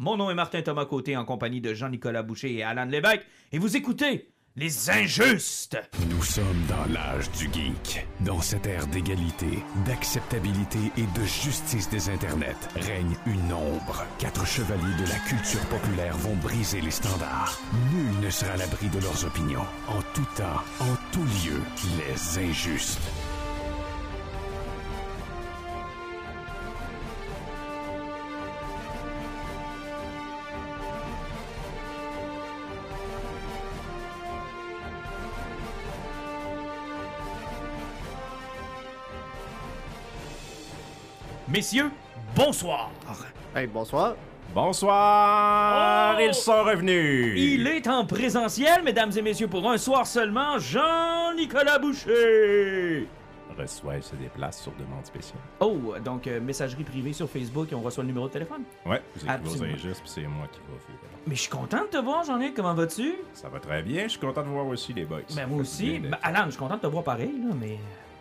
Mon nom est Martin Thomas Côté en compagnie de Jean-Nicolas Boucher et Alan Lévesque et vous écoutez Les Injustes. Nous sommes dans l'âge du geek. Dans cette ère d'égalité, d'acceptabilité et de justice des internets, règne une ombre. Quatre chevaliers de la culture populaire vont briser les standards. Nul ne sera à l'abri de leurs opinions. En tout temps, en tout lieu, les injustes. Messieurs, bonsoir. Hey, bonsoir. Bonsoir! Oh! Ils sont revenus! Il est en présentiel, mesdames et messieurs, pour un soir seulement, Jean-Nicolas Boucher. Reçoit et se déplace sur demande spéciale. Oh, donc euh, messagerie privée sur Facebook et on reçoit le numéro de téléphone? Ouais, vous écrivez injustes, puis c'est moi qui va faire. Mais je suis content de te voir, Jean-Nic, comment vas-tu? Ça va très bien, je suis content de voir aussi les boys. Ben moi aussi. Ben, Alan, je suis content de te voir pareil, là, mais...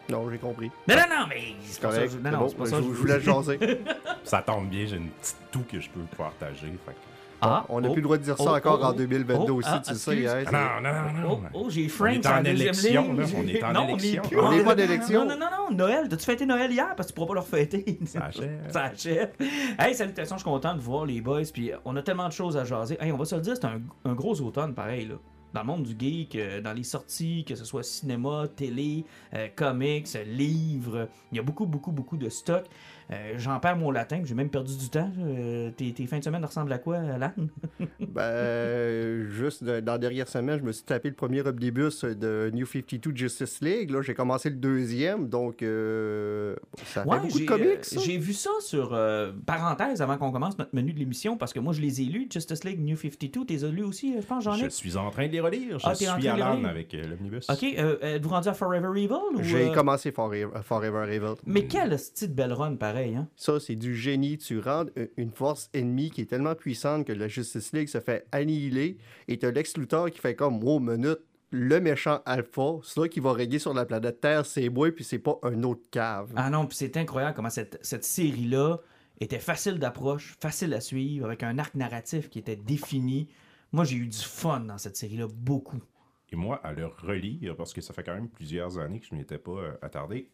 Non, j'ai compris. Non, non, non, mais c'est pas ça. Correct. je- C'est Non, non, bon, c'est pas je, ça. je vous laisse jaser. Ça tombe bien, j'ai une petite toux que je peux partager. Fait que- Ah, On n'a oh, plus le droit de dire ça oh, encore oh, en oh, 2022 oh, aussi, ah, tu sais. excuse. hein, Ah, non, non, non, Oh, non. oh, j'ai On Frank en élection, là. On est en non, élection. On est plus. On est pas en élection. Non, non, non, non. Noël. T'as-tu fêté Noël hier? Parce que tu pourras pas leur fêter. Ça achève. Ça achève. Hey, salutations, je suis content de voir les boys. Puis on a tellement de choses à jaser. Hey, on va se le dire, c'est un, un gros automne pareil, là. Dans le monde du geek, euh, dans les sorties, que ce soit cinéma, télé, euh, comics, livres, il y a beaucoup, beaucoup, beaucoup de stock. Euh, J'en perds mon latin, j'ai même perdu du temps. Euh, tes, tes fins de semaine ressemblent à quoi, Alan? Ben, juste de- dans la dernière semaine, je me suis tapé le premier omnibus de New 52 Justice League. Là, j'ai commencé le deuxième, donc euh, ça fait beaucoup de j'ai, comics. euh, ça. j'ai vu ça sur euh, parenthèse avant qu'on commence notre menu de l'émission parce que moi je les ai lus, Justice League New 52, t'es as lus aussi, je pense, j'en ai. Je suis en train de les relire. Je Ah, en train suis de les à avec euh, l'omnibus. Ok, euh, êtes-vous rendu à Forever Evil ou, J'ai euh, commencé Forever, Forever Evil. Mais quelle petite belle run pareil, hein? Ça, c'est du génie. Tu rends une force ennemie qui est tellement puissante que la Justice League se fait annihiler et t'as Lex Luthor qui fait comme, oh, minute, le méchant alpha, c'est là qui va régner sur la planète Terre, c'est moi, puis c'est pas un autre cave. Ah non, puis c'est incroyable comment cette, cette série-là était facile d'approche, facile à suivre, avec un arc narratif qui était défini. Moi j'ai eu du fun dans cette série-là, beaucoup. Et moi, à le relire, parce que ça fait quand même plusieurs années que je ne m'étais pas euh, attardé,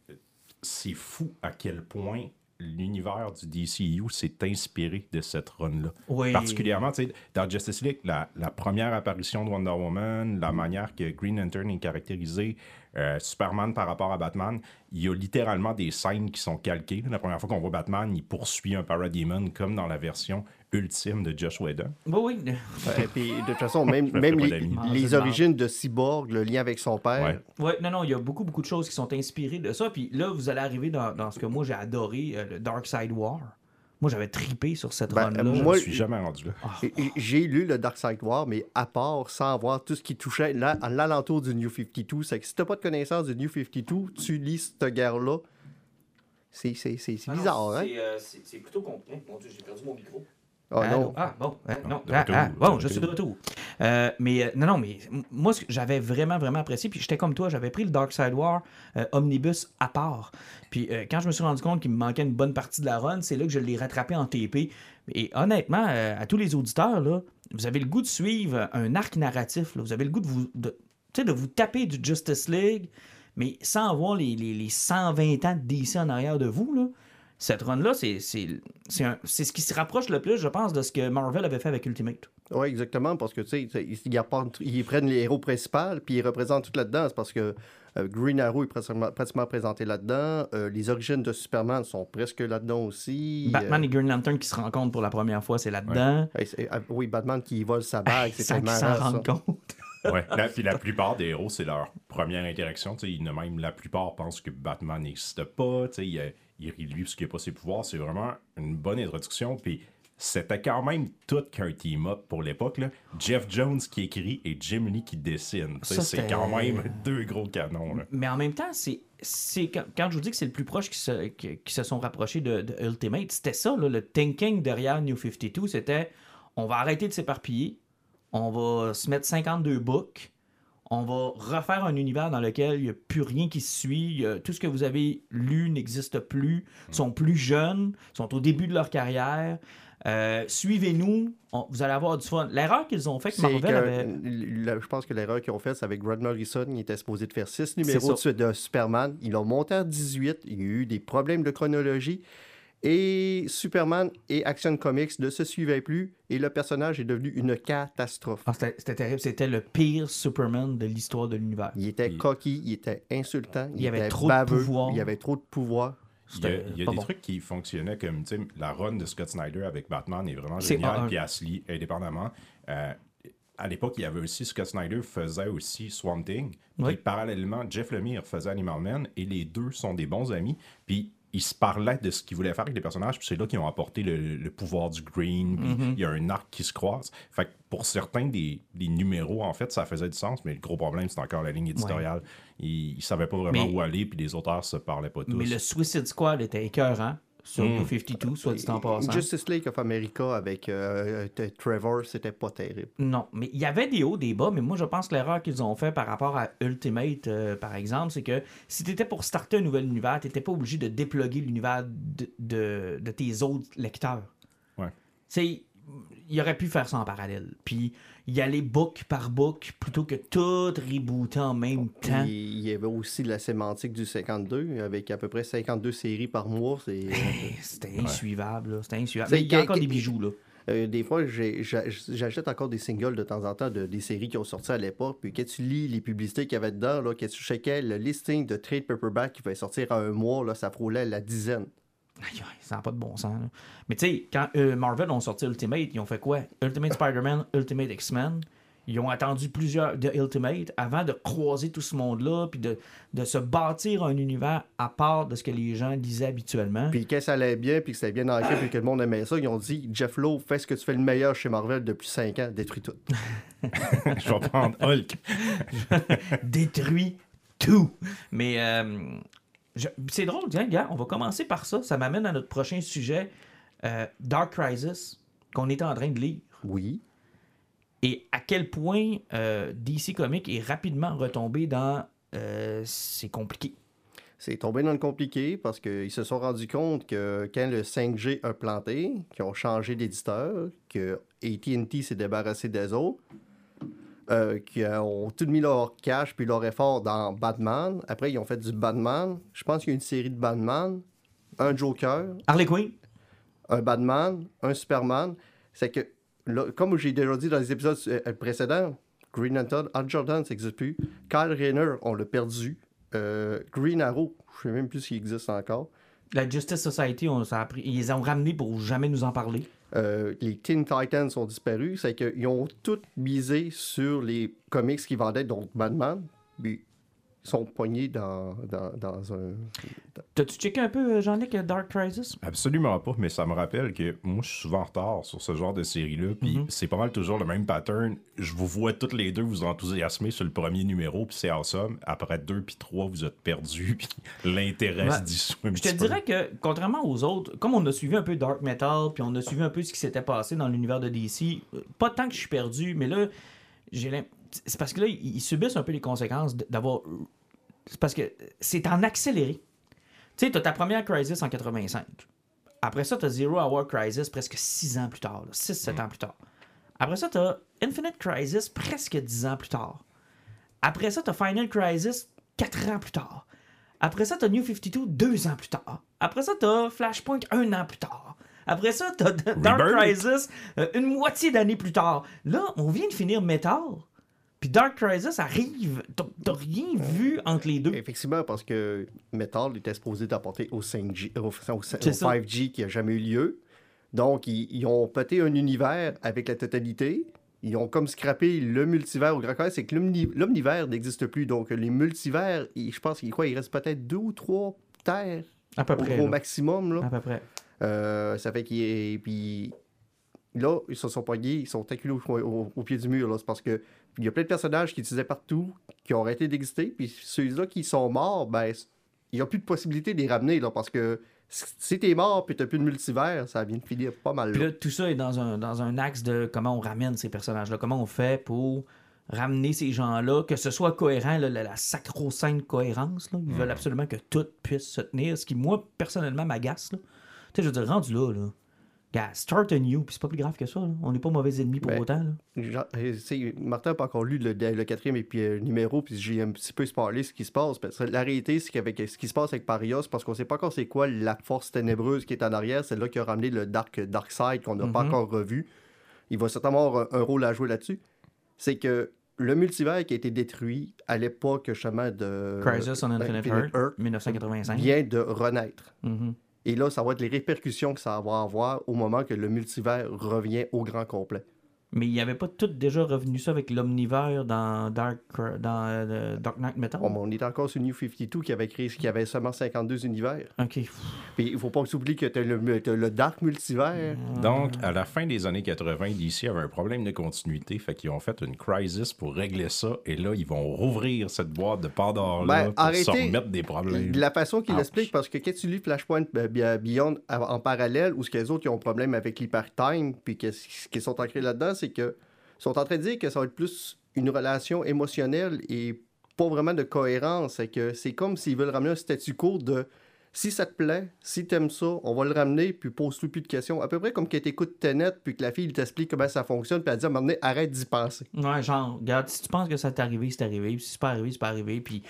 c'est fou à quel point l'univers du DCU s'est inspiré de cette run-là. Oui. Particulièrement, tu sais, dans Justice League, la, la première apparition de Wonder Woman, la manière que Green Lantern est caractérisé, euh, Superman par rapport à Batman, il y a littéralement des scènes qui sont calquées. La première fois qu'on voit Batman, il poursuit un Parademon comme dans la version ultime de Josh Whedon. Oui, oui. Et puis, de toute façon, même, les, origines de Cyborg, le lien avec son père, Ouais. Ouais, non, non, il y a beaucoup, beaucoup de choses qui sont inspirées de ça. Puis là, vous allez arriver dans, dans ce que moi j'ai adoré, euh, le Dark Side War. Moi, j'avais tripé sur cette Ben, run-là. Je Moi, ne suis jamais rendu là. Et J'ai lu le Dark Side War, mais à part, sans voir tout ce qui touchait là, à l'alentour du New 52, c'est que si t'as pas de connaissance du New 52, tu lis cette guerre-là. C'est c'est- c'est- c'est Ah non, bizarre, hein? c'est, euh, plutôt compliqué. Mon Dieu, j'ai perdu mon micro. Oh Allô? non. Ah, bon. hein, non. de Ah, retour, ah, de bon, je retour. suis de retour. Euh, mais euh, non, non, mais moi, ce que j'avais vraiment, vraiment apprécié, puis j'étais comme toi, j'avais pris le Dark Side War euh, Omnibus à part. Puis euh, quand je me suis rendu compte qu'il me manquait une bonne partie de la run, c'est là que je l'ai rattrapé en TP. Et honnêtement, euh, à tous les auditeurs, là, vous avez le goût de suivre un arc narratif. là. Vous avez le goût de vous, de, tu sais, de vous taper du Justice League, mais sans avoir les, les, les 120 ans de DC en arrière de vous. Là. Cette run-là, c'est c'est- c'est un- c'est ce qui se rapproche le plus, je pense, de ce que Marvel avait fait avec Ultimate. Oui, exactement, parce que, tu sais, ils, ils prennent les héros principaux, puis ils représentent tout là-dedans. C'est parce que euh, Green Arrow est pratiquement, pratiquement présenté là-dedans. Euh, les origines de Superman sont presque là-dedans aussi. Batman Euh, et Green Lantern qui se rencontrent pour la première fois, c'est là-dedans. ah, oui, Batman qui vole sa bague, c'est tellement s'en rendent compte. Ouais. La, puis la plupart des héros, c'est leur première interaction. Tu sais, il y en a même la plupart pensent que Batman n'existe pas. Tu sais, il, il rit de lui parce qu'il n'a pas ses pouvoirs. C'est vraiment une bonne introduction. Puis c'était quand même tout qu'un team-up pour l'époque. Jeff Jones qui écrit et Jim Lee qui dessine. C'est quand même deux gros canons. là. Mais en même temps, c'est quand, quand je vous dis que c'est le plus proche qui se, qui, qui se sont rapprochés de, de Ultimate, c'était ça, là, le thinking derrière New 52, c'était on va arrêter de s'éparpiller, on va se mettre 52 books, on va refaire un univers dans lequel il n'y a plus rien qui se suit, a- tout ce que vous avez lu n'existe plus, sont plus jeunes, sont au début de leur carrière. Euh, Suivez-nous, vous allez avoir du fun. L'erreur qu'ils ont fait que Marvel que, avait. le- je pense que l'erreur qu'ils ont faite, c'est avec Grant Morrison. Il était supposé de faire six numéros de Superman. Ils l'ont monté à 18. Il y a eu des problèmes de chronologie. Et Superman et Action Comics ne se suivaient plus. Et le personnage est devenu une catastrophe. Ah, c'était terrible. C'était le pire Superman de l'histoire de l'univers. Il était Il- coquille, il était insultant, il, avait était trop de pouvoir. il y avait trop de pouvoir. Il y a, C'était il y a pas des bon. trucs qui fonctionnaient comme, tu sais, la run de Scott Snyder avec Batman est vraiment géniale, A1. puis lit indépendamment. Euh, à l'époque, il y avait aussi, Scott Snyder faisait aussi Swamp Thing, puis Oui. parallèlement, Jeff Lemire faisait Animal Man, et les deux sont des bons amis, puis ils se parlaient de ce qu'ils voulaient faire avec les personnages, puis c'est là qu'ils ont apporté le, le pouvoir du green, puis Mm-hmm. il y a un arc qui se croise. Fait que pour certains des, des numéros, en fait, ça faisait du sens, mais le gros problème, c'est encore la ligne éditoriale. Ils, ils savaient pas vraiment Mais- où aller, puis les auteurs se parlaient pas tous. Mais le Suicide Squad était écœurant sur Mm. New 52, soit dit en passant. Justice League of America avec euh, euh, Trevor, c'était pas terrible. Non, mais il y avait des hauts, des bas, mais moi je pense que l'erreur qu'ils ont fait par rapport à Ultimate, euh, par exemple, c'est que si tu étais pour starter un nouvel univers, tu n'étais pas obligé de déploguer l'univers de, de- de tes autres lecteurs. Ouais. C'est il aurait pu faire ça en parallèle. Puis y aller book par book plutôt que tout rebooter en même temps. Il y avait aussi la sémantique du 52, avec à peu près 52 séries par mois. Hey, C'était insuivable, là. C'était insuivable. Il y a encore des bijoux, là. euh, des fois, j'achète encore des singles de temps en temps de, des séries qui ont sorti à l'époque. Puis quand tu lis les publicités qu'il y avait dedans, là, quand tu checkais le listing de trade paperback qui va sortir à un mois, là, ça frôlait la dizaine. Ça n'a pas de bon sens. là. Mais tu sais, quand euh, Marvel ont sorti Ultimate, ils ont fait quoi? Ultimate Spider-Man, Ultimate X-Men. Ils ont attendu plusieurs de Ultimate avant de croiser tout ce monde-là, puis de, de se bâtir un univers à part de ce que les gens lisaient habituellement. Puis quand ça allait bien, puis que c'était bien ancré, puis que le monde aimait ça, ils ont dit Jeff Lowe, fais ce que tu fais le meilleur chez Marvel depuis 5 ans, détruis tout. Je vais prendre Hulk. détruit tout. Mais euh, c'est drôle, tiens, gars, on va commencer par ça. Ça m'amène à notre prochain sujet, euh, Dark Crisis, qu'on est en train de lire. Oui. Et à quel point euh, DC Comics est rapidement retombé dans euh, c'est compliqué. C'est tombé dans le compliqué parce qu'ils se sont rendus compte que quand le 5G a planté, qu'ils ont changé d'éditeur, que AT&T s'est débarrassé des autres, euh, qu'ils ont tout mis leur cash puis leur effort dans Batman. Après, ils ont fait du Batman. Je pense qu'il y a une série de Batman, un Joker, Harley Quinn, un Batman, un Superman. C'est que, là, comme j'ai déjà dit dans les épisodes euh, précédents, Green Lantern, Al Jordan, ça n'existe plus. Kyle Rayner, on l'a perdu. Euh, Green Arrow, je ne sais même plus s'il existe encore. la Justice Society, on, ça a pris- ils les ont ramenés pour jamais nous en parler. Euh, les Teen Titans sont disparus. C'est qu'ils ont tous misé sur les comics qui vendaient, donc Batman. Puis sont poignés dans, dans, dans un. T'as-tu checké un peu, euh, Jean-Luc, euh, Dark Crisis? Absolument pas, mais ça me rappelle que moi, je suis souvent en retard sur ce genre de série-là, puis Mhm. c'est pas mal toujours le même pattern. Je vous vois toutes les deux vous enthousiasmer sur le premier numéro, puis c'est awesome. Après deux puis trois, vous êtes perdus, puis l'intérêt se dissout un Je te peu. dirais que, contrairement aux autres, comme on a suivi un peu Dark Metal, puis on a suivi un peu ce qui s'était passé dans l'univers de DC, euh, pas tant que je suis perdu, mais là, j'ai l'im- c'est parce que là, ils subissent un peu les conséquences d'avoir. C'est parce que c'est en accéléré. Tu sais, t'as ta première Crisis en 85. Après ça, t'as Zero Hour Crisis presque 6 ans plus tard, 6-7 ans plus tard. Après ça, t'as Infinite Crisis presque 10 ans plus tard. Après ça, t'as Final Crisis 4 ans plus tard. Après ça, t'as New 52 deux ans plus tard. Après ça, t'as Flashpoint un an plus tard. Après ça, t'as D- Dark Rebirth. Crisis euh, une moitié d'année plus tard. Là, on vient de finir Metal. Puis Dark Crisis arrive. T'as rien vu entre les deux. Effectivement, parce que Metal était supposé d'apporter au 5G, au, au- au C'est ça. 5G qui n'a jamais eu lieu. Donc, ils, ils ont pété un univers avec la totalité. Ils ont comme scrappé le multivers au grand cas. C'est que l'omni- l'omnivers n'existe plus. Donc, les multivers, ils- je pense qu'il quoi, il reste peut-être deux ou trois terres À peu au, près. au là. maximum. Là. À peu près. Euh, ça fait qu'il est. Puis là, ils se sont pognés, ils sont acculés au, au- au pied du mur. C'est parce que il y a plein de personnages qui utilisaient partout, qui ont arrêté d'exister. Puis ceux-là qui sont morts, ben, il n'y a plus de possibilité de les ramener. Là, parce que si t'es mort puis t'as plus de multivers, ça vient de finir pas mal. Puis Là. là, tout ça est dans un, dans un axe de comment on ramène ces personnages-là. Comment on fait pour ramener ces gens-là, que ce soit cohérent, là, la, la sacro-sainte cohérence. là. Ils veulent absolument que tout puisse se tenir, ce qui, moi, personnellement, m'agace. là. Tu sais, je veux dire, rendu là, là Gars, start a new, puis c'est pas plus grave que ça. là. On n'est pas mauvais ennemis pour Ben, autant. là. Genre, euh, Martin n'a pas encore lu le, le quatrième et puis, euh, numéro, puis j'ai un petit peu spoilé ce qui se passe. Parce que la réalité, c'est qu'avec ce qui se passe avec Pariah, c'est parce qu'on sait pas encore c'est quoi la force ténébreuse qui est en arrière. C'est là qui a ramené le Dark, dark Side qu'on n'a pas Mhm. encore revu. Il va certainement avoir un, un rôle à jouer là-dessus. C'est que le multivers qui a été détruit à l'époque justement de Crisis on Infinite, Infinite Earth, 1985. vient de renaître. Mhm. Et là, ça va être les répercussions que ça va avoir au moment que le multivers revient au grand complet. Mais il n'y avait pas tout déjà revenu ça avec l'omnivers dans Dark, dans euh, Dark Knight Metal? Bon, mais on est encore sur New 52 qui avait créé, qui avait seulement 52 univers. Ok. Puis il faut pas s'oublier que t'as le, t'as le Dark Multivers. Donc, à la fin des années 80, DC avait un problème de continuité, fait qu'ils ont fait une crisis pour régler ça, et là, ils vont rouvrir cette boîte de Pandore-là Ben, pour se remettre des problèmes. De la façon qu'il Ouch. l'explique, parce que quand tu lis Flashpoint euh, Be- Beyond en parallèle, ou ce que les autres qui ont un problème avec l'hyper-time, puis que ce qu'ils sont ancrés là-dedans, c'est que sont en train de dire que ça va être plus une relation émotionnelle et pas vraiment de cohérence. C'est que c'est comme s'ils veulent ramener un statu quo de si ça te plaît, si t'aimes ça, on va le ramener, puis pose-toi plus de questions. À peu près comme quand t'écoutes Tenet, puis que la fille il t'explique comment ça fonctionne, puis elle dit à un moment donné, arrête d'y penser. Ouais, genre, regarde, si tu penses que ça t'est arrivé, c'est arrivé. Puis si c'est pas arrivé, c'est pas arrivé. Puis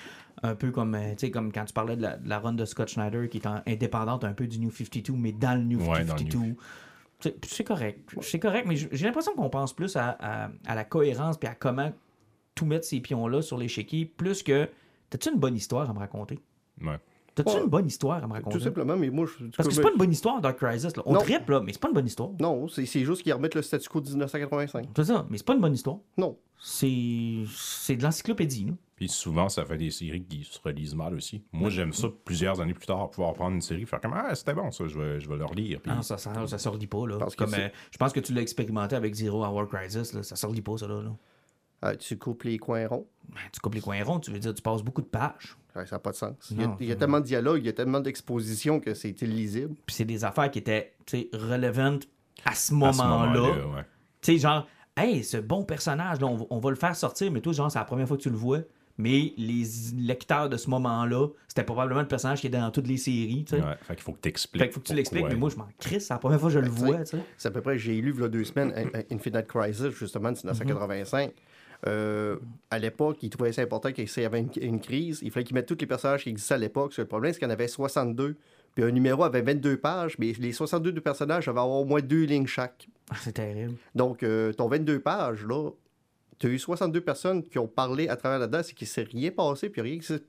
un peu comme, euh, tu sais, comme quand tu parlais de la, de la run de Scott Schneider qui est en- indépendante un peu du New 52, mais dans le New Ouais, dans le 52. New- C'est- correct. C'est correct, mais j'ai l'impression qu'on pense plus à, à- à la cohérence puis à comment tout mettre ces pions-là sur l'échiquier, plus que. T'as-tu une bonne histoire à me raconter? Ouais. T'as-tu Ouais. une bonne histoire à me raconter? Tout simplement, mais moi, je. Parce que c'est pas une bonne histoire, Dark Crisis. Là. On Non. tripe, là, mais c'est pas une bonne histoire. Non, c'est c'est juste qu'ils remettent le statu quo de 1985. C'est ça, mais c'est pas une bonne histoire. Non. C'est c'est de l'encyclopédie, là. Puis souvent, ça fait des séries qui se relisent mal aussi. Moi, j'aime ça plusieurs années plus tard, pouvoir prendre une série, faire comme Ah, c'était bon, ça, je vais, je vais le relire. Puis Ah, ça, ça, ça se relit pas, là. Parce Comme, euh, je pense que tu l'as expérimenté avec Zero Hour Crisis, là. Ça se relit pas, ça, là. là. Euh, tu coupes les coins ronds? Ben, tu coupes les coins ronds, tu veux dire, tu passes beaucoup de pages. Ouais, ça n'a pas de sens. Il y, a, Non, il y a c'est- tellement de dialogue, il y a tellement d'exposition que c'est illisible. Puis c'est des affaires qui étaient, tu sais, relevant à ce moment-là. ouais. tu sais, genre, hey, ce bon personnage, là, on, va- on va le faire sortir, mais toi, genre, c'est la première fois que tu le vois. Mais les lecteurs de ce moment-là, c'était probablement le personnage qui était dans toutes les séries, tu sais. Ouais, Fait qu'il faut que tu expliques. Fait qu'il faut que tu l'expliques, mais moi, je m'en crisse, c'est la première fois que je le Ben, vois, tu sais. C'est à peu près, j'ai lu il y a deux semaines In- In- Infinite Crisis, justement, de 1985. Euh, à l'époque, ils trouvaient ça important qu'il y avait une, une crise. Il fallait qu'ils mettent tous les personnages qui existaient à l'époque. Le problème, c'est qu'il y en avait 62. Puis un numéro avait 22 pages, mais les 62 personnages avaient au moins deux lignes chaque. Ah, c'est terrible. Donc, euh, ton 22 pages, là, tu as eu 62 personnes qui ont parlé à travers là-dedans, c'est qu'il ne s'est rien passé, puis rien qui s'est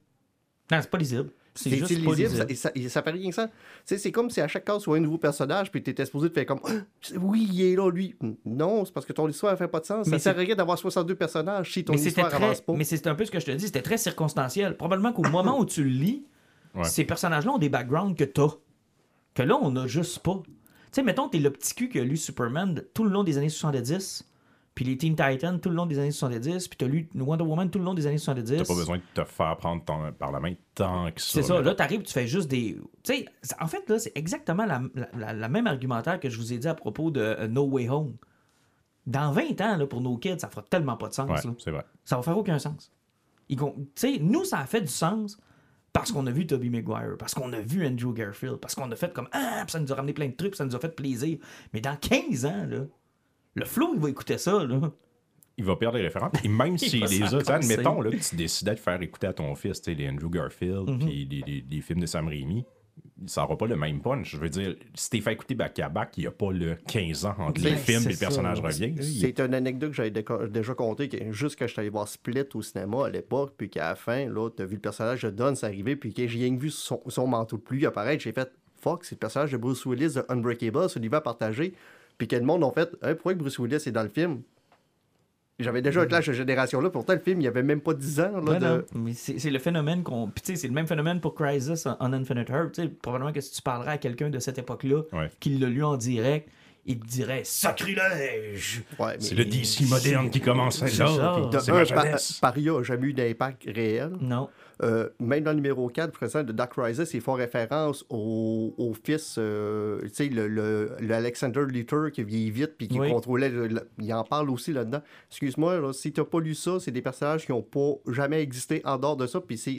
Non, c'est pas lisible. C'est juste pas lisible. ça, et ça, et ça fait rien que ça. Tu c'est comme si à chaque case, soit un nouveau personnage, puis tu étais supposé te faire comme Ah, Oui, il est là, lui. Non, c'est parce que ton histoire ne fait pas de sens. Mais ça sert c'est- à rien d'avoir 62 personnages si ton mais histoire très, avance pas. mais c'est un peu ce que je te dis, c'était très circonstanciel. Probablement qu'au moment où tu le lis, Ouais. ces personnages-là ont des backgrounds que t'as. Que là, on a juste pas. Tu sais, mettons, t'es le petit cul qui a lu Superman de- tout le long des années 70, puis les Teen Titans tout le long des années 70, puis t'as lu Wonder Woman tout le long des années 70. T'as pas besoin de te faire prendre ton- par la main tant que ça. C'est ça, là. t'arrives, tu fais juste des. Tu sais, en fait, là, c'est exactement la, la- la- la même argumentaire que je vous ai dit à propos de euh, No Way Home. Dans 20 ans, là, pour nos kids, ça fera tellement pas de sens. Ouais, c'est vrai. Ça va faire aucun sens. Tu sais, nous, ça a fait du sens parce qu'on a vu Tobey Maguire, parce qu'on a vu Andrew Garfield, parce qu'on a fait comme Ah, ça nous a ramené plein de trucs, ça nous a fait plaisir. Mais dans 15 ans, là, le flow, il va écouter ça, là. Il va perdre les références. Et même s'il va les a, admettons là, que tu décidais de faire écouter à ton fils tu sais, les Andrew Garfield Mhm. puis les, les- les films de Sam Raimi, ça n'aura pas le même punch. Je veux dire, si t'es fait écouter back à back, il n'y a pas le 15 ans entre les Ben, films et le personnage revient. C'est une anecdote que j'avais déjà contée, que juste quand je suis allé voir Split au cinéma à l'époque, puis qu'à la fin, là, tu as vu le personnage de Don s'arriver, puis que j'ai rien que vu son, son manteau de pluie apparaître, j'ai fait Fuck, c'est le personnage de Bruce Willis de Unbreakable, ce livre partagé. Puis que le monde ont fait Hein, Pourquoi que Bruce Willis est dans le film? J'avais déjà un clash de génération là, pourtant le film, il y avait même pas 10 ans. Là, de- mais c'est c'est le phénomène qu'on. Puis tu sais, c'est le même phénomène pour Crisis on Infinite Earth. Tu sais, probablement que si tu parlerais à quelqu'un de cette époque-là, Ouais. qui l'a lu en direct, il te dirait Sacrilège! Ouais, C'est le DC moderne qui commence là. ça. puis De C'est un, ma Pa- jeunesse. Paria n'a jamais eu d'impact réel. Non. Euh, même dans le numéro 4, présent de Dark Rises, ils font référence au, au fils, euh, tu sais, le, le- le Alexander Luthor qui vieillit vite puis qui Oui. contrôlait. le- il en parle aussi là-dedans. Excuse-moi, là, si t'as pas lu ça, c'est des personnages qui n'ont pas jamais existé en dehors de ça, puis c'est,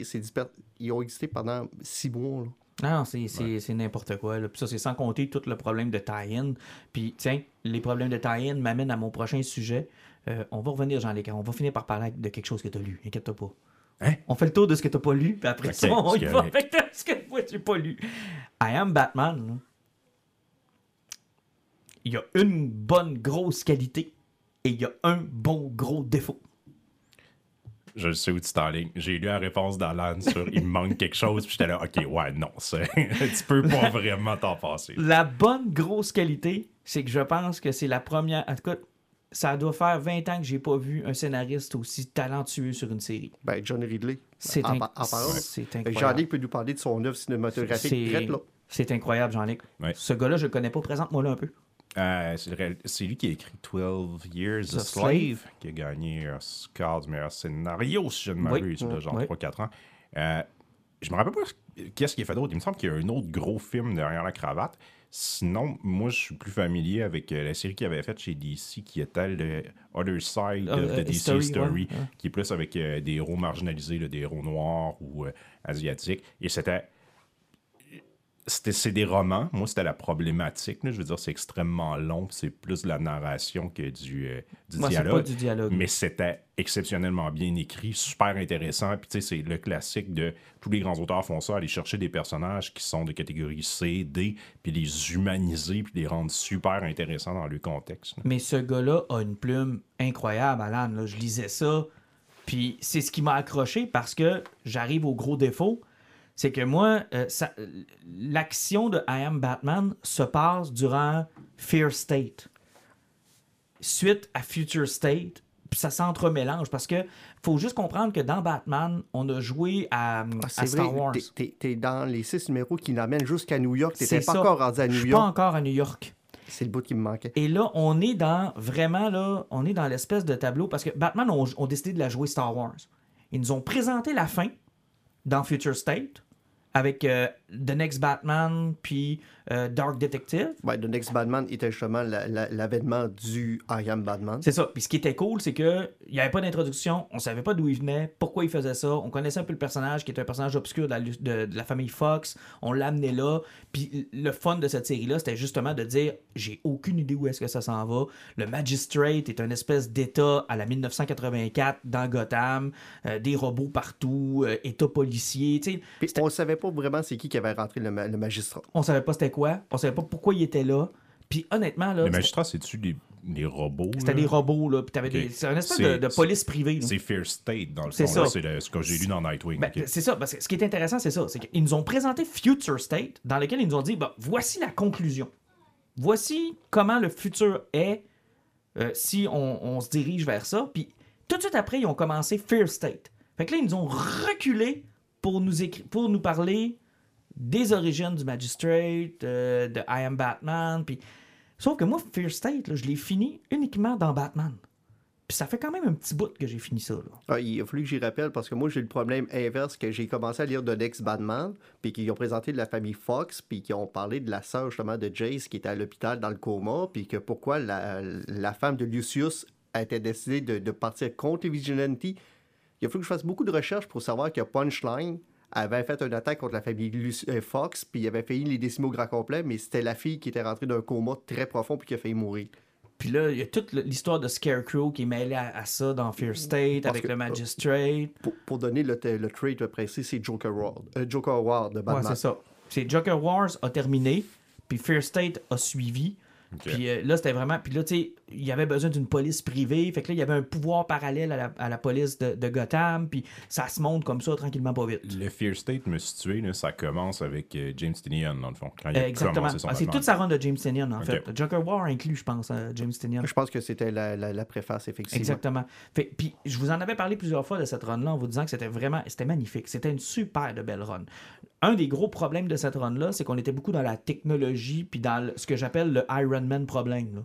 ils ont existé pendant six mois. là. Non, c'est n'importe quoi. Là. Puis ça, c'est sans compter tout le problème de tie-in. Puis, tiens, les problèmes de tie-in m'amènent à mon prochain sujet. Euh, on va revenir, Jean-Luc. On va finir par parler de quelque chose que tu as lu. Inquiète-toi pas. Hein? On fait le tour de ce que tu pas lu, puis après Ok, ça, on y va avec ce que moi, j'ai pas lu. I Am Batman. là. Il y a une bonne grosse qualité et il y a un bon gros défaut. Je sais où tu t'enlignes. J'ai lu la réponse d'Alan sur il me manque quelque chose, puis j'étais là, ok, ouais, non, tu peux pas vraiment t'en passer. La bonne grosse qualité, c'est que je pense que c'est la première. En tout cas, ça doit faire 20 ans que j'ai pas vu un scénariste aussi talentueux sur une série. Ben, John Ridley. C'est en, inc- par- en parlant. c'est Fait que incroyable. Jean-Luc peut nous parler de son œuvre cinématographique. C'est- Drette, là. C'est incroyable, Jean-Luc. Ouais. Ce gars-là, je le connais pas. Présente-moi là un peu. Euh, c'est lui qui a écrit 12 Years a Slave, Slave. qui a gagné un du meilleur scénario, si je ne m'abuse, Oui. genre Oui. 3-4 ans. Euh, je me rappelle pas qu'est-ce qu'il a fait d'autre. Il me semble qu'il y a un autre gros film derrière la cravate. Sinon, moi, je suis plus familier avec euh, la série qu'il avait faite chez DC, qui était le Other Side Euh, of the euh, DC Story, ouais, ouais. qui est plus avec euh, des héros marginalisés, là, des héros noirs ou asiatiques. Et c'était c'est des romans. Moi, c'était la problématique. là. Je veux dire, c'est extrêmement long. C'est plus de la narration que du, euh, du Moi, c'est dialogue. pas du dialogue. Mais c'était exceptionnellement bien écrit, super intéressant. Puis tu sais, c'est le classique de tous les grands auteurs font ça, aller chercher des personnages qui sont de catégorie C, D, puis les humaniser, puis les rendre super intéressants dans le contexte. là. Mais ce gars-là a une plume incroyable, Alan. là. Je lisais ça. Puis c'est ce qui m'a accroché parce que j'arrive au gros défaut. C'est que moi, euh, l'action de I Am Batman se passe durant Fear State. Suite à Future State, puis ça s'entremélange parce que faut juste comprendre que dans Batman, on a joué à, Ah, à Star vrai, Wars. t'es- dans les six numéros qui l'amènent jusqu'à New York. T'étais C'est pas ça. encore rendu à Je New suis pas York. encore à New York. C'est le bout qui me manquait. Et là, on est dans vraiment là, on est dans l'espèce de tableau parce que Batman ont, ont décidé de la jouer Star Wars. Ils nous ont présenté la fin dans Future State avec euh, The Next Batman puis euh, Dark Detective. Ouais, The Next Batman était justement la- la- l'avènement du I Am Batman. C'est ça. Puis ce qui était cool, c'est que il n'y avait pas d'introduction, on savait pas d'où il venait, pourquoi il faisait ça. On connaissait un peu le personnage qui était un personnage obscur de la, lu- de- de la famille Fox. On l'a amené là. Puis le fun de cette série-là, c'était justement de dire j'ai aucune idée où est-ce que ça s'en va. Le Magistrate est une espèce d'état à la 1984 dans Gotham, euh, des robots partout, euh, état policier. On savait pas vraiment c'est qui qui avait rentré le, ma- le magistrat. on savait pas c'était quoi, on savait pas pourquoi il était là. Puis honnêtement là, Les magistrats, c'est-tu des, des robots? c'était des robots là. Puis t'avais des- c'est une espèce de, de police privée. C'est Fear State, dans le fond. C'est ce que j'ai lu dans Nightwing. Ben. C'est ça, parce que ce qui est intéressant, c'est ça. C'est qu'ils nous ont présenté Future State, dans lequel ils nous ont dit bah, voici la conclusion. Voici comment le futur est euh, si on, on se dirige vers ça. Puis tout de suite après, ils ont commencé Fear State. Fait que là, ils nous ont reculé pour nous, pour nous parler des origines du Magistrate, euh, de I Am Batman. Sauf que moi, Fear State, je l'ai fini uniquement dans Batman. Puis ça fait quand même un petit bout que j'ai fini ça. Là. Ah, il a fallu que j'y rappelle parce que moi, j'ai le problème inverse que j'ai commencé à lire The Next Batman, puis qu'ils ont présenté de la famille Fox, puis qu'ils ont parlé de la sœur justement de Jace qui était à l'hôpital dans le coma, puis que pourquoi la, femme de Lucius a été décidée de, de partir contre les Vigilantes. Il a fallu que je fasse beaucoup de recherches pour savoir que Punchline avait fait une attaque contre la famille euh, Fox, puis il avait failli les décimer au grand complet, mais c'était la fille qui était rentrée d'un coma très profond puis qui a failli mourir. Puis là, il y a toute l'histoire de Scarecrow qui est mêlée à, à ça dans Fear State, Parce avec que- le Magistrate. Pour, pour donner le, le trait précis, c'est Joker World. euh, Joker World de Ouais, Batman. c'est ça. C'est Joker Wars a terminé, puis Fear State a suivi. Ok. Puis euh, là, c'était vraiment. Puis là, tu sais, il y avait besoin d'une police privée. Fait que là, il y avait un pouvoir parallèle à la, à la police de, de Gotham. Puis ça se monte comme ça, tranquillement, pas vite. Le Fear State me situé, là, ça commence avec euh, James Tynion, dans le fond. Quand il a Euh, exactement. Ah, c'est toute sa run de James Tynion, en fait. Joker War inclut, je pense, euh, James Tynion. Je pense que c'était la, la, la préface, effectivement. Exactement. Fait- puis je vous en avais parlé plusieurs fois de cette run-là en vous disant que c'était vraiment c'était magnifique. C'était une super de belle run. Un des gros problèmes de cette run-là, c'est qu'on était beaucoup dans la technologie puis dans le- ce que j'appelle le Iron Man problème. là.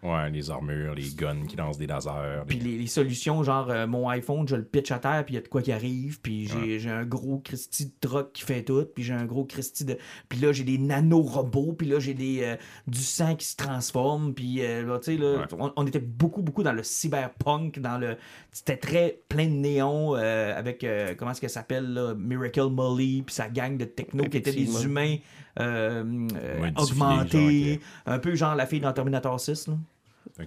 Ouais, les armures, les guns qui lancent des lasers. Puis les- les, les solutions, genre euh, mon iPhone, je le pitch à terre, puis il y a de quoi qui arrive, puis j'ai un gros Christy de truck qui fait tout, puis j'ai un gros Christy de. Puis là, j'ai des nanorobots, puis là, j'ai des euh, du sang qui se transforme, puis euh, là, tu sais, là, Ouais. on, on était beaucoup, beaucoup dans le cyberpunk, dans le. C'était très plein de néons euh, avec, euh, comment est-ce qu'elle s'appelle, Miracle Molly, puis sa gang de techno qui étaient des humains Ouais, augmentés, genre, un peu genre la fille dans Terminator 6, là.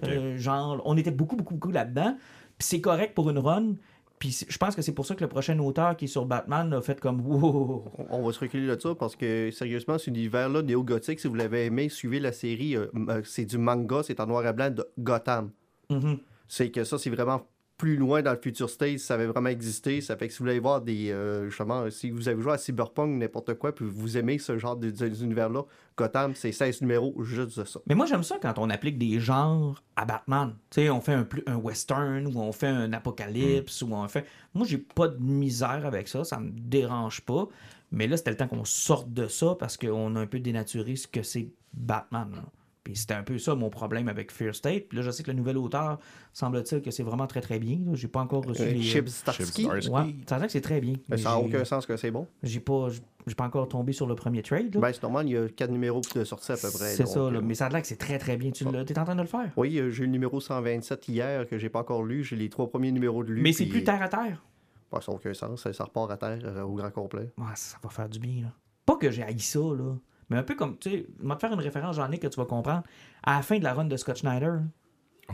Euh, genre, on était beaucoup, beaucoup, beaucoup là-dedans. Puis c'est correct pour une run. Puis je pense que c'est pour ça que le prochain auteur qui est sur Batman a fait comme wow. On- va se reculer de ça parce que sérieusement, cet univers-là néo-gothique, si vous l'avez aimé, suivez la série. euh, euh, c'est du manga, c'est en noir et blanc de Gotham. Mhm. C'est que ça, c'est vraiment plus loin dans le future state, ça avait vraiment existé. Ça fait que si vous voulez voir des. euh, justement, si vous avez joué à Cyberpunk, n'importe quoi, puis vous aimez ce genre d'univers-là, Gotham, c'est 16 numéros juste de ça. Mais moi, j'aime ça quand on applique des genres à Batman. Tu sais, on fait un, plus, un western ou on fait un apocalypse ou on fait. Moi, j'ai pas de misère avec ça. Ça me dérange pas. Mais là, c'était le temps qu'on sorte de ça parce qu'on a un peu dénaturé ce que c'est Batman. là. Puis c'était un peu ça mon problème avec Fear State. Puis là, je sais que le nouvel auteur, semble-t-il que c'est vraiment très très bien. J'ai pas encore reçu Euh, les. Chip Chip Starsky. Ouais, ça que c'est très bien. mais ça n'a aucun sens que c'est bon. J'ai pas, j'ai pas encore tombé sur le premier trade. là. Ben, c'est normal, il y a 4 numéros de sortie à peu près. c'est ça, là. euh, mais ça a l'air que c'est très très bien. Tu l'as- t'es en train de le faire? Oui, euh, j'ai eu le numéro 127 hier que j'ai pas encore lu. J'ai les trois premiers numéros de lu. Mais c'est plus terre à terre? Ben, ça n'a aucun sens. Ça, repart à terre euh, au grand complet. Ouais, ça va faire du bien. Là. Pas que j'ai haï ça, là. Mais un peu comme, tu sais, je vais te faire une référence, j'en ai que tu vas comprendre. À la fin de la run de Scott Schneider,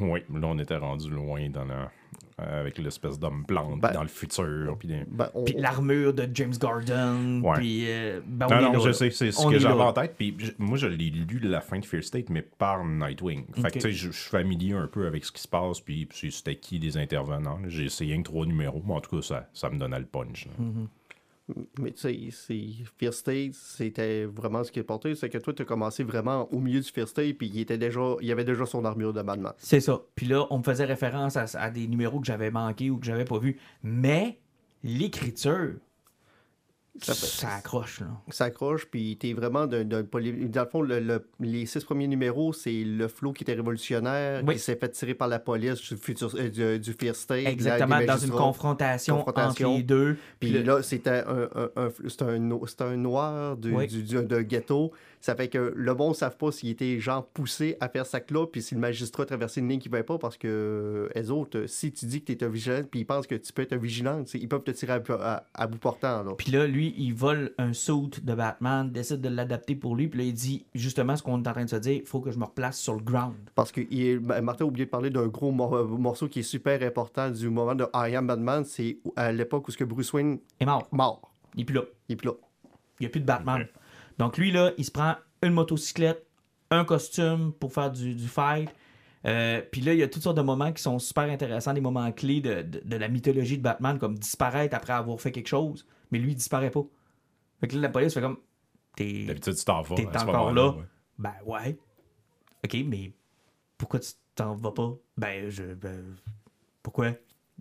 Oui, là, on était rendu loin dans la... avec l'espèce d'homme plante Ben- dans le futur. Puis Ben, on- puis l'armure de James Gordon, Ouais. puis... euh, ben, on Non, non, là, je sais, c'est ce On que j'avais en tête. Puis je- moi, je l'ai lu la fin de Fear State, mais par Nightwing. Fait que, tu sais, je suis familier un peu avec ce qui se passe, puis c'était qui des intervenants. J'ai essayé un trois numéros, mais en tout cas, ça, ça me donnait le punch. là. Mais tu sais, Fear State, c'était vraiment ce qui est porté. C'est que toi, tu as commencé vraiment au milieu du Fear State, puis il, était déjà, il avait déjà son armure de Batman. C'est ça. Puis là, on me faisait référence à, à des numéros que j'avais manqués ou que j'avais pas vus. Mais l'écriture, Ça accroche, là. Ça accroche, puis t'es vraiment d'un poly- Dans le fond, le- le- les six premiers numéros, c'est le flow qui était révolutionnaire, Oui. qui s'est fait tirer par la police du, futur, euh, du, du Fear State. Exactement, dans une confrontation, Confrontation. entre les deux. Puis le- là, c'était un, un, un- noir du, Oui. du, du- d'un ghetto. Ça fait que le monde ne savent pas s'il était genre poussé à faire ça là, puis si le magistrat a traversé une ligne qui ne va pas, parce que euh, les autres, si tu dis que tu es un vigilant, puis ils pensent que tu peux être un vigilant, ils peuvent te tirer à, à- à bout portant. Là. Puis là, lui, il vole un suit de Batman, décide de l'adapter pour lui. Puis là, il dit justement ce qu'on est en train de se dire il faut que je me replace sur le ground. Parce que il est- ben, Martin a oublié de parler d'un gros mor- euh, morceau qui est super important du moment de I Am Batman, c'est à l'époque où ce que Bruce Wayne est mort. mort. Il est plus là. Il est plus là. Il n'y a plus de Batman. Donc lui, là, il se prend une motocyclette, un costume pour faire du, du fight. Euh, Puis là, il y a toutes sortes de moments qui sont super intéressants, des moments clés de, de- de la mythologie de Batman, comme disparaître après avoir fait quelque chose, mais lui, il disparaît pas. Fait que là, la police fait comme T'es D'habitude, tu t'en vas. T'es ce encore là? ouais. Ben ouais. Ok, mais pourquoi tu t'en vas pas? Ben, je. Ben, pourquoi?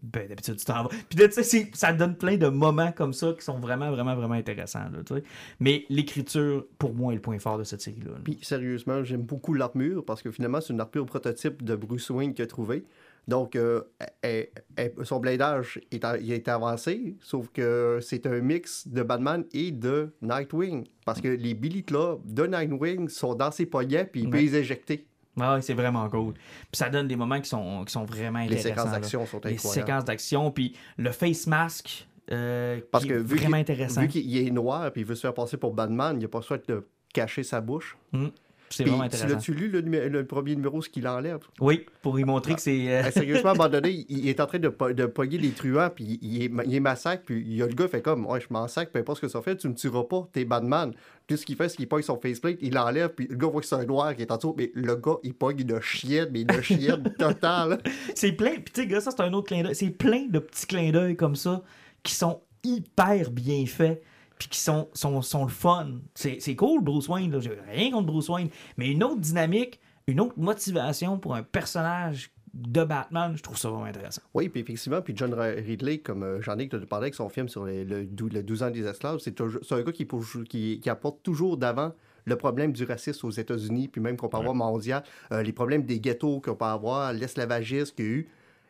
Ben, d'habitude, tu t'en vas. Puis là, tu sais, ça donne plein de moments comme ça qui sont vraiment, vraiment, vraiment intéressants. Là. Mais l'écriture, pour moi, est le point fort de cette série-là. là. Puis sérieusement, j'aime beaucoup l'armure parce que finalement, c'est une armure prototype de Bruce Wayne qu'il a trouvé. Donc, euh, elle- elle- son bladage est, a- il est avancé, sauf que c'est un mix de Batman et de Nightwing. Parce que les Billy Club de Nightwing sont dans ses poignets, puis il peut Ouais. les éjecter. Ah ouais, c'est vraiment cool. Puis ça donne des moments qui sont, qui sont vraiment Les intéressants. séquences là. d'action sont Les incroyables. séquences d'action, puis le face mask, euh, Parce qui que est vu vraiment qu'il- intéressant. Vu qu'il est noir puis il veut se faire passer pour Batman, il a pas le choix de cacher sa bouche. Mm. C'est vraiment tu intéressant. l'as-tu lu le, premier numéro, ce qu'il enlève? Oui, pour y montrer que c'est. euh, Ah, sérieusement, à un moment donné, il, est en train de, po- de pogner les truands, puis il, est, il est massacre, puis il y a le gars fait comme, ouais, je massacre, peu importe ce que ça fait, tu me tueras pas, t'es Batman. Puis ce qu'il fait, c'est qu'il pogne son faceplate, il l'enlève, puis le gars voit que c'est un noir qui est en dessous, mais le gars, il pogne une chienne, mais une chienne totale. C'est plein, puis tu sais, gars, ça c'est un autre clin d'œil. C'est plein de petits clins d'œil comme ça qui sont hyper bien faits, puis qui sont, sont, sont le fun. C'est c'est cool, Bruce Wayne, là. J'ai rien contre Bruce Wayne, mais une autre dynamique, une autre motivation pour un personnage de Batman, je trouve ça vraiment intéressant. Oui, puis effectivement, puis John Ridley, comme euh, j'en ai que tu parlé avec son film sur les- le, le 12 ans des esclaves, c'est toujours- c'est un gars qui, pour- qui, qui apporte toujours d'avant le problème du racisme aux États-Unis, puis même qu'on peut avoir mondial, euh, les problèmes des ghettos qu'on peut avoir, l'esclavagisme qu'il y a eu.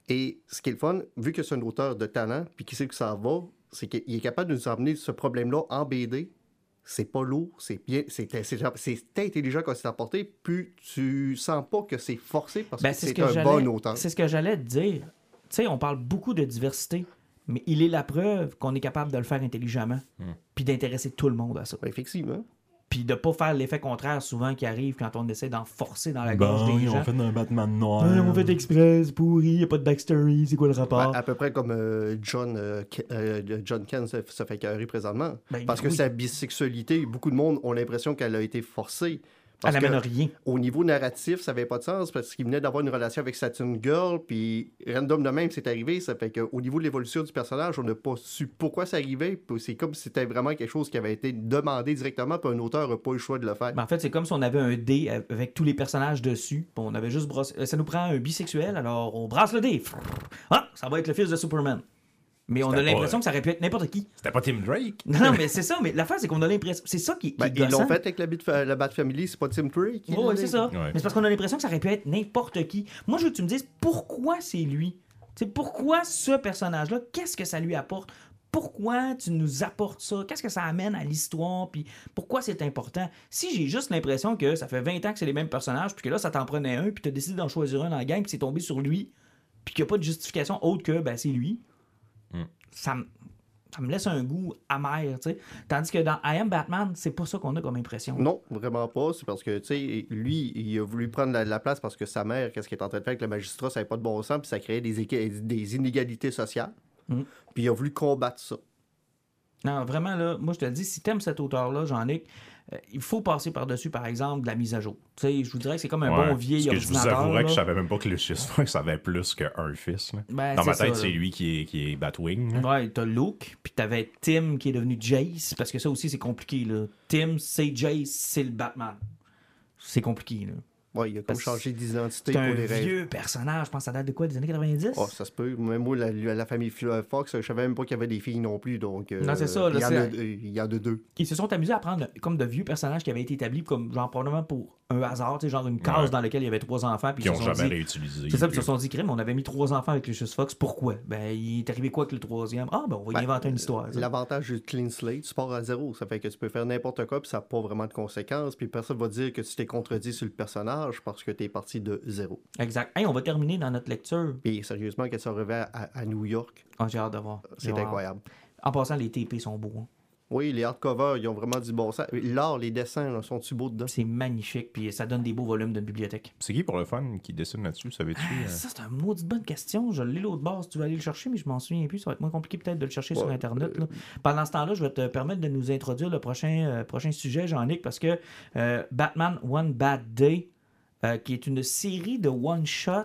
Et ce qui est le fun, vu que c'est un auteur de talent, puis qui sait que ça va, c'est qu'il est capable de nous emmener ce problème-là en BD. C'est pas lourd, c'est bien, c'est c'est- c'est intelligent quand c'est apporté, puis tu sens pas que c'est forcé parce Ben, que c'est ce un bon auteur. C'est ce que j'allais te dire. Tu sais, on parle beaucoup de diversité, mais il est la preuve qu'on est capable de le faire intelligemment, puis d'intéresser tout le monde à ça. Effectivement. Puis de pas faire l'effet contraire souvent qui arrive quand on essaie d'en forcer dans la gorge des gens. un Batman noir. Ouais, on fait exprès, c'est pourri, y a pas de backstory, c'est quoi le rapport? À, à peu près comme euh, John, euh, euh, John Ken se, se fait carrer présentement. Ben, Parce que sa bisexualité, beaucoup de monde ont l'impression qu'elle a été forcée. Parce Elle amène que rien. au niveau narratif, ça n'avait pas de sens parce qu'il venait d'avoir une relation avec Saturn Girl, puis random de même, c'est arrivé. Ça fait qu'au niveau de l'évolution du personnage, on n'a pas su pourquoi ça arrivait. C'est comme si c'était vraiment quelque chose qui avait été demandé directement, puis un auteur n'a pas eu le choix de le faire. Ben, en fait, c'est comme si on avait un dé avec tous les personnages dessus. puis on avait juste brossé. euh, Ça nous prend un bisexuel, alors on brasse le dé. Ah, ça va être le fils de Superman. Mais on a l'impression que ça aurait pu être n'importe qui. C'était pas Tim Drake. Non, non, mais c'est ça. Mais l'affaire, c'est qu'on a l'impression. C'est ça qui, qui Ben, est ils l'ont fait avec la, Bat- la Bat Family, c'est pas Tim Drake. dit? c'est ça. Ouais. Mais c'est parce qu'on a l'impression que ça aurait pu être n'importe qui. Moi, je veux que tu me dises pourquoi c'est lui? Tu sais, pourquoi ce personnage-là, qu'est-ce que ça lui apporte? Pourquoi tu nous apportes ça? Qu'est-ce que ça amène à l'histoire? Puis pourquoi c'est important? Si j'ai juste l'impression que ça fait 20 ans que c'est les mêmes personnages, puis que là, ça t'en prenait un, puis tu as décidé d'en choisir un dans la gang, puis c'est tombé sur lui, puis qu'il n'y a pas de justification autre que, ben, c'est lui, Mm. ça me. Ça me laisse un goût amer, tu sais. Tandis que dans I Am Batman, c'est pas ça qu'on a comme impression. Non, vraiment pas. C'est parce que, tu sais, lui, il a voulu prendre la, la place parce que sa mère, qu'est-ce qu'elle est en train de faire avec le magistrat, ça n'avait pas de bon sens, puis ça créait des, des inégalités sociales. Mhm. Puis il a voulu combattre ça. Non, vraiment, là, moi, je te le dis, si t'aimes cet auteur-là, Jean-Nic, euh, il faut passer par-dessus, par exemple, de la mise à jour. Je vous dirais que c'est comme un Ouais. bon vieil Parce que je vous ordinateur. avouerais que je savais même pas que Lucius Fox avait plus qu'un fils. Ben, Dans ma tête, c'est lui qui est, qui est Batwing. Ouais, t'as Luke, puis t'avais Tim qui est devenu Jace, parce que ça aussi, c'est compliqué, là. Tim, c'est Jace, c'est le Batman. C'est compliqué, là. Ouais, il a comme changé d'identité C'est pour un les rêves. vieux personnage, je pense que ça date de quoi, des années 90? Oh, ça se peut. Même moi, la, la famille Flo- Fox, je savais même pas qu'il y avait des filles non plus. Donc, euh, Non, c'est ça, là, il, y en a, c'est- il y en a deux. Ils se sont amusés à prendre comme de vieux personnages qui avaient été établis comme, genre, probablement pour un hasard, tu sais, genre une case Ouais. dans laquelle il y avait trois enfants, puis Qui ils ont se sont jamais dit- réutilisé. C'est ça, puis ils se sont dit, crème, on avait mis trois enfants avec Lucius Fox. Pourquoi? Ben, il est arrivé quoi avec le troisième? Ah, ben, on va y Ben, inventer une histoire. L'avantage du clean slate, tu pars à zéro. Ça fait que tu peux faire n'importe quoi, puis ça n'a pas vraiment de conséquences. Puis personne va dire que tu t'es contredit sur le personnage parce que tu es parti de zéro. Exact. Hey, on va terminer dans notre lecture. Puis sérieusement, quand ça revient à, à New York, Ah, j'ai hâte de voir. J'ai c'est incroyable. En passant, les TP sont beaux. hein. Oui, les hardcovers, ils ont vraiment du bon sens. L'art, les dessins, là, sont-tu beaux dedans? C'est magnifique, puis ça donne des beaux volumes d'une bibliothèque. C'est qui pour le fun qui dessine là-dessus, savais-tu? Ah, euh? ça, c'est une maudite bonne question. Je l'ai l'autre base. Tu vas aller le chercher, mais je m'en souviens plus. Ça va être moins compliqué peut-être de le chercher sur. Internet. là. Pendant ce temps-là, je vais te permettre de nous introduire le prochain, euh, prochain sujet, Jean-Nic, parce que euh, Batman One Bad Day, euh, qui est une série de one-shot.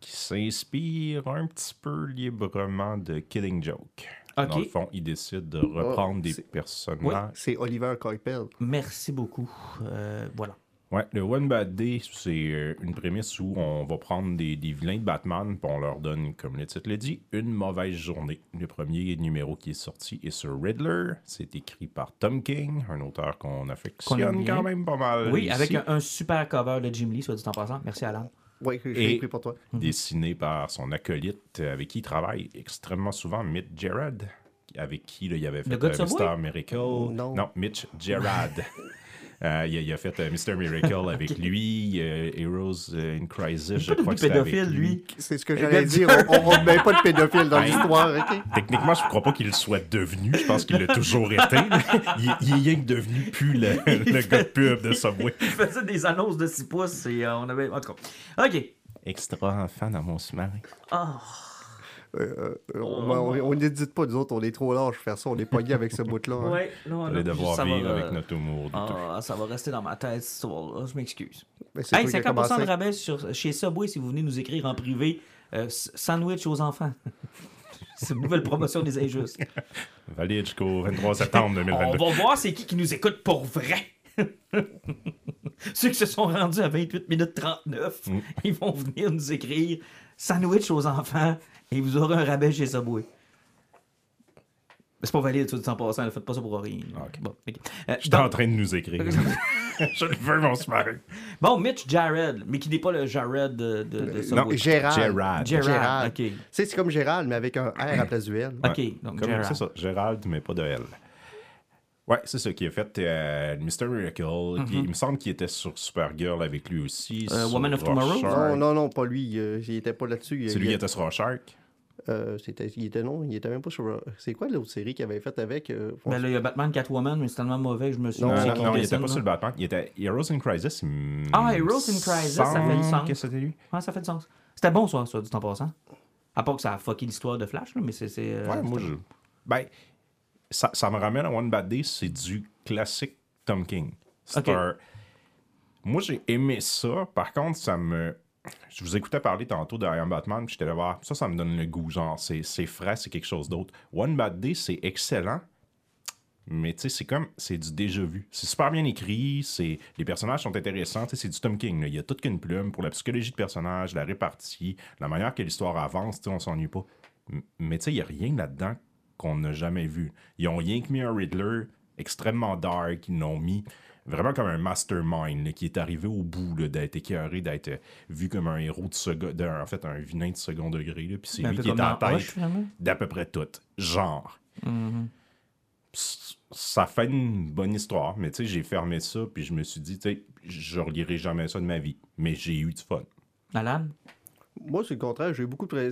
Qui s'inspire un petit peu librement de Killing Joke. Ok. Dans le fond, il décide de reprendre des personnages. C'est Oliver Coipel. Merci beaucoup. Euh, voilà. Ouais, le One Bad Day, c'est euh, une prémisse où on va prendre des, des vilains de Batman, puis on leur donne, comme le titre le dit, une mauvaise journée. Le premier numéro qui est sorti est sur Riddler. C'est écrit par Tom King, un auteur qu'on Qu'on affectionne aime bien. quand même pas mal. Oui, ici. avec un, un super cover de Jim Lee, soit dit en passant. Merci, Alan. Oui, je Et- l'ai écrit pour toi. dessiné par son acolyte euh, avec qui il travaille extrêmement souvent, Mitch Gerard, avec qui là, il avait fait Le euh? Mr. Miracle. Non. Mitch Gerard. Euh, il, a, il a fait euh, Mr. Miracle avec lui, euh, Heroes in Crisis, je Pas crois que c'est pédophile, lui. C'est ce que j'allais dire. On ne met pas de pédophile dans Hey. l'histoire, OK? Techniquement, je ne crois pas qu'il le soit devenu. Je pense qu'il l'a toujours été. Il, il est rien que devenu plus le, le gars de pub de Subway. Il faisait des annonces de 6 pouces et euh, on avait. En tout cas. OK. Extra enfant dans mon sous-marin. Ah. Euh, euh, on on n'édite pas, nous autres, on est trop large pour faire ça. On est pogné avec ce bout-là. hein. Ouais, non, non, devoir ça va, vivre euh, avec notre humour. douteux. Ah, ça va rester dans ma tête, cette histoire-là. Je m'excuse. Hey, toi qui as 50% de rabais sur, chez Subway si vous venez nous écrire en privé. euh, sandwich aux enfants. C'est une nouvelle promotion des injustes. Valide jusqu'au 23 septembre On 2022. va voir c'est qui qui nous écoute pour vrai. Ceux qui se sont rendus à 28 minutes 39, Mm. ils vont venir nous écrire sandwich aux enfants et vous aurez un rabais chez Subway. Mais C'est pas valide, tout en passant, ne faites pas ça pour rien. Ah. Bon. Euh, J'étais donc- en train de nous écrire. je le veux, mon sous-marin. Bon, Mitch Jared, mais qui n'est pas le Jared de, de, de Non, Subway. Gérald. Gérald. Gérald, Gérald. ok. Tu sais, c'est comme Gérald, mais avec un R à la place du L. Ok, Ouais. donc Comme- Gérald. C'est ça, Gérald, mais pas de L. Ouais, c'est ça qui a fait euh, Mr. Miracle. Puis il me semble qu'il était sur Supergirl avec lui aussi. Euh, Woman of Tomorrow? Non, non, non, pas lui. euh, il était pas là-dessus. Il- C'est lui qui était sur Rorschach. Euh, c'était, il était non, il était même pas sur. C'est quoi l'autre série qu'il avait faite avec euh, Ben là, il y a Batman, Catwoman, mais c'est tellement mauvais que je me suis Non, dit non, il était pas sur le Batman. Il était Heroes in Crisis. me Ah, Heroes in Crisis, ça fait du sens. que c'était lui. Ouais, ça fait du sens. C'était bon, ça, ça, du temps passant. À part que ça a fucké l'histoire de Flash, là, mais c'est. c'est, euh, Ouais, moi, je. Ben, ça, ça me ramène à One Bad Day, c'est du classique Tom King. C'est un- Moi, j'ai aimé ça. Par contre, ça me. Je vous écoutais parler tantôt de I Am Batman, puis j'étais là voir. Ça, ça me donne le goût. Genre, c'est c'est frais, c'est quelque chose d'autre. One Bad Day, c'est excellent. Mais tu sais, c'est comme, c'est du déjà vu. C'est super bien écrit, les personnages sont intéressants, c'est du Tom King. Il y a toute qu'une plume pour la psychologie de personnage, la répartie, la manière que l'histoire avance, on s'ennuie pas. Mais tu sais, il n'y a rien là-dedans qu'on n'a jamais vu. Ils ont rien que mis un Riddler extrêmement dark, ils l'ont mis vraiment comme un mastermind là, qui est arrivé au bout d'être écœuré, d'être euh, vu comme un héros de second, d'un- en fait un vilain de second degré. là, Puis c'est lui qui est en tête d'à peu près tout. Genre. Mhm. Pss, Ça fait une bonne histoire, mais tu sais, j'ai fermé ça, puis je me suis dit, tu sais, je relirai jamais ça de ma vie. Mais j'ai eu du fun. Alan? Moi, c'est le contraire. J'ai beaucoup de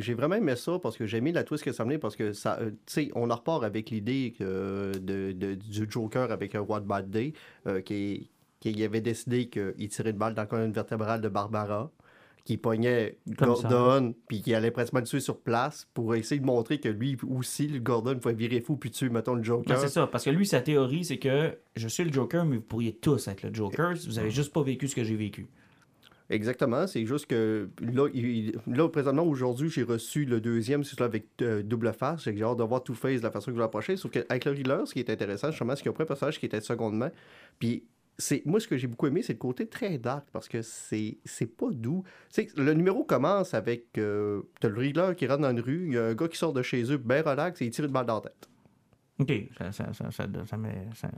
J'ai vraiment aimé ça parce que j'ai aimé la twist que ça menait parce que ça. euh, tu sais, on en repart avec l'idée que de, de- du Joker avec un What Bad Day euh, qui, qui avait décidé qu'il tirait une balle dans la colonne vertébrale de Barbara, qui pognait. Gordon, puis qui allait presque le tuer sur place pour essayer de montrer que lui aussi, le Gordon, pouvait virer fou puis tuer, mettons, le Joker. c'est ça, parce que lui, sa théorie, c'est que je suis le Joker, mais vous pourriez tous être le Joker. Vous avez juste pas vécu ce que j'ai vécu. Exactement, c'est juste que là, il- présentement, aujourd'hui, j'ai reçu le deuxième, c'est celui avec euh, double face. J'ai hâte de voir Two-Face de la façon qu'il va l'approcher. Sauf qu'avec le Riddler, ce qui est intéressant, justement, c'est qu'il y a un personnage qui était secondement. Puis, c'est, moi, ce que j'ai beaucoup aimé, c'est le côté très dark parce que c'est, c'est pas doux. Sais, le numéro commence avec. Euh, t'as le Riddler qui rentre dans une rue, y a un gars qui sort de chez eux, ben relax, et il tire une balle dans la tête. OK, ça, ça, ça, ça, ça met- ça-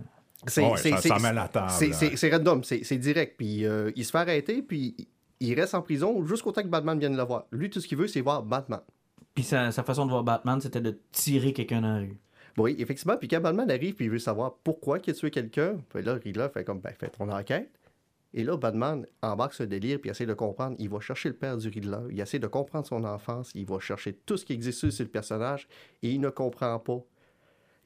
C'est, Ouais, c'est- ça, c'est- ça met la table. c'est, là. c'est, c'est random, c'est, c'est direct. Puis euh, il se fait arrêter, puis il reste en prison jusqu'au temps que Batman vienne le voir. Lui, tout ce qu'il veut, c'est voir Batman. Puis sa, sa façon de voir Batman, c'était de tirer quelqu'un dans la rue. Oui, effectivement. Puis quand Batman arrive, puis il veut savoir pourquoi il a tué quelqu'un, puis là, Riddler fait comme, ben, fais ton enquête. Et là, Batman embarque ce délire, puis essaie de comprendre. Il va chercher le père du Riddler. Il essaie de comprendre son enfance. Il va chercher tout ce qui existe sur le personnage, et il ne comprend pas.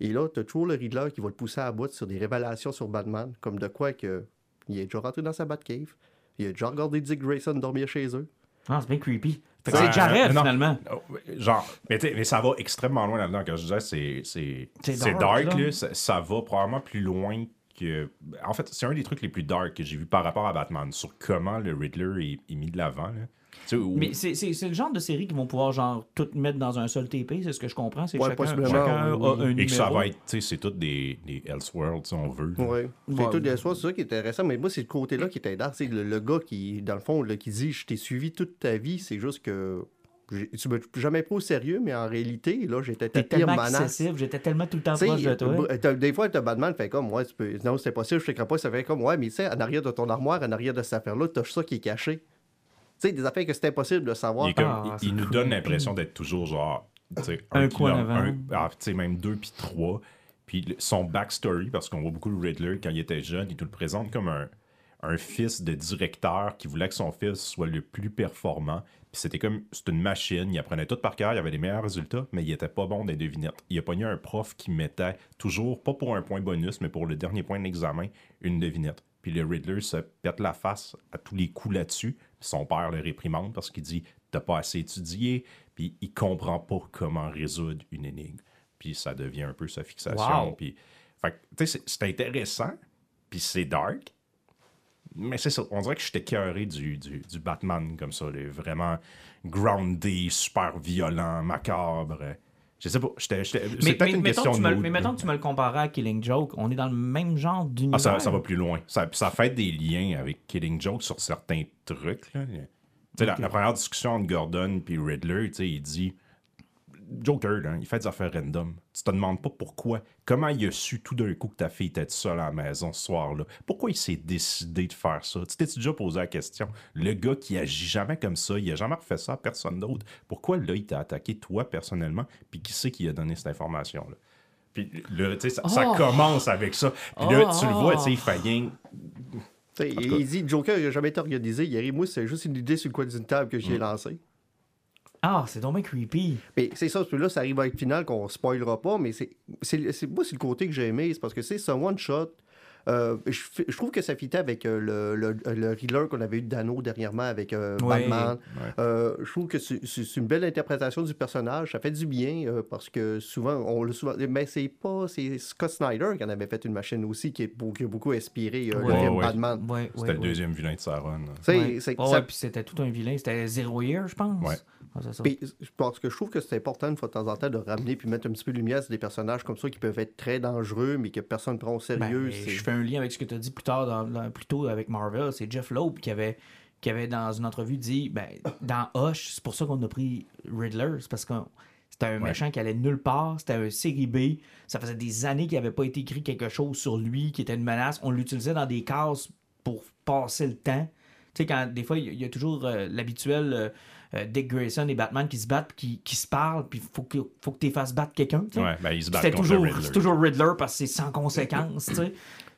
Et là, t'as toujours le Riddler qui va le pousser à bout sur des révélations sur Batman, comme de quoi que il est déjà rentré dans sa Batcave. Il a déjà regardé Dick Grayson dormir chez eux. Ah, c'est bien creepy. Fait que c'est Jared, non. finalement. Oh, Genre, mais, mais ça va extrêmement loin là-dedans. Quand je disais, c'est, c'est, C'est c'est dark, dark, là. là, ça, ça va probablement plus loin que. En fait, c'est un des trucs les plus dark que j'ai vu par rapport à Batman, sur comment le Riddler est, est mis de l'avant. là. Mais c'est le genre de série qui vont pouvoir, genre, tout mettre dans un seul TP, c'est ce que je comprends. C'est Ouais, chacun, possiblement, chacun oui, a un et numéro. que ça va être, tu sais, c'est tout des, des Elseworlds, si on veut. Oui. C'est Ouais. tout des soirs, c'est ça qui est intéressant. Mais moi, c'est le côté-là qui est. C'est le, le gars qui, dans le fond, là, qui dit Je t'ai suivi toute ta vie, c'est juste que. Tu m'as jamais pris au sérieux, mais en réalité, là, j'étais ta pire tellement menace. accessible, j'étais tellement tout le temps proche de toi. euh, des fois, t'as Batman fait comme, ouais, tu peux... non, c'est possible, je te crois pas, ça fait comme, ouais, mais tu sais, en arrière de ton armoire, en arrière de cette affaire-là, t'as ça qui est caché. Tu sais, des affaires que c'est impossible de savoir. Il, comme- Ah, il- il c'est nous donne l'impression d'être toujours genre tu sais, Un kilomètre- coin avant. un- ah, tu sais, même deux puis trois. Puis son backstory, parce qu'on voit beaucoup le Riddler quand il était jeune, il nous le présente comme un, un fils de directeur qui voulait que son fils soit le plus performant. Puis c'était comme, c'est une machine, il apprenait tout par cœur, il avait les meilleurs résultats, mais il était pas bon des devinettes. Il a pogné un prof qui mettait toujours, pas pour un point bonus, mais pour le dernier point de l'examen, une devinette. Puis le Riddler se pète la face à tous les coups là-dessus. Son père le réprimande parce qu'il dit T'as pas assez étudié, puis il comprend pas comment résoudre une énigme. Puis ça devient un peu sa fixation. Wow. Puis, fait que, tu sais, c'est- c'est intéressant, puis c'est dark. Mais c'est ça, on dirait que j'étais cœuré du, du, du Batman comme ça, là, vraiment groundé, super violent, macabre. Je sais pas, j'étais. j'étais- Mais, C'est peut-être mais, une mettons, question tu de me, mood, mais mettons que tu me le comparais à Killing Joke, on est dans le même genre d'univers. Ah, ça, ça va plus loin. Ça, ça fait des liens avec Killing Joke sur certains trucs. là. Tu sais, la, la première discussion entre Gordon et Riddler, il dit Joker, là, il fait des affaires random. Tu te demandes pas pourquoi. Comment il a su tout d'un coup que ta fille était seule à la maison ce soir-là? Pourquoi il s'est décidé de faire ça? Tu t'es déjà posé la question? Le gars qui agit jamais comme ça, il a jamais refait ça à personne d'autre. Pourquoi là, il t'a attaqué toi personnellement? Puis qui c'est qui a donné cette information-là? Puis là, tu sais, ça, ça Oh! commence avec ça. Puis là, Oh! tu le vois, tu sais, cas. il dit Joker, il n'a jamais été organisé. Il arrive, moi, c'est juste une idée sur le coin d'une table que Mm. j'ai lancée. Ah, c'est bien creepy. Mais c'est ça, parce que là, ça arrive avec le final qu'on spoilera pas, mais c'est, moi, c'est le côté que j'ai aimé, c'est parce que c'est ce one-shot. Euh, je, trouve que ça fitait avec euh, le, le, le Riddler qu'on avait eu d'Anno dernièrement avec euh, Ouais. Batman. Ouais. Euh, je trouve que c'est, une belle interprétation du personnage. Ça fait du bien euh, parce que souvent, on le souvent. Mais c'est pas. C'est Scott Snyder qui en avait fait une machine aussi qui, est, qui a beaucoup inspiré euh, Ouais, le film ouais. Batman. Ouais, C'était ouais, le deuxième vilain de c'est- Ouais, ça- ouais, puis c'était tout un vilain. C'était Zero Year, je pense. Puis, je pense que je trouve que c'est important une fois de temps en temps de ramener puis mettre un petit peu de lumière sur des personnages comme ça qui peuvent être très dangereux mais que personne ne prend au sérieux. Ben, c'est- je fais un lien avec ce que tu as dit plus tard, dans, dans- plus tôt avec Marvel. C'est Jeff Loeb qui avait, qui avait, dans une entrevue, dit ben, dans Hush, c'est pour ça qu'on a pris Riddler. C'est parce que c'était un Ouais. méchant qui allait nulle part. C'était un série B. Ça faisait des années qu'il n'avait pas été écrit quelque chose sur lui qui était une menace. On l'utilisait dans des cases pour passer le temps. Tu sais, quand des fois, il y a- il y, a toujours euh, l'habituel euh, euh, Dick Grayson et Batman qui se battent, qui, qui se parlent, puis faut que, faut que tu fasses battre quelqu'un. tu sais. Ouais, ben, il se bat C'était contre toujours, Riddler. c'est toujours Riddler parce que c'est sans conséquence, tu sais.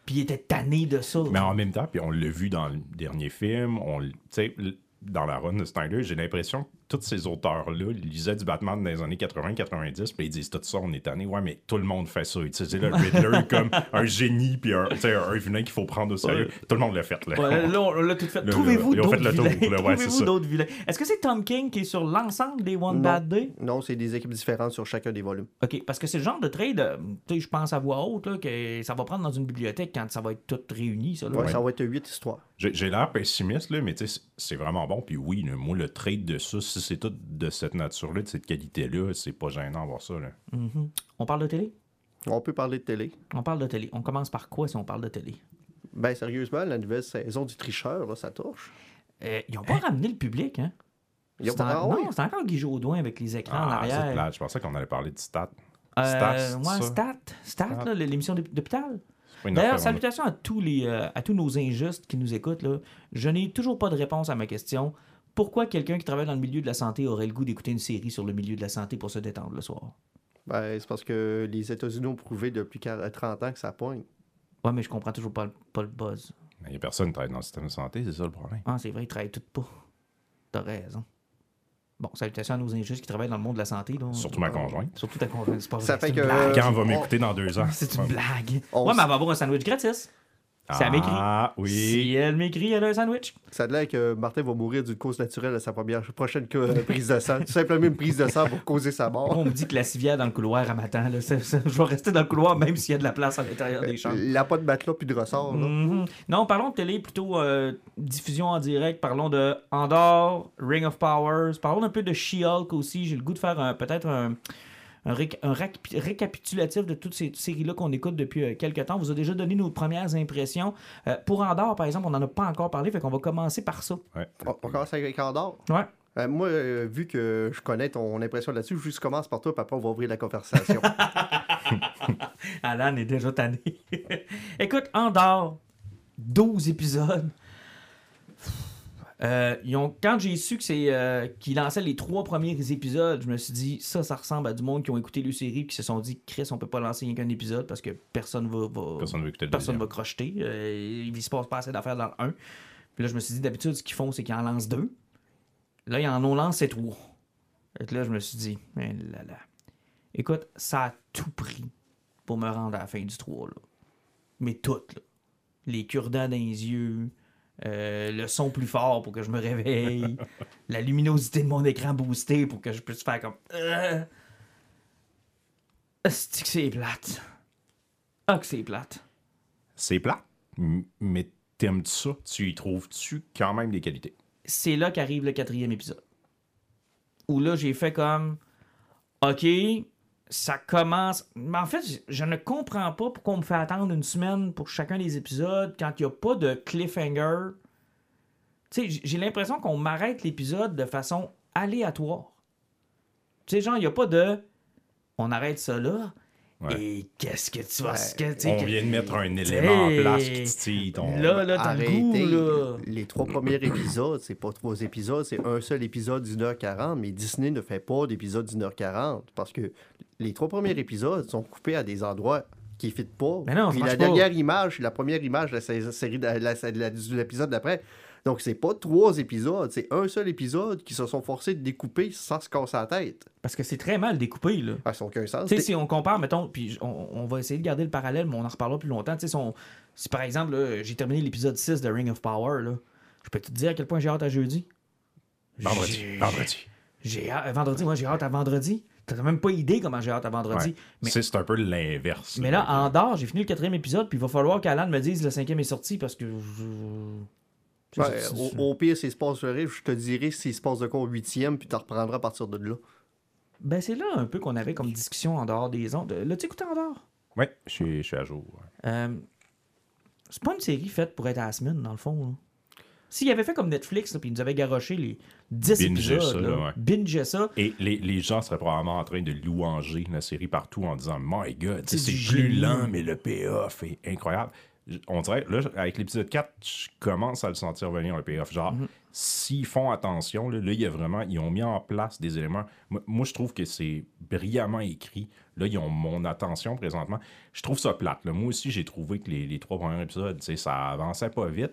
Puis il était tanné de ça. Mais en même temps, puis on l'a vu dans le dernier film, on, dans la run de Snyder, j'ai l'impression tous ces auteurs-là lisaient du Batman dans les années 80-90, puis ils disent tout ça, on est tanné. Ouais, mais tout le monde fait ça. Utiliser le Riddler comme un génie, puis un, tu sais, un vilain qu'il faut prendre au sérieux. Tout le monde l'a fait, là. Ouais, là, on l'a tout fait. Là, Trouvez-vous là, ils ont fait d'autres le tour, vilains? là, ouais, c'est Trouvez-vous ça. d'autres vilains? Est-ce que c'est Tom King qui est sur l'ensemble des One Non. Bad Day? Non, c'est des équipes différentes sur chacun des volumes. OK, parce que c'est le genre de trade, euh, tu sais, je pense à voix haute, là, que ça va prendre dans une bibliothèque quand ça va être tout réuni, ça. Là. Ouais, Ça va être huit histoires. J'ai l'air pessimiste, là, mais tu sais, c'est- vraiment bon. Puis oui, moi, le trade de ça, si c'est tout de cette nature-là, de cette qualité-là, c'est pas gênant voir ça. Là. Mhm. On parle de télé? On peut parler de télé. On parle de télé. On commence par quoi si on parle de télé? Ben, sérieusement, la nouvelle saison du tricheur, là, ça touche. Euh, ils n'ont pas ramené le public, hein? Il y a C'est pas- en- ah oui? Non, c'est encore Guy Jodoin avec les écrans en Ah, arrière. plate. Je pensais qu'on allait parler de stats. Euh, Stats, ouais, ça? Stat. Stat, l'émission d'hôp- d'hôpital. D'ailleurs, salutations à tous, les, euh, à tous nos injustes qui nous écoutent. Là. Je n'ai toujours pas de réponse à ma question. Pourquoi quelqu'un qui travaille dans le milieu de la santé aurait le goût d'écouter une série sur le milieu de la santé pour se détendre le soir? Ben, c'est parce que les États-Unis ont prouvé depuis 40 30 ans que ça pogne. Ouais, mais je comprends toujours pas, le- pas le buzz. Il n'y a personne qui travaille dans le système de santé, c'est ça le problème. Ah, c'est vrai, ils travaillent tout pas. T'as raison. Bon, salutations à nos injustes qui travaillent dans le monde de la santé. là. Surtout ma conjointe. Surtout ta conjointe. C'est pas Ça vrai, fait c'est une que- blague. Quand on va m'écouter dans deux ans. C'est une blague. Ouais, mais elle va avoir un sandwich gratis. Elle m'écrit. Ah, oui. Si elle m'écrit, elle a un sandwich. Ça a l'air que Martin va mourir d'une cause naturelle à sa première prochaine euh, prise de sang. Tout simplement une prise de sang pour causer sa mort. On me dit que la civière dans le couloir, elle m'attend. là. Ça- ça- Je vais rester dans le couloir même s'il y a de la place à l'intérieur des chambres. Il n'a pas de matelas puis de ressort. là. Mhm. Non, parlons de télé, plutôt euh, diffusion en direct. Parlons de Andor, Ring of Powers. Parlons un peu de She-Hulk aussi. J'ai le goût de faire un- peut-être un, un, récapitulatif de toutes ces séries-là qu'on écoute depuis euh, quelques temps. On vous a déjà donné nos premières impressions. Euh, pour Andor, par exemple, on n'en a pas encore parlé, fait qu'on va commencer par ça. Ouais. On on commence avec Andorre. Ouais. Euh, moi, euh, vu que je connais ton impression là-dessus, je juste commence par toi, puis après on va ouvrir la conversation. Alan est déjà tanné. Écoute, Andorre, 12 épisodes. Euh, ils ont, quand j'ai su que c'est euh, qu'ils lançaient les trois premiers épisodes, je me suis dit ça, ça ressemble à du monde qui ont écouté le série et qui se sont dit Chris, on peut pas lancer qu'un épisode parce que personne va, va- Personne écouter le personne va crocheter. Euh, il se passe pas assez d'affaires dans le 1. Puis là, je me suis dit d'habitude, ce qu'ils font, c'est qu'ils en lancent deux. Là, ils en ont lancé trois. Et là, je me suis dit, eh là là. Écoute, ça a tout pris pour me rendre à la fin du 3. Là. Mais tout. Là. Les cure-dents dans les yeux, euh, le son plus fort pour que je me réveille, la luminosité de mon écran boostée pour que je puisse faire comme. Euh... Asti que c'est plate? Ah, que c'est plate. C'est plat, m- mais t'aimes ça? Tu y trouves-tu quand même des qualités? c'est là qu'arrive le quatrième épisode. Où là, j'ai fait comme OK, ça commence. Mais en fait, je- ne comprends pas pourquoi on me fait attendre une semaine pour chacun des épisodes quand il n'y a pas de cliffhanger. Tu sais, j'ai l'impression qu'on m'arrête l'épisode de façon aléatoire. Tu sais, genre, il n'y a pas de. On arrête ça là. Ouais. Et qu'est-ce que tu vas. Ouais. que- On que- vient de mettre un élément en place qui titille ton. Là, là, t'as le. Les trois premiers épisodes, c'est pas trois épisodes, c'est un seul épisode d'une heure 40, mais Disney ne fait pas d'épisode d'une heure 40 parce que les trois premiers épisodes sont coupés à des endroits qui ne fitent pas. Mais non, Puis la pas. dernière image, c'est la première image de la sé- série de, la- la- la- de l'épisode d'après. Donc, c'est pas trois épisodes, c'est un seul épisode qui se sont forcés de découper sans se casser la tête. Parce que c'est très mal découpé, là. Ah, ça n'a aucun sens. Tu sais, si on compare, mettons, puis on, on va essayer de garder le parallèle, mais on en reparlera plus longtemps. Tu sais, si, on- si par exemple, là, j'ai terminé l'épisode 6 de Ring of Power, là, je peux te dire à quel point j'ai hâte à jeudi? Vendredi. J'ai- Vendredi. J'ai hâte, vendredi, moi j'ai hâte à vendredi. T'as même pas idée comment j'ai hâte à vendredi. Ouais. Mais, C'est un peu l'inverse. mais là, en dehors, j'ai fini le quatrième épisode, puis il va falloir qu'Alan me dise le cinquième est sorti parce que. je- Ouais, au, au pire, s'il se passe le rire, je te dirai s'il se passe de quoi au huitième, puis tu reprendras à partir de là. Ben, c'est là un peu qu'on avait comme discussion en dehors des ondes. L'as-tu écouté en dehors? Oui, je suis, à jour. Euh, c'est pas une série faite pour être à la semaine, dans le fond. là. S'il avait fait comme Netflix, puis il nous avait garoché les 10 Bingeait épisodes, ça, là, ouais. ça, Et les, les gens seraient probablement en train de louanger la série partout en disant My God, C'est plus génie. lent, mais le payoff est incroyable. On dirait, là, avec l'épisode 4, je commence à le sentir venir, le payoff. Genre, Mhm. s'ils font attention, là, là, il y a vraiment, ils ont mis en place des éléments. Moi, moi, je trouve que c'est brillamment écrit. Là, ils ont mon attention présentement. Je trouve ça plate. là. Moi aussi, j'ai trouvé que les, les trois premiers épisodes, ça avançait pas vite.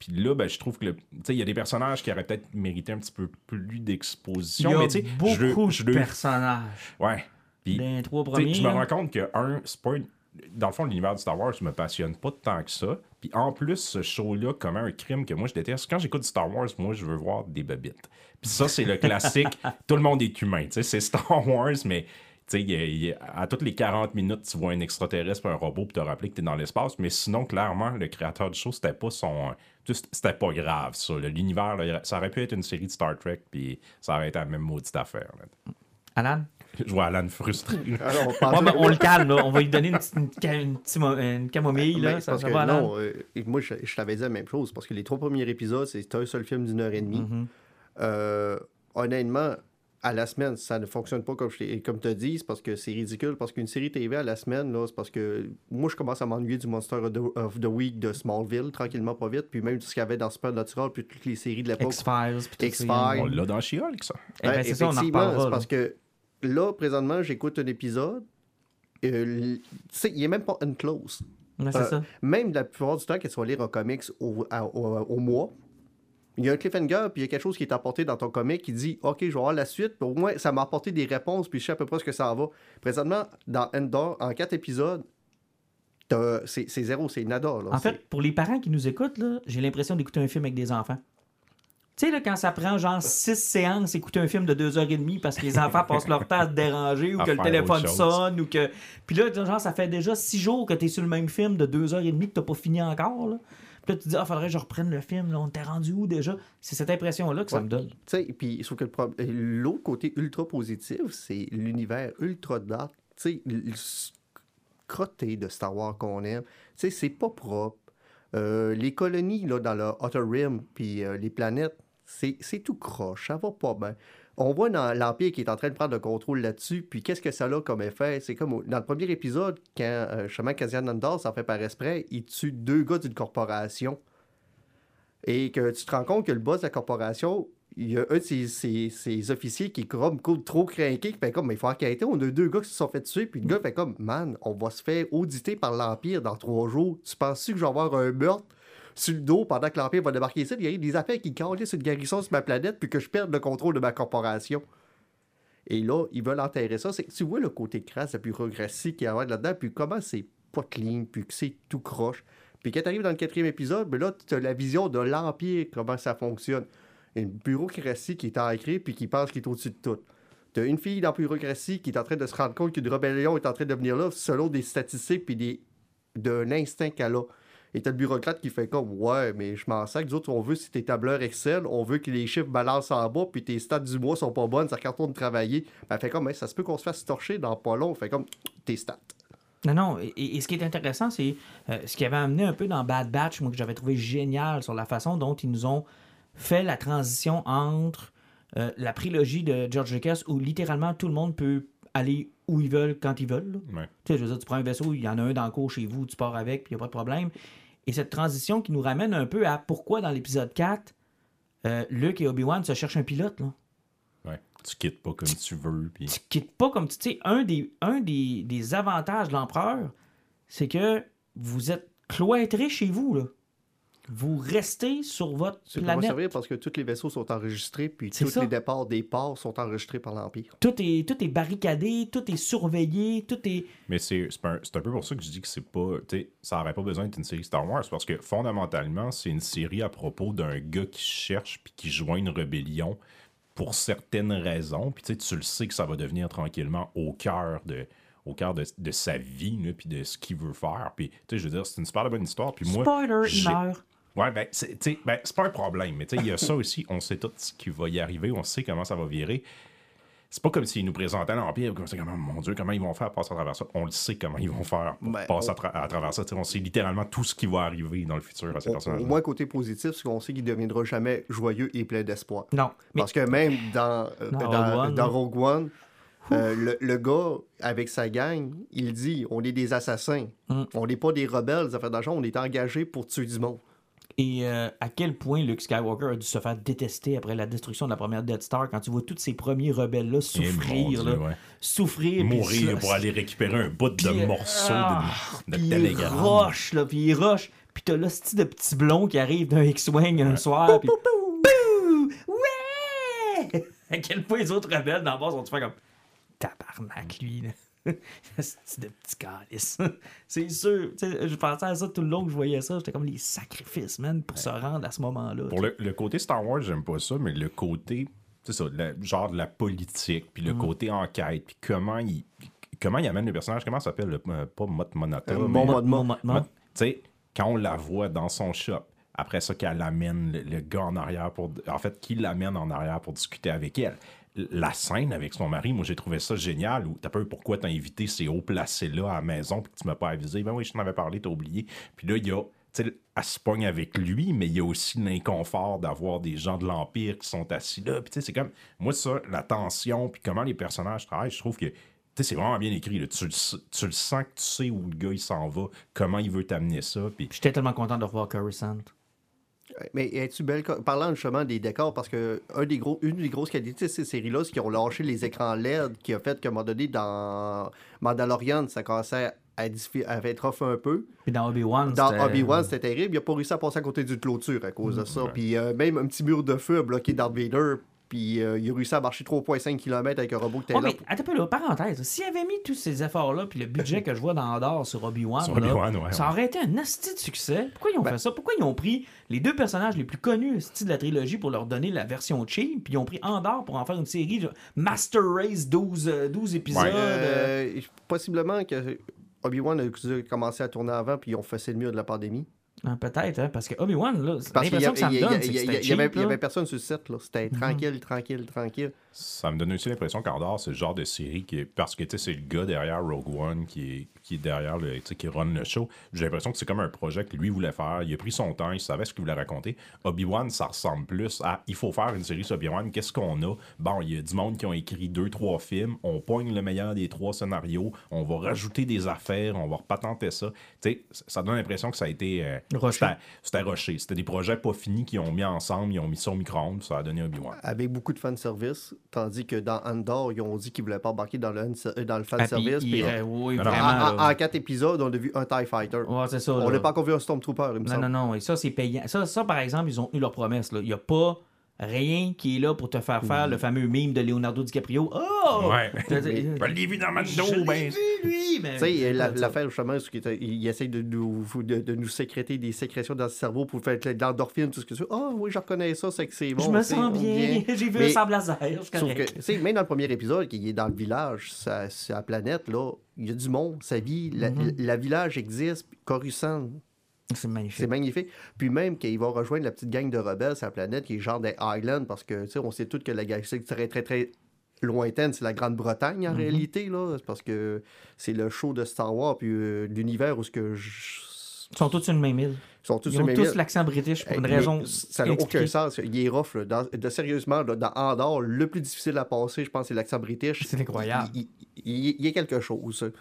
Puis là, ben, je trouve que le- tu sais, il y a des personnages qui auraient peut-être mérité un petit peu plus il d'exposition. y a mais je beaucoup je de personnages. Ouais. Puis, les trois premiers. je me rends compte que, un, c'est pas une- Dans le fond, l'univers de Star Wars me passionne pas tant que ça. Puis en plus, ce show-là commet un crime que moi je déteste. Quand j'écoute Star Wars, moi je veux voir des babites. Puis ça, c'est le classique. Tout le monde est humain. Tu sais, c'est Star Wars, mais tu sais, il a- il à toutes les 40 minutes, tu vois un extraterrestre un robot pour te rappeler que tu es dans l'espace. Mais sinon, clairement, le créateur du show, c'était pas son. C'était pas grave, ça. L'univers, ça aurait pu être une série de Star Trek, puis ça aurait été la même maudite affaire. là. Alan? Je vois Alan frustré. Alors, on Ouais, pensait- ben, on le calme, là. on va lui donner une, petite- une, camomille. Mais Là. Ça, parce ça que va, non, euh, moi je, je t'avais dit la même chose parce que les trois premiers épisodes, c'est un seul film d'une heure et demie. Mhm. Euh, honnêtement, à la semaine, ça ne fonctionne pas comme, je comme tu as dit, c'est parce que c'est ridicule. Parce qu'une série TV à la semaine, là, c'est parce que moi, je commence à m'ennuyer du Monster of the, of the Week de Smallville, tranquillement, pas vite. Puis même tout ce qu'il y avait dans Supernatural, puis toutes les séries de l'époque. X-Files. X-Files. On l'a dans She-Hulk, ça. Eh ben, Ouais, c'est ça, on en reparlera. là. parce que là, présentement, j'écoute un épisode. euh, il n'est même pas unclose. Ouais, c'est Euh, ça. Même la plupart du temps, que tu vas lire un comics au, à- au- au mois, il y a un cliffhanger, puis il y a quelque chose qui est apporté dans ton comic qui dit Ok, je vais avoir la suite, au moins ça m'a apporté des réponses, puis je sais à peu près ce que ça en va. Présentement, dans Endor, en quatre épisodes, t'as- c'est c'est zéro, c'est nada. Là. En C'est- fait, pour les parents qui nous écoutent, là, j'ai l'impression d'écouter un film avec des enfants. Tu sais, là, quand ça prend genre six séances, écouter un film de deux heures et demie parce que les enfants passent leur temps à se déranger ou À que le téléphone sonne ou que. Puis là, genre, ça fait déjà six jours que tu es sur le même film de deux heures et demie que tu pas fini encore. Là. Puis tu te dis, ah, faudrait que je reprenne le film. Là. On t'est rendu où déjà? C'est cette impression-là que ça Ouais. me donne. Tu sais, puis sauf que pro- l'autre côté ultra positif, c'est l'univers ultra dark. Tu sais, le- crotté de Star Wars qu'on aime. Tu sais, c'est pas propre. Euh, les colonies là, dans le Outer Rim, puis euh, les planètes, c'est c'est tout croche. Ça va pas bien. On voit l'Empire qui est en train de prendre le contrôle là-dessus, puis qu'est-ce que ça a comme effet? C'est comme dans le premier épisode, quand euh, justement Cassian Andor s'en fait par esprit, il tue deux gars d'une corporation et que tu te rends compte que le boss de la corporation, il y a un de ses, officiers qui est comme trop craqué, qui fait comme, mais il faut enquêter, on a deux gars qui se sont fait tuer, puis le gars fait comme, man, on va se faire auditer par l'Empire dans trois jours. Tu penses-tu que je vais avoir un meurtre sur le dos pendant que l'Empire va débarquer ici? Il y a des affaires qui calissent une garrison sur ma planète, puis que je perde le contrôle de ma corporation. Et là, ils veulent enterrer ça. Tu vois le côté crasse, la bureaucratie qu'il y a là-dedans, puis comment c'est pas clean, puis que c'est tout croche. Puis quand tu arrives dans le quatrième épisode, ben là, tu as la vision de l'Empire, comment ça fonctionne. Une bureaucratie qui est ancrée, puis qui pense qu'il est au-dessus de tout. Tu as une fille dans la bureaucratie qui est en train de se rendre compte qu'une rébellion est en train de venir là, selon des statistiques, puis d'un instinct qu'elle a. Et t'as le bureaucrate qui fait comme Ouais, mais je m'en sers que nous autres, on veut, si tes tableurs Excel, on veut que les chiffres balancent en bas, puis tes stats du mois sont pas bonnes, ça retourne travailler. Ben, elle fait comme, Hey, ça se peut qu'on se fasse torcher dans pas long. Fait comme, tes stats. Non, non. Et, et ce qui est intéressant, c'est euh, ce qui avait amené un peu dans Bad Batch, moi, que j'avais trouvé génial sur la façon dont ils nous ont fait la transition entre euh, la prélogie de George Lucas où littéralement tout le monde peut aller où ils veulent, quand ils veulent. Ouais. Tu sais, je veux dire, tu prends un vaisseau, il y en a un dans le cours chez vous, tu pars avec, puis il n'y a pas de problème. Et cette transition qui nous ramène un peu à pourquoi dans l'épisode 4, euh, Luke et Obi-Wan se cherchent un pilote. Là. Ouais. Tu quittes pas comme tu veux. Puis... Tu quittes pas comme tu tu sais. Un des, un des, des avantages de l'empereur, c'est que vous êtes cloîtrés chez vous. Là. Vous restez sur votre C'est pour planète. servir parce que tous les vaisseaux sont enregistrés, puis C'est tous ça. les départs des ports sont enregistrés par l'Empire. Tout est, tout est barricadé, tout est surveillé, tout est. Mais c'est c'est un, c'est un peu pour ça que je dis que c'est pas. Ça n'aurait pas besoin d'être une série Star Wars parce que fondamentalement, c'est une série à propos d'un gars qui cherche puis qui joint une rébellion pour certaines raisons. Puis tu sais, tu le sais que ça va devenir tranquillement au cœur de au cœur de, de sa vie, puis de ce qu'il veut faire. Puis, tu sais, je veux dire, c'est une super bonne histoire. Puis moi, Spoiler, il meurt. Ouais, ben, c'est tu sais, ben, c'est pas un problème, mais tu sais, il y a ça aussi. On sait tout ce qui va y arriver, on sait comment ça va virer. C'est pas comme s'ils nous présentaient l'Empire, comme ça, comment, mon Dieu, comment ils vont faire passer à travers ça. On le sait comment ils vont faire Ben, passer on- à, tra- à travers ça. Tu sais, on sait littéralement tout ce qui va arriver dans le futur à ces personnages. au moins, côté positif, c'est qu'on sait qu'il ne deviendra jamais joyeux et plein d'espoir. Non. Mais Parce que même dans, euh, Dans dans, Rogue One, dans là. Rogue One, euh, le, le gars, avec sa gang, il dit on est des assassins. Mm. On n'est pas des rebelles, des affaires d'argent, on est engagés pour tuer du monde. Et euh, à quel point Luke Skywalker a dû se faire détester après la destruction de la première Death Star quand tu vois tous ces premiers rebelles-là Eh, souffrir. Dieu, là. ouais. Souffrir. Mourir pour aller récupérer un bout de morceau ah, de, de télégramme. roche, là, puis il roche. Puis t'as l'hostie de petit blond qui arrive d'un X-Wing un soir. Bouh! Ouais! à quel point les autres rebelles le bas sont faire comme tabarnak, lui. Là. C'est de petit calice. C'est sûr. Je pensais à ça tout le long que je voyais ça. J'étais comme les sacrifices, man, pour se rendre à ce moment-là. Pour le, le côté Star Wars, j'aime pas ça, mais le côté, c'est ça, la- genre de la politique, puis Mm. le côté enquête, puis comment il, comment il amène le personnage, comment ça s'appelle, le, euh, pas Mot Monata, Euh, mais- Mothma. Tu sais, quand on la voit dans son shop, après ça, qu'elle amène le, le gars en arrière pour. En fait, qui l'amène en arrière pour discuter avec elle. La scène avec son mari, moi j'ai trouvé ça génial. Ou t'as peur pourquoi t'as invité ces hauts placés-là à la maison puis que tu m'as pas avisé. Ben oui, je t'en avais parlé, t'as oublié. Puis là, il y a. tu sais, Elle se pogne avec lui, mais il y a aussi l'inconfort d'avoir des gens de l'Empire qui sont assis là. Puis tu sais, c'est comme. Moi, ça, la tension, puis comment les personnages travaillent, je trouve que. Tu sais, c'est vraiment bien écrit. tu le sens que tu sais où le gars il s'en va, comment il veut t'amener ça. Puis J'étais tellement content de revoir Coruscant. Mais es-tu belle? Parlant justement des décors, parce que un des gros, une des grosses qualités de ces séries-là, c'est qu'ils ont lâché les écrans LED, qui a fait qu'à un moment donné, dans Mandalorian, ça commençait à, être off un peu. Puis dans Obi-Wan, Dans c'était- Obi-Wan, c'était terrible. Il n'a pas réussi à passer à côté d'une clôture à cause de ça. Puis euh, même un petit mur de feu a bloqué Darth Vader. Puis euh, il a réussi à marcher 3,5 km avec un robot qui était Ouais, là. mais attends un peu là, parenthèse. S'il avait mis tous ces efforts-là, puis le budget que je vois dans Andorre sur Obi-Wan, ouais, ça aurait été un asti de succès. Pourquoi ils ont Ben- fait ça? Pourquoi ils ont pris les deux personnages les plus connus de la trilogie pour leur donner la version cheap, puis ils ont pris Andorre pour en faire une série de Master Race 12, euh, 12 épisodes? Ouais. euh, Euh, possiblement que Obi-Wan a commencé à tourner avant, puis ils ont fait le mur de la pandémie. Ah, Peut-être, hein, parce que Obi-Wan, là, Parce qu'il y, l'impression que ça me il y a- donne, c'est que il y avait, personne sur le set. là. C'était tranquille, tranquille, tranquille. Ça me donne aussi l'impression qu'Andor, c'est le genre de série qui est. Parce que tu sais, c'est le gars derrière Rogue One qui est, qui est derrière le. Qui run le show. J'ai l'impression que c'est comme un projet que lui voulait faire. Il a pris son temps, il savait ce qu'il voulait raconter. Obi-Wan, ça ressemble plus à. Il faut faire une série sur Obi-Wan. Qu'est-ce qu'on a? Bon, il y a du monde qui ont écrit deux, trois films. On pogne le meilleur des trois scénarios. On va rajouter des affaires. On va repatenter ça. Tu sais, ça donne l'impression que ça a été. euh, c'était- rushé. C'était des projets pas finis qu'ils ont mis ensemble. Ils ont mis ça au micro-ondes. Ça a donné Obi-Wan. Avec beaucoup de fanservice, tandis que dans Andor, ils ont dit qu'ils voulaient pas embarquer dans le, euh, dans le Ah, puis fanservice. il oui, vraiment. en, en- quatre épisodes, on a vu un TIE Fighter. Ouais, c'est ça. On n'a pas encore vu un Stormtrooper, il me Non, semble. non, non. Et ça, c'est payant. Ça, ça, par exemple, ils ont tenu leur promesse. là. Il n'y a pas rien qui est là pour te faire faire le fameux meme de Leonardo DiCaprio. Oh! Ouais. Je l'ai vu dans ma dos, ben. lui! mais- Tu sais, l'affaire, justement, c'est qu'il il essaye de nous, de, de nous sécréter des sécrétions dans le cerveau pour faire de l'endorphine, tout ce que tu veux. Ah oui, je reconnais ça, c'est que c'est bon. je me sens bien. J'ai vu Mais- un sable laser. Sauf que, tu sais, même dans le premier épisode, qui est dans le village, sa, sa planète, là, il y a du monde, sa vie, la, Mhm. la village existe, Coruscant, C'est magnifique. c'est magnifique. Puis même qu'il va rejoindre la petite gang de rebelles sur la planète, qui est genre des Highlands, parce que, tu sais, on sait tous que la galaxie très, très, très lointaine, c'est la Grande-Bretagne, Mhm. en réalité, là, parce que c'est le show de Star Wars, puis euh, l'univers où ce que je... Ils sont tous sur une même île. Ils sont tous Ils sur ont tous l'accent british pour une Mais raison. Ça n'a aucun sens. Il est rough. Là. Dans- de, sérieusement, là, dans Andorre, le plus difficile à passer, je pense, c'est l'accent british. C'est incroyable. Il, il- il- il y a quelque chose.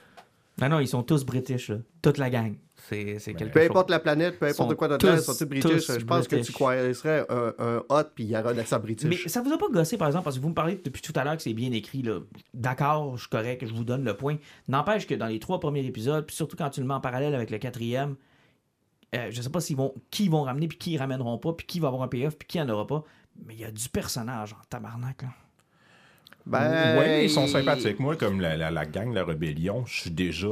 Non, non, ils sont tous british, là. toute la gang. C'est c'est quelque Peu chose. importe la planète, peu Ils importe quoi d'autre, ils tous- sont tous british. tous Je pense que tu croiserais un, un hot puis il y aura un accent Mais british. ça vous a pas gossé, par exemple, parce que vous me parlez depuis tout à l'heure que c'est bien écrit. là. D'accord, je suis correct, je vous donne le point. N'empêche que dans les trois premiers épisodes, puis surtout quand tu le mets en parallèle avec le quatrième, euh, je sais pas s'ils vont, qui ils vont ramener, puis qui ils ramèneront pas, puis qui va avoir un payoff, puis qui en aura pas. Mais il y a du personnage en tabarnak. Là. Ben, ouais, ils sont sympathiques. Moi, comme la, la, la gang, la rébellion, je suis déjà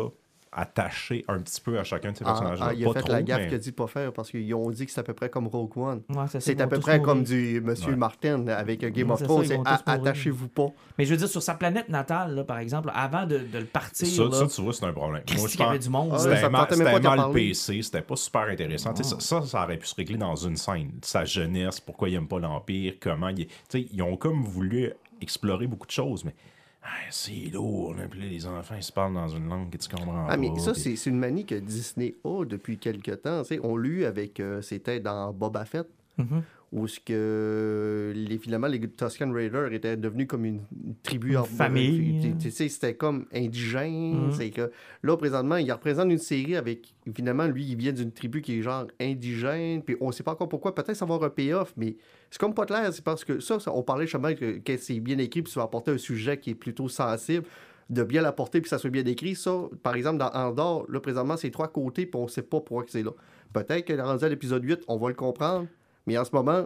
attaché un petit peu à chacun de ces Ah, personnages-là. ah, il a pas fait trop, la gaffe mais- qu'il a dit pas faire parce qu'ils ont dit que c'est à peu près comme Rogue One. Ouais, c'est à peu près comme du Monsieur Ouais. Martin avec Game Ouais, of c'est Thrones. C'est attachez-vous pas. Mais je veux dire, sur sa planète natale, là, par exemple, avant de, de le partir, Ça, là, ça, tu vois, c'est un problème. Moi, je qu'il y avait pense- du monde. Ah, là? ouais, ça C'était mal. PC, c'était pas super intéressant. Ça, ça, ça aurait pu se régler dans une scène. Sa jeunesse, pourquoi il aime pas l'Empire, comment il est- tu sais, Ils ont comme voulu explorer beaucoup de choses, mais ah, c'est lourd. Là, puis là, les enfants, ils se parlent dans une langue que tu comprends Ah, mais pas. ça, puis- c'est une manie que Disney a depuis quelque temps. On l'a eu avec. euh, C'était dans Boba Fett. Mhm. Où ce que les, finalement les Tusken Raiders étaient devenus comme une, tribu Une en famille. Tu- Tu sais, c'était comme indigène. Mhm. C'est que là, présentement, il représente une série avec. Finalement, lui, il vient d'une tribu qui est genre indigène. Puis on sait pas encore pourquoi. Peut-être ça va avoir un payoff, mais c'est comme pas clair. C'est parce que ça, ça- on parlait justement que, que c'est bien écrit, puis ça va apporter un sujet qui est plutôt sensible de bien l'apporter puis que ça soit bien écrit. Ça, par exemple, dans Andorre, là, présentement, c'est trois côtés puis on sait pas pourquoi que c'est là. Peut-être que rendu à l'épisode 8, on va le comprendre, mais en ce moment,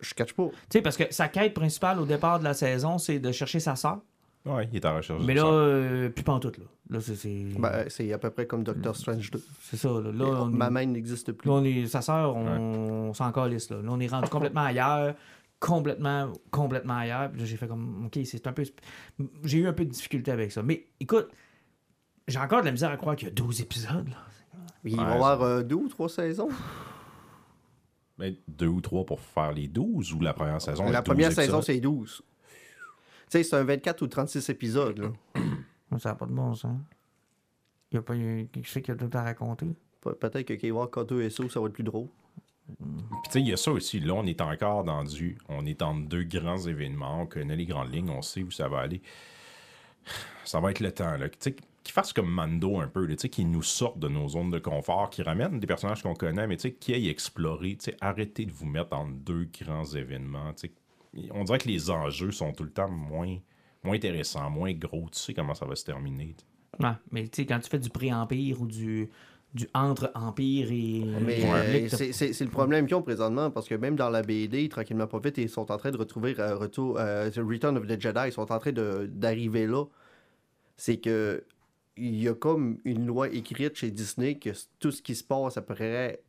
je catch pas. Tu sais, parce que sa quête principale au départ de la saison, c'est de chercher sa sœur. Ouais, il est en recherche Mais de là, ça. euh, plus pas en tout. Là, là c'est c'est- Ben, c'est à peu près comme Doctor Strange 2. c'est ça. Là, Là, on, Ma main n'existe plus. là, on est, sa sœur, on, s'en calisse. Là. là, on est rendu complètement ailleurs. Complètement, complètement ailleurs. Puis j'ai fait comme, OK, c'est un peu... J'ai eu un peu de difficulté avec ça. Mais écoute, j'ai encore de la misère à croire qu'il y a 12 épisodes. Là. Il va y Ouais, avoir euh, deux ou trois saisons. Mais deux ou trois pour faire les 12 ou la première saison La les 12 première saison, c'est 12. Tu sais, c'est un 24 ou 36 épisodes. Là. Ça n'a pas de bon sens. Il n'y a pas qui sait qui a tout à raconter. Pe- Peut-être que K-War K2 SO, ça va être plus drôle. Puis tu sais, il y a ça aussi. Là, on est encore dans du. On est entre deux grands événements. On connaît les grandes lignes. On sait où ça va aller. Ça va être le temps. Là. Tu qu'il fasse comme Mando un peu. Tu sais, qu'il nous sorte de nos zones de confort, qui ramène des personnages qu'on connaît, mais tu sais, qui aille explorer. Tu sais, arrêtez de vous mettre entre deux grands événements. Tu sais. On dirait que les enjeux sont tout le temps moins, moins intéressants, moins gros. Tu sais comment ça va se terminer. Ouais, mais tu sais, quand tu fais du pré-empire ou du, du entre-empire et. C'est- le problème qu'ils ont présentement parce que même dans la BD, tranquillement pas vite, ils sont en train de retrouver euh, retour, euh, The Return of the Jedi. Ils sont en train de- d'arriver là. C'est que il y a comme une loi écrite chez Disney que tout ce qui se passe après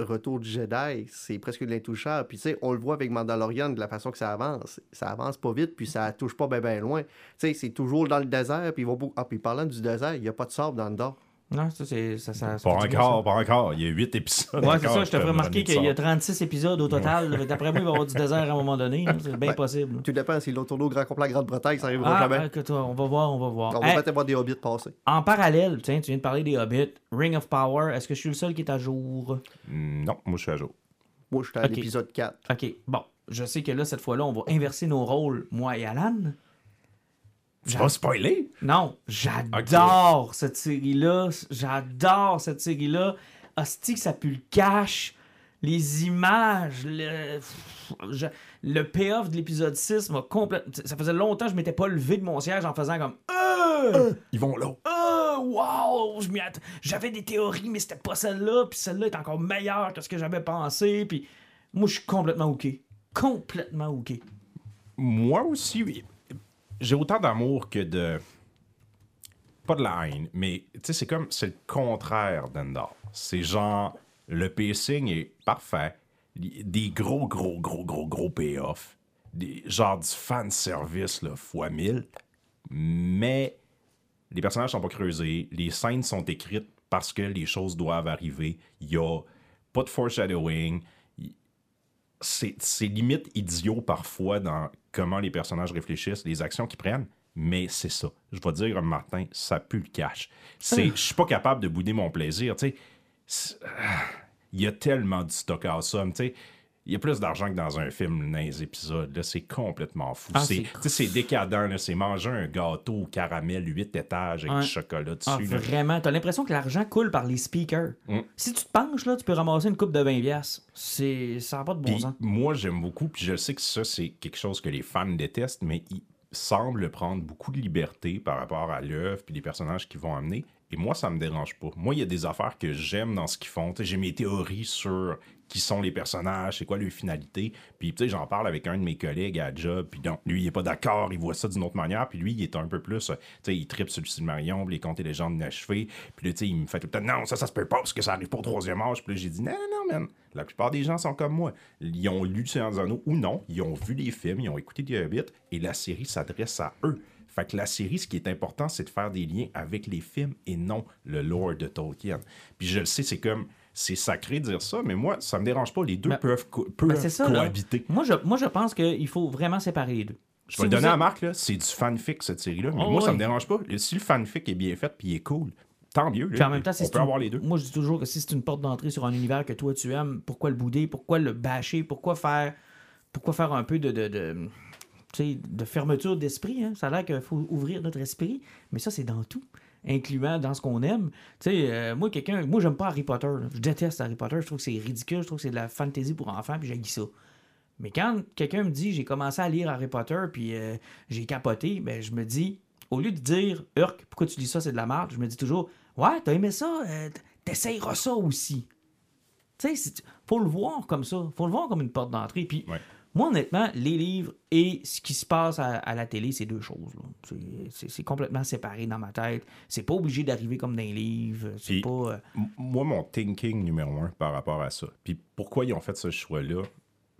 Retour du Jedi, c'est presque de l'intouchable. Puis tu sais, on le voit avec Mandalorian de la façon que ça avance. Ça avance pas vite, puis ça touche pas bien ben loin. Tu sais, c'est toujours dans le désert, puis ils vont. Ah, puis parlant du désert, il n'y a pas de sable dans le dos. Non, ça, c'est. Ça, ça, Pas encore, pas encore. Il y a huit épisodes. sens. Ouais, c'est ça. Je te ferai remarquer qu'il y a ça. 36 épisodes au total. D'après moi, il va y avoir du désert à un moment donné. là. C'est bien possible. Tout dépend si l'autre tourneau grand complet Grande-Bretagne, ça arrivera Ah, jamais. écoute, on va voir, on va voir. On va Hey, peut-être voir des hobbits passer. en parallèle, tiens, tu viens de parler des Hobbits. Ring of Power, est-ce que je suis le seul qui est à jour? Mm, Non, moi je suis à jour. Moi, je suis à l'épisode 4. Ok, bon. Je sais que là, cette fois-là, on va inverser nos rôles, moi et Alan. Tu vas spoiler? Non, j'adore cette série-là. J'adore cette série-là. Hostie ça pue le cash. Les images, le, je- le payoff de l'épisode 6 m'a complètement. Ça faisait longtemps que je m'étais pas levé de mon siège en faisant comme. Euh! Ils vont là. Wow! Att- J'avais des théories, mais c'était pas celle-là. Puis celle-là est encore meilleure que ce que j'avais pensé. Puis moi, je suis complètement OK. Complètement OK. Moi aussi, oui. J'ai autant d'amour que de. Pas de la haine, mais tu sais, c'est comme. C'est le contraire d'Endor. C'est genre. Le pacing est parfait. Des gros, gros, gros, gros, gros payoffs. Des, genre du fan service, là, fois 1000. Mais les personnages sont pas creusés. Les scènes sont écrites parce que les choses doivent arriver. Il y a pas de foreshadowing c'est limite idiot parfois dans comment les personnages réfléchissent, les actions qu'ils prennent, mais c'est ça. Je vais dire, Martin, ça pue le cash. C'est, je suis pas capable de bouder mon plaisir. Tu sais, ah, il y a tellement de stock awesome. Tu sais, il y a plus d'argent que dans un film dans les épisodes. Là, c'est complètement fou. Ah, c'est, décadent. là. C'est manger un gâteau au caramel 8 étages avec Ouais. du chocolat dessus. Ah, vraiment, t'as l'impression que l'argent coule par les speakers. Mm. Si tu te penches, là, tu peux ramasser une coupe de 20 piastres. C'est... Ça n'a pas de bon sens. moi, j'aime beaucoup, puis je sais que ça, c'est quelque chose que les fans détestent, mais ils semblent prendre beaucoup de liberté par rapport à l'œuvre puis les personnages qu'ils vont amener. Et moi, ça me dérange pas. Moi, il y a des affaires que j'aime dans ce qu'ils font. J'ai mes théories sur qui sont les personnages, c'est quoi leur finalité. Puis, tu sais, j'en parle avec un de mes collègues à Job, puis donc, lui, il est pas d'accord, il voit ça d'une autre manière, puis lui, il est un peu plus, euh, tu sais, il tripe sur le Silmarillion, puis les contes et légendes inachevés, puis là, tu sais, il me fait tout le temps, non, ça, ça se peut pas, parce que ça arrive pas au troisième âge, puis là, j'ai dit, non, non, non, man, la plupart des gens sont comme moi. Ils ont lu Seigneur des ou non, ils ont vu les films, ils ont écouté The Hobbit, et la série s'adresse à eux. Fait que la série, ce qui est important, c'est de faire des liens avec les films et non le lore de Tolkien. Puis je le sais, c'est comme, c'est sacré de dire ça, mais moi, ça me dérange pas. Les deux Ben- peuvent, co- peuvent Ben, ça, là. cohabiter. Moi, je, moi, je pense qu'il faut vraiment séparer les deux. Je vais le donner à Marc, c'est du fanfic, cette série-là. Mais Oh, moi, ça ouais. me dérange pas. Si le fanfic est bien fait puis il est cool, tant mieux. là. Puis en même temps, si on peut une- avoir les deux. Moi, je dis toujours que si c'est une porte d'entrée sur un univers que toi tu aimes, pourquoi le bouder, pourquoi le bâcher, pourquoi faire, pourquoi faire un peu de, de fermeture d'esprit. hein? Ça a l'air qu'il faut ouvrir notre esprit, mais ça, c'est dans tout, incluant dans ce qu'on aime. Tu sais, euh, moi, quelqu'un, moi, j'aime pas Harry Potter. Je déteste Harry Potter. Je trouve que c'est ridicule. Je trouve que c'est de la fantasy pour enfants, puis j'ai ça. Mais quand quelqu'un me dit j'ai commencé à lire Harry Potter puis euh, j'ai capoté, ben je me dis au lieu de dire Urk, pourquoi tu lis ça, c'est de la merde, je me dis toujours Ouais, t'as aimé ça, euh, t'essayeras ça aussi. Tu sais, faut le voir comme ça. Faut le voir comme une porte d'entrée. Puis. Moi, honnêtement, les livres et ce qui se passe à, à la télé, c'est deux choses. C'est- complètement séparé dans ma tête. C'est pas obligé d'arriver comme dans les livres. C'est pas. euh, Moi, mon thinking numéro un par rapport à ça, puis pourquoi ils ont fait ce choix-là,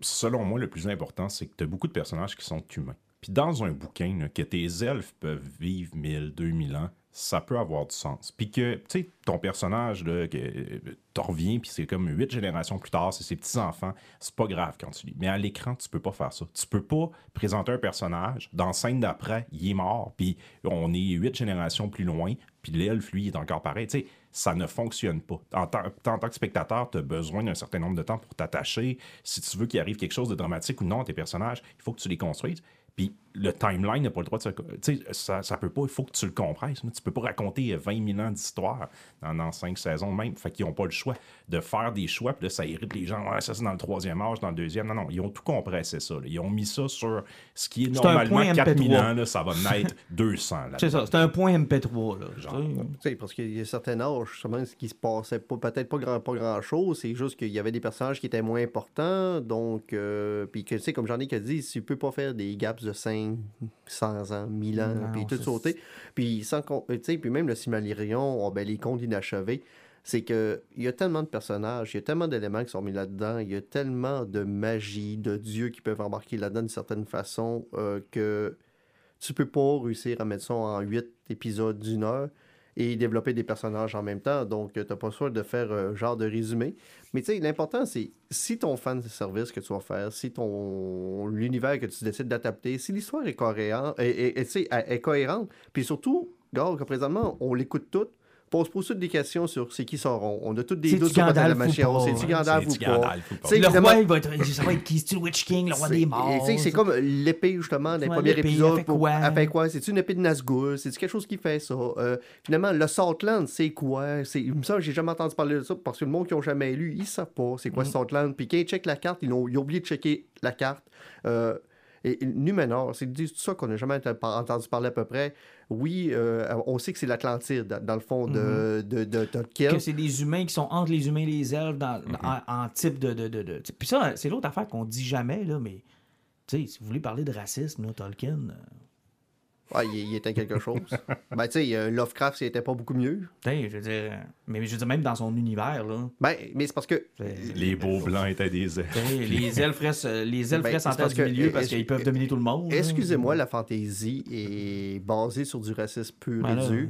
selon moi, le plus important, c'est que tu as beaucoup de personnages qui sont humains. Puis dans un bouquin, là, que tes elfes peuvent vivre 1000, 2000 ans, ça peut avoir du sens. Puis que, tu sais, ton personnage, là, que t'en reviens, puis c'est comme huit générations plus tard, c'est ses petits-enfants, c'est pas grave quand tu lis. Mais à l'écran, tu peux pas faire ça. Tu peux pas présenter un personnage, dans scène d'après, il est mort, puis on est huit générations plus loin, puis l'elfe, lui, est encore pareil. Tu sais, ça ne fonctionne pas. En tant, en tant que spectateur, tu as besoin d'un certain nombre de temps pour t'attacher. Si tu veux qu'il arrive quelque chose de dramatique ou non à tes personnages, il faut que tu les construises. Puis le timeline n'a pas le droit de se. Tu sais, ça, ça peut pas, il faut que tu le compresses. Tu peux pas raconter 20 000 ans d'histoire dans, dans cinq saisons même. Fait qu'ils n'ont pas le choix de faire des choix, puis là, ça irrite les gens. Ça, c'est dans le troisième âge, dans le deuxième. Non, non, ils ont tout compressé ça. là. Ils ont mis ça sur ce qui est C'est un normalement point 4000 MP3. ans, là, ça va naître 200. Là C'est ça, c'est un point MP3. Là, Genre, parce qu'il y a certains âges, justement, ce qui se passait pas, peut-être pas grand, pas grand chose, c'est juste qu'il y avait des personnages qui étaient moins importants, donc, euh, puis que, tu sais, comme j'en ai dit, tu peux pas faire des gaps de 5, 100 ans, 1000 ans, Non, puis tout sauter, puis sans, puis même le Silmarillion, oh, ben, les contes inachevés, c'est que il y a tellement de personnages, il y a tellement d'éléments qui sont mis là-dedans, il y a tellement de magie, de dieux qui peuvent embarquer là-dedans d'une certaine façon euh, que tu peux pas réussir à mettre ça en huit épisodes d'une heure et développer des personnages en même temps. Donc, tu n'as pas le de faire un genre de résumé. Mais tu sais, l'important, c'est si ton fan service que tu vas faire, si ton l'univers que tu décides d'adapter, si l'histoire est cohérente, est, est- est- cohérente, puis surtout, regarde que présentement, on l'écoute toutes, on se pose toutes des questions sur c'est qui Sauron. On a toutes des doutes sur la machine. C'est-tu Gandalf ou pas? Le roi, il va être, ça va être qui? C'est-tu le Witch King, le roi des morts? C'est comme l'épée, justement, dans les premiers épisodes. elle fait pour- quoi? C'est-tu une épée de Nazgûl? C'est-tu quelque chose qui fait ça? Euh, finalement, le Saltland, c'est quoi? Il me semble que j'ai jamais entendu parler de ça parce que le monde qui n'a jamais lu, ils savent pas c'est quoi Mm. Saltland. Puis quand ils checkent la carte, ils ont, ils ont oublié de checker la carte. Et et Numénor, c'est tout ça qu'on n'a jamais ent- entendu parler à peu près. Oui, euh, on sait que c'est l'Atlantide, dans- le fond, de, de, de Tolkien. Mm-hmm. que c'est des humains qui sont entre les humains et les elfes dans, Mm-hmm. en, en type de, de, de, de- Puis ça, c'est l'autre affaire qu'on dit jamais, là, mais tu sais, si vous voulez parler de racisme, là, Tolkien, euh, Ouais, il, il était quelque chose. ben, tu sais, euh, Lovecraft, c'était pas beaucoup mieux. sais, je veux dire, mais je veux dire, même dans son univers, là, Ben, mais c'est parce que Les beaux blancs étaient des elfes. les elfes restent, euh, les elfes Ben, restent en c'est tête parce du milieu parce est-ce- qu'ils peuvent dominer tout le monde. Excusez-moi, la fantaisie est basée sur du racisme pur Ben là, et dur.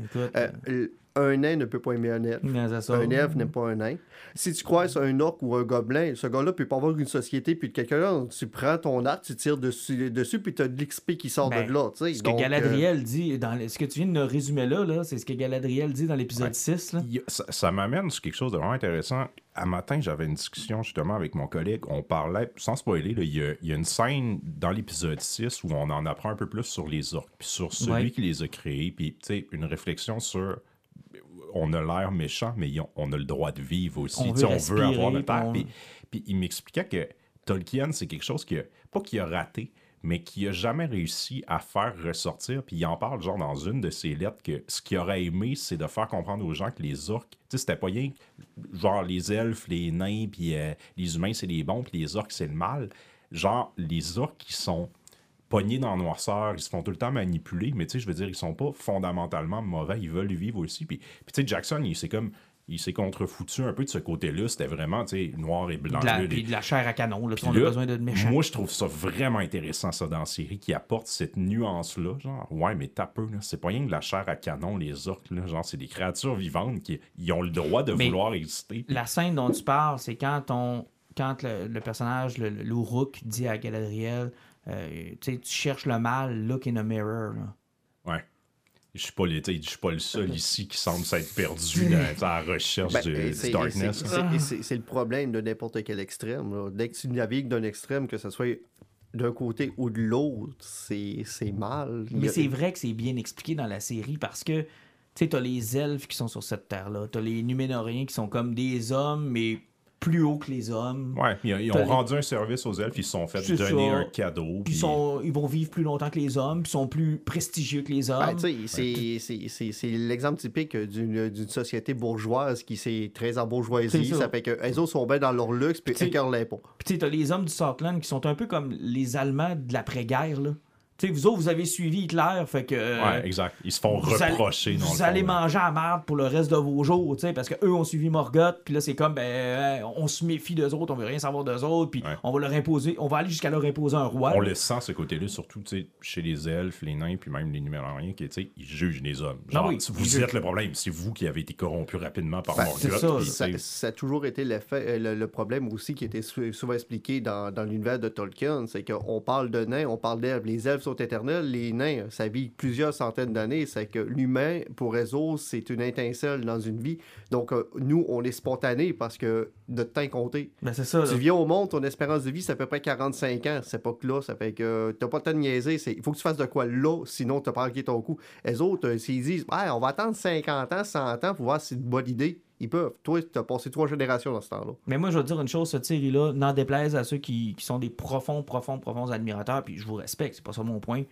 Un nain ne peut pas aimer un elfe. Un elfe n'aime pas un nain. Si tu croises un orc ou un gobelin, ce gars-là peut pas avoir une société, puis quelqu'un là, tu prends ton arc, tu tires dessus, dessus puis tu as de l'XP qui sort Ben, de là. tu sais. Ce que Donc, euh, Galadriel dit, dans le- ce que tu viens de résumer là, là c'est ce que Galadriel dit dans l'épisode Ouais. 6. Là. Il y a- ça, ça m'amène sur quelque chose de vraiment intéressant. À matin, j'avais une discussion justement avec mon collègue. On parlait, sans spoiler, il, y a, il y a une scène dans l'épisode 6 où on en apprend un peu plus sur les orques, puis sur celui Ouais. qui les a créés, puis tu sais, une réflexion sur. On a l'air méchant, mais on a le droit de vivre aussi. On veut on veut avoir notre part. puis il m'expliquait que Tolkien, c'est quelque chose que, pas qu'il a raté, mais qui a jamais réussi à faire ressortir. Puis il en parle, genre, dans une de ses lettres, que ce qu'il aurait aimé, c'est de faire comprendre aux gens que les orques, tu sais, c'était pas rien, genre, les elfes, les nains, puis euh, les humains, c'est les bons, puis les orques, c'est le mal. Genre, les orques qui sont pognés dans la noirceur, ils se font tout le temps manipuler, mais tu sais, je veux dire, ils sont pas fondamentalement mauvais, ils veulent vivre aussi. Puis, puis tu sais, Jackson, il s'est comme. Il s'est contrefoutu un peu de ce côté-là. C'était vraiment, tu sais, noir et blanc. De la, là, puis les- de la chair à canon. Là, on a là, besoin de méchants. Moi, je trouve ça vraiment intéressant, ça, dans la série, qui apporte cette nuance-là. Genre, ouais, mais t'as peu, là. C'est pas rien que la chair à canon, les orques, là. Genre, c'est des créatures vivantes qui ils ont le droit de Mais vouloir exister. La scène dont tu parles, c'est quand on, quand le, le personnage, le, le dit à Galadriel, euh, tu cherches le mal, look in a mirror. là. Ouais. Je suis pas, le- tu sais, je suis pas le seul ici qui semble s'être perdu dans, dans la recherche Ben, du, darkness. c'est- le problème de n'importe quel extrême. là. Dès que tu navigues d'un extrême, que ce soit d'un côté ou de l'autre, c'est c'est mal. Mais a- c'est vrai que c'est bien expliqué dans la série parce que, tu sais, t'as les elfes qui sont sur cette terre-là, t'as les Numénoriens qui sont comme des hommes, mais plus hauts que les hommes. Ouais, ils, ils ont rendu un service aux elfes, ils se sont fait donner ça. un cadeau. Puis puis- sont, ils vont vivre plus longtemps que les hommes, puis sont plus prestigieux que les hommes. Ben, tu sais, c'est- c'est- c'est c'est l'exemple typique d'une d'une société bourgeoise qui s'est très en bourgeoisie. C'est ça. Ça. fait que les autres sont bien dans leur luxe, puis T'sais- écœurent l'impôt. Puis tu sais, t'as les hommes du Southland qui sont un peu comme les Allemands de l'après-guerre, là. Vous autres, vous avez suivi Hitler, fait que... euh, Ouais, exact. Ils se font vous allez- reprocher. dans Vous fond, allez manger à merde pour le reste de vos jours, tu sais, parce qu'eux ont suivi Morgoth, puis là, c'est comme, ben, euh, on se méfie d'eux autres, on veut rien savoir d'eux autres, puis Ouais. on va leur imposer, on va aller jusqu'à leur imposer un roi. On le sent, ce côté-là, surtout tu sais, chez les elfes, les nains, puis même les numérariens, qui tu sais, ils jugent les hommes. Genre, Ah oui, vous êtes le problème. C'est vous qui avez été corrompu rapidement par Ben, c'est Morgoth. ça, Ça, ça a toujours été euh, le, le problème aussi qui était sou- souvent expliqué dans, dans l'univers de Tolkien, c'est qu'on parle de nains, on parle d'elfes. Les elfes sont éternels, les nains, ça vit plusieurs centaines d'années. C'est que l'humain, pour autres, c'est une étincelle dans une vie. Donc, euh, nous, on est spontané parce que notre temps est compté. Ben, c'est ça, là. Tu viens au monde, ton espérance de vie, c'est à peu près 45 ans. C'est pas que là, ça fait que t'as pas le temps de niaiser. Il faut que tu fasses de quoi là, sinon t'as pas ton coup. Les autres, euh, s'ils disent, on va attendre 50 ans, 100 ans pour voir si c'est une bonne idée, ils peuvent. Toi, t'as passé trois générations dans ce temps-là. Mais moi, je vais te dire une chose, cette série-là, n'en déplaise à ceux qui, qui sont des profonds, profonds, profonds admirateurs, puis je vous respecte, c'est pas ça mon point.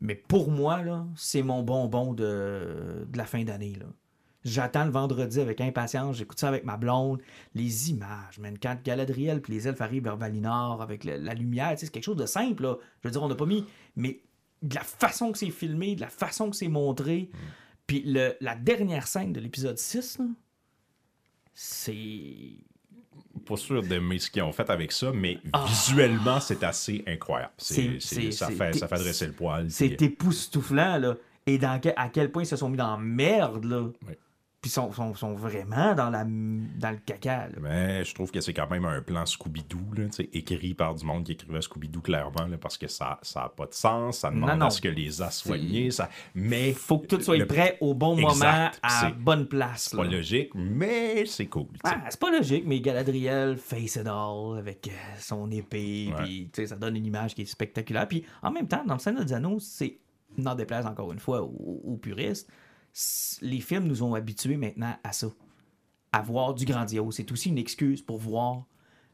Mais pour moi, là, c'est mon bonbon de, de la fin d'année, là. J'attends le vendredi avec impatience, j'écoute ça avec ma blonde. Les images, man, quand Galadriel puis les elfes arrivent vers Valinor avec le- la lumière, tu c'est quelque chose de simple, là. Je veux dire, on n'a pas mis... Mais de la façon que c'est filmé, de la façon que c'est montré, puis le- la dernière scène de l'épisode 6, là, c'est... pas sûr d'aimer ce qu'ils ont fait avec ça, mais Ah. visuellement, c'est assez incroyable. C'est, ça, fait, ça fait dresser le poil. C'est puis- époustouflant, là. Et dans à quel point ils se sont mis dans merde, là. Oui. Puis sont, sont, sont vraiment dans, la, dans le caca, là. Mais je trouve que c'est quand même un plan Scooby-Doo, là, écrit par du monde qui écrivait Scooby-Doo clairement, là, parce que ça n'a pas de sens, ça demande Non, non. à ce que les a soignés, ça... mais Faut que tout soit le- prêt au bon Exact. moment, à bonne place. C'est pas logique, mais c'est cool. Ah, c'est pas logique, mais Galadriel face it all avec euh, son épée, puis ça donne une image qui est spectaculaire. Puis en même temps, dans le Seigneur des Anneaux, c'est, n'en déplaise encore une fois aux, aux puristes, les films nous ont habitués maintenant à ça, à voir du grandiose. C'est aussi une excuse pour voir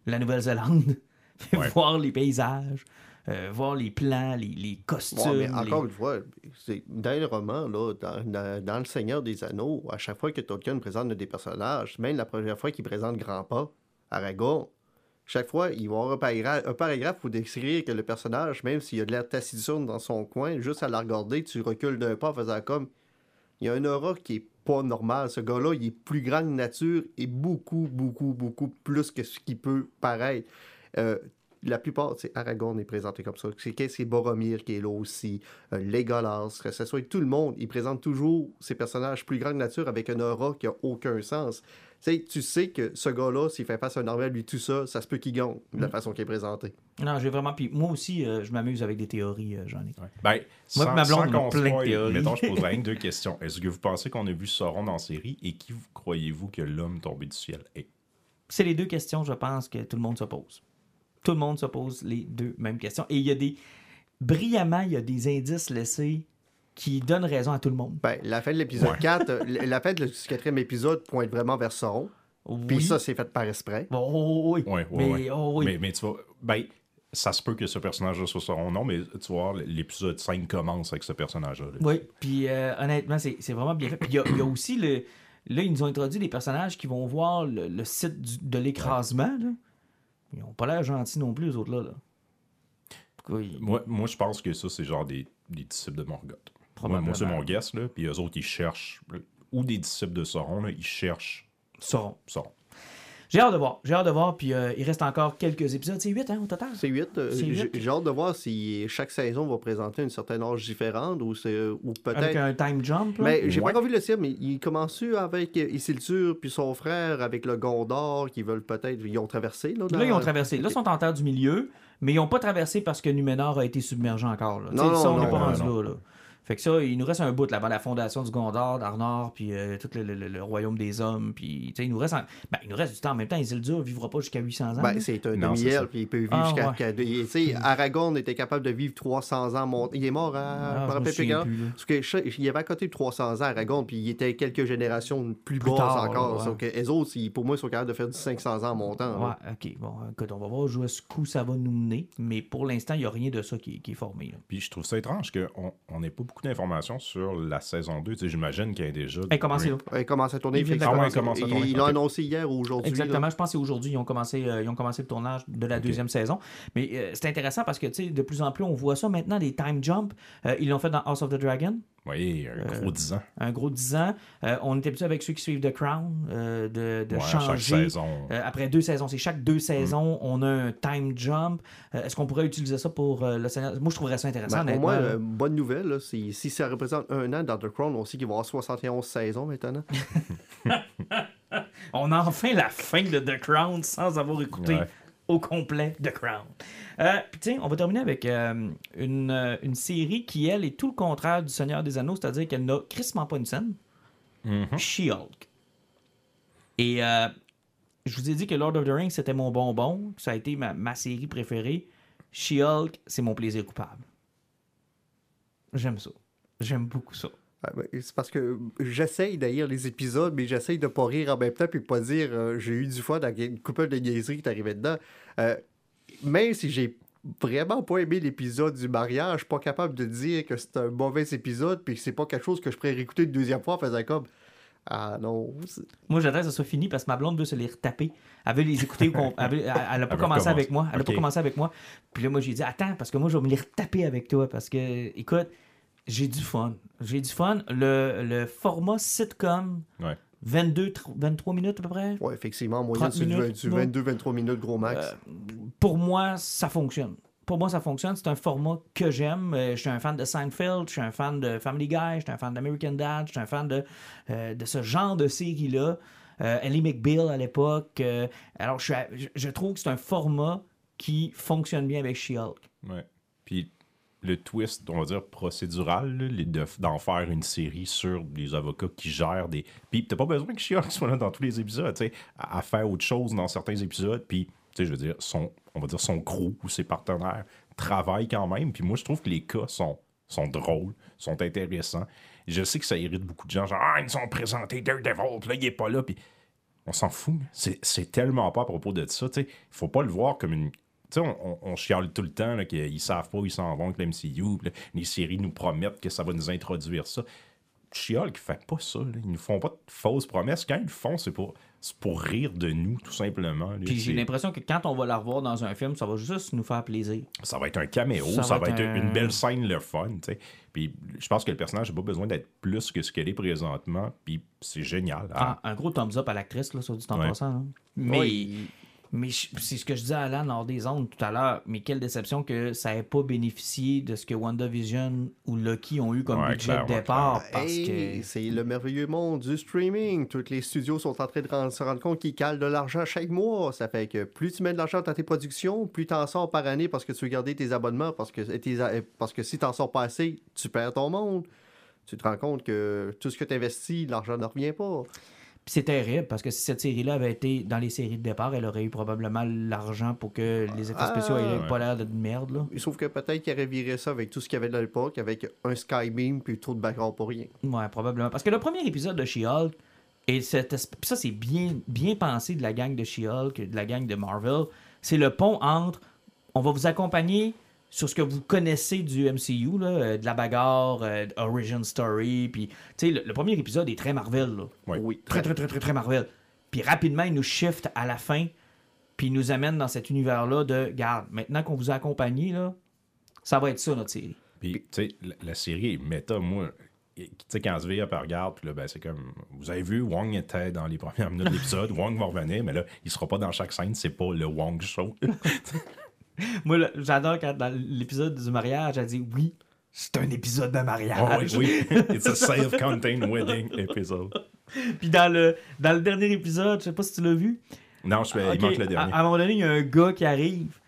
la Nouvelle-Zélande, Ouais. voir les paysages, euh, voir les plans, les, les costumes. Bon, mais les- encore une fois, c'est- dans le roman, là, dans, Le Seigneur des Anneaux, à chaque fois que Tolkien présente des personnages, même la première fois qu'il présente Grandpa, Aragorn, chaque fois, il va avoir un paragraphe, un paragraphe pour décrire que le personnage, même s'il a de l'air taciturne dans son coin, juste à la regarder, tu recules d'un pas en faisant comme. Il y a un aura qui est pas normal. Ce gars-là, il est plus grand que nature et beaucoup, beaucoup, beaucoup plus que ce qui peut paraître. Euh, la plupart, c'est Aragorn est présenté comme ça. C'est qu'est-ce c'est Boromir qui est là aussi, euh, Legolas, que ce soit tout le monde, ils présentent toujours ces personnages plus grande nature avec un aura qui a aucun sens. Tu sais, tu sais que ce gars-là, s'il fait face à un armée lui tout ça, ça se peut qu'il gagne de la façon qu'il est présenté. Non, j'ai vraiment. Puis moi aussi, euh, je m'amuse avec des théories, euh, j'en ai. Ouais. Ben, Moi, sans, ma blonde, sans on plein de théories. mettons, je pose rien que deux questions. Est-ce que vous pensez qu'on a vu Sauron dans la série et qui vous croyez-vous que l'homme tombé du ciel est? C'est les deux questions, je pense, que tout le monde se pose. Tout le monde se pose les deux mêmes questions. Et il y a des. Brillamment, il y a des indices laissés qui donnent raison à tout le monde. Ben, la fin de l'épisode Ouais. 4, euh, la fin du quatrième épisode pointe vraiment vers Sauron. Puis Oui. ça, c'est fait par esprit. Bon, oh, oui. Ouais, ouais, mais, oh, oui. Mais, mais tu vois, ben, ça se peut que ce personnage-là soit Sauron, non, mais tu vois, l'épisode 5 commence avec ce personnage-là. là. Oui, puis euh, honnêtement, c'est c'est vraiment bien fait. Puis il y a, il y a aussi le. Là, ils nous ont introduit des personnages qui vont voir le, le site du- de l'écrasement. Ils n'ont pas l'air gentils non plus, les autres là. là. En tout cas, ils- Moi, moi, je pense que ça, c'est genre des, des disciples de Morgoth. Moi, moi, c'est mon guess, là. Puis eux autres, ils cherchent, ou des disciples de Sauron, là, ils cherchent sauront. Sauron. J'ai hâte de voir. J'ai hâte de voir. Puis euh, il reste encore quelques épisodes. C'est 8 hein, au total? C'est 8. C'est huit. J'ai hâte de voir si chaque saison va présenter une certaine âge différente ou, c'est- ou Avec peut-être. un time jump. là? Mais j'ai Ouais. pas encore vu le film, mais il commence avec euh, Isildur puis son frère avec le Gondor qui veulent peut-être. Ils ont traversé. Là, Là, ils dans- ont traversé. Là, ils sont en terre du milieu, mais ils n'ont pas traversé parce que Numénor a été submergé encore. Là. Sais, Non, ça, on non, n'est pas non, rendu non. là, là. Fait que ça, il nous reste un bout là-bas, la fondation du Gondor, d'Arnor, puis euh, tout le, le- le- le royaume des hommes, puis tu sais, il nous reste, en- ben, il nous reste du temps. En même temps, Isildur ne vivra pas jusqu'à 800 ans. Ben, c'est un demi-elfe, puis il peut vivre Ah, jusqu'à. ouais. sais, Aragorn était capable de vivre 300 ans. mon- Il est mort à. Ah, je me plus il y avait à côté de 300 ans, Aragorn, puis il était quelques générations plus, Plus tard, encore. ouais. Que les autres, ils- pour moi, ils sont capables de faire du 500 ans en montant. là. Ouais, ok. Bon, écoute, on va voir jusqu'où ça va nous mener, mais pour l'instant, il n'y a rien de ça qui, qui est formé. là. Puis je trouve ça étrange qu'on on n'ait pas beaucoup d'informations sur la saison 2. Tu sais, J'imagine qu'il y a déjà. Hey, commencez là. Il commence à tourner. Il commence- Ah ouais, il commence à il- tourner, Ils l'ont ok. annoncé hier ou aujourd'hui. Exactement, là? je pense que c'est aujourd'hui. Ils, ont commencé, euh, ils ont commencé le tournage de la deuxième saison. Mais euh, c'est intéressant parce que, tu sais, de plus en plus, on voit ça maintenant, des time jumps. Euh, ils l'ont fait dans House of the Dragon, Oui, un Euh, gros 10 ans. un gros 10 ans. Euh, on est habitué avec ceux qui suivent The Crown euh, de, de Ouais, chaque changer. saison. Euh, après deux saisons, c'est chaque deux saisons, on a un time jump. Euh, Est-ce qu'on pourrait utiliser ça pour euh, le Seigneur Moi, je trouverais ça intéressant. Ben, là. euh, bonne nouvelle, là, c'est- si ça représente un an dans The Crown, on sait qu'il va y avoir 71 saisons maintenant. On a enfin la fin de The Crown sans avoir écouté Ouais. au complet The Crown. Euh, Puis tiens, on va terminer avec euh, une, euh, une série qui, elle, est tout le contraire du Seigneur des Anneaux, c'est-à-dire qu'elle n'a crissement pas une scène. Mhm. She-Hulk. Et euh, je vous ai dit que Lord of the Rings, c'était mon bonbon. Ça a été ma, ma série préférée. She-Hulk, c'est mon plaisir coupable. J'aime ça. J'aime beaucoup ça. Ah, ben, C'est parce que j'essaye d'ailleurs les épisodes, mais j'essaye de pas rire en même temps puis pas dire euh, j'ai eu du fun dans une couple de niaiseries qui est arrivé dedans. Euh, même si j'ai vraiment pas aimé l'épisode du mariage, je suis pas capable de dire que c'est un mauvais épisode puis que c'est pas quelque chose que je pourrais réécouter une deuxième fois en faisant comme Ah non. Moi, j'attends que ça soit fini parce que ma blonde veut se les retaper. Elle veut les écouter. Elle, veut- elle- elle a pas commencé avec moi. Elle a pas commencé avec moi. Puis là, moi, j'ai dit, attends, parce que moi, je vais me les retaper avec toi. Parce que, écoute, j'ai du fun. J'ai du fun. Le, le format sitcom, Ouais. 22, tr- 23 minutes à peu près, Ouais, effectivement, en moyenne, 30 c'est du minutes, 20 ouais. 22-23 minutes gros max. Euh, pour moi, ça fonctionne. Pour moi, ça fonctionne. C'est un format que j'aime. Euh, je suis un fan de Seinfeld, je suis un fan de Family Guy, je suis un fan d'American Dad, je suis un fan de, euh, de ce genre de série-là. Euh, Ellie McBeal à l'époque. Euh, alors, je, suis à- je, je trouve que c'est un format qui fonctionne bien avec She-Hulk. Ouais. Puis le twist, on va dire, procédural, les- d'en faire une série sur des avocats qui gèrent des. Puis t'as pas besoin que She-Hulk soit là dans tous les épisodes, tu sais, à, faire autre chose dans certains épisodes. Puis, tu sais, je veux dire, son, on va dire, son crew ou ses partenaires travaillent quand même. Puis moi, je trouve que les cas sont, sont drôles, sont intéressants. Je sais que ça irrite beaucoup de gens, genre, ah, ils nous ont présenté Daredevil, puis là, il est pas là. Puis on s'en fout. C'est c'est tellement pas à propos de ça. Il faut pas le voir comme une. Sais, on, on- on chiale tout le temps là, qu'ils savent pas où ils s'en vont avec l'MCU. Les séries nous promettent que ça va nous introduire ça. She-Hulk fait pas ça. là. Ils nous font pas de fausses promesses. Quand ils le font, c'est pour, c'est pour rire de nous, tout simplement. là. Puis j'ai l'impression que quand on va la revoir dans un film, ça va juste nous faire plaisir. ça va être un caméo, Ça ça, va être être, un- une belle scène, le fun. Puis je pense que le personnage n'a pas besoin d'être plus que ce qu'elle est présentement, puis c'est génial. Ah, un gros thumbs up à l'actrice, là, sur du temps Ouais. passant. là. Mais, Mais c'est ce que je disais à Alan lors des ondes tout à l'heure. Mais quelle déception que ça n'ait pas bénéficié de ce que WandaVision ou Loki ont eu comme Ouais, budget de départ. Hey, Parce que. C'est le merveilleux monde du streaming. Tous les studios sont en train de rendre- se rendre compte qu'ils calent de l'argent chaque mois. Ça fait que plus tu mets de l'argent dans tes productions, plus tu en sors par année parce que tu veux garder tes abonnements. Parce que, tes a- parce que si tu sors pas assez, tu perds ton monde. Tu te rends compte que tout ce que tu investis, l'argent ne revient pas. Puis c'est terrible parce que si cette série-là avait été dans les séries de départ, elle aurait eu probablement l'argent pour que les effets Ah, spéciaux aient pas l'air de merde. Là. Sauf que peut-être qu'il aurait viré ça avec tout ce qu'il y avait de l'époque, avec un Skybeam puis trop de background pour rien. Ouais, probablement. Parce que le premier épisode de She-Hulk, et cette esp- puis ça c'est bien, bien pensé de la gang de She-Hulk, de la gang de Marvel, c'est le pont entre on va vous accompagner sur ce que vous connaissez du MCU, là, euh, de la bagarre, euh, Origin Story, puis tu sais, le, le premier épisode est très Marvel, là. Ouais. Oui. très très très très très Marvel. Puis rapidement, il nous shift à la fin, puis il nous amène dans cet univers-là de, garde, maintenant qu'on vous a accompagné, là, ça va être ça notre série. Puis, tu sais, la, la série est méta, moi. Tu sais, quand elle regarde, puis là, ben, c'est comme. Vous avez vu, Wong était dans les premières minutes de l'épisode. Wong va revenir, mais là, il sera pas dans chaque scène. C'est pas le Wong Show. Moi, j'adore quand dans l'épisode du mariage, elle dit oui, c'est un épisode de Oh, oui, mariage. oui. It's a self-contained wedding episode. Puis dans le, dans le dernier épisode, je sais pas si tu l'as vu. Non, je fais, il manque le à, dernier. à un moment donné, il y a un gars qui arrive,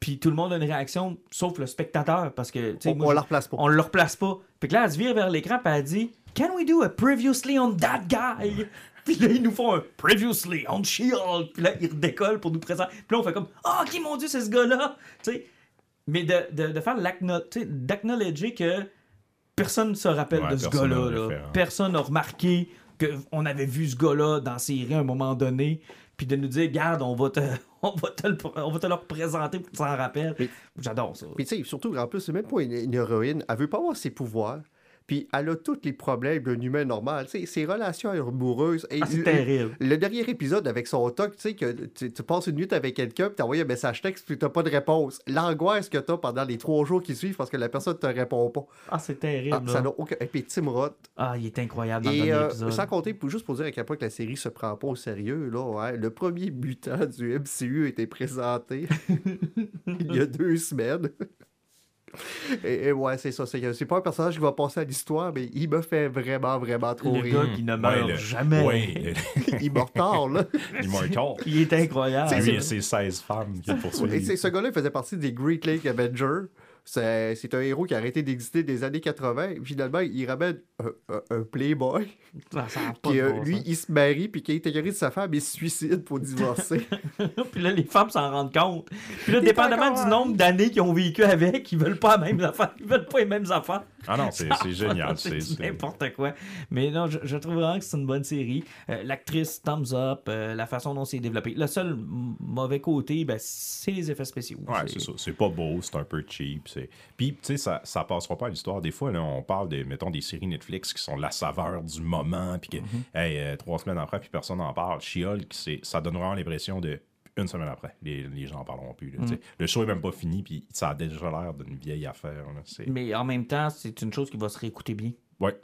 puis tout le monde a une réaction, sauf le spectateur, parce que tu sais, On, moi, on la replace pas. on le replace pas. Puis là, elle se vire vers l'écran, puis elle dit Can we do a previously on that guy Puis là, ils nous font un previously on She-Hulk. Puis là, ils redécollent pour nous présenter. Puis là, on fait comme Oh, qui mon Dieu, c'est ce gars-là Tu sais, mais de, de, de faire l'acknow- tu sais, d'acknowledger que personne ne se rappelle Ouais, de ce personne n'a gars-là. là. référent. Personne n'a remarqué qu'on avait vu ce gars-là dans la série à un moment donné. Puis de nous dire, garde, on va te, on va te, le, on va te le représenter pour que tu t'en rappelles. Mais- J'adore ça. Puis tu sais, surtout, en plus, c'est même pas une, une héroïne. Elle veut pas avoir ses pouvoirs. Puis elle a tous les problèmes d'un humain normal. Tu sais, ses relations amoureuses. Ah, c'est le- terrible. Le dernier épisode avec son toc, tu sais, que tu, tu passes une nuit avec quelqu'un, puis t'envoies un message texte, puis t'as pas de réponse. L'angoisse que t'as pendant les trois jours qui suivent parce que la personne te répond pas. Ah, c'est terrible. Ah, ça n'a aucun. Et puis Tim Roth. Ah, il est incroyable dans le euh, épisode. sans compter, pour- juste pour dire à quel point que la série se prend pas au sérieux, là, ouais, le premier mutant du MCU a été présenté il y a deux semaines. Et, et ouais, c'est ça. C'est c'est pas un personnage qui va passer à l'histoire, mais il me fait vraiment, vraiment trop Le rire. gars qui ne meurt Ouais, le- jamais. Ouais, Immortal, là. Immortal. Il est incroyable. Lui et ses 16 femmes qui le Et poursuivent. c'est- ce gars-là il faisait partie des Great Lake Avengers. C'est c'est un héros qui a arrêté d'exister des années 80. Finalement, il ramène un, un- un playboy Ça, qui, euh, bon lui, sens. il se marie, puis qui intégrise sa femme, il se suicide pour divorcer. Puis là, les femmes s'en rendent compte. Puis là, dépendamment du nombre d'années qu'ils ont vécu avec, ils veulent pas la même affaire. Ils veulent pas les mêmes affaires. Ah non, c'est c'est génial. c'est c'est- c'est- n'importe quoi. Mais non, je, je trouve vraiment que c'est une bonne série. Euh, L'actrice, thumbs up, euh, la façon dont c'est développé. Le seul mauvais côté, ben, c'est les effets spéciaux. Ouais, c'est ça. C'est pas beau, c'est un peu cheap. C'est- Puis, tu sais, ça, ça passera pas à l'histoire. Des fois, là, on parle, des, mettons, des séries Netflix qui sont la saveur du moment, puis que, Mm-hmm. hey, euh, trois semaines après, puis personne n'en parle. She-Hulk, c'est- ça donne vraiment l'impression de une semaine après, les, les gens en parleront plus. là, Mm. sais. Le show est même pas fini, puis ça a déjà l'air d'une vieille affaire. là, c'est- Mais en même temps, c'est une chose qui va se réécouter bien. Ouais.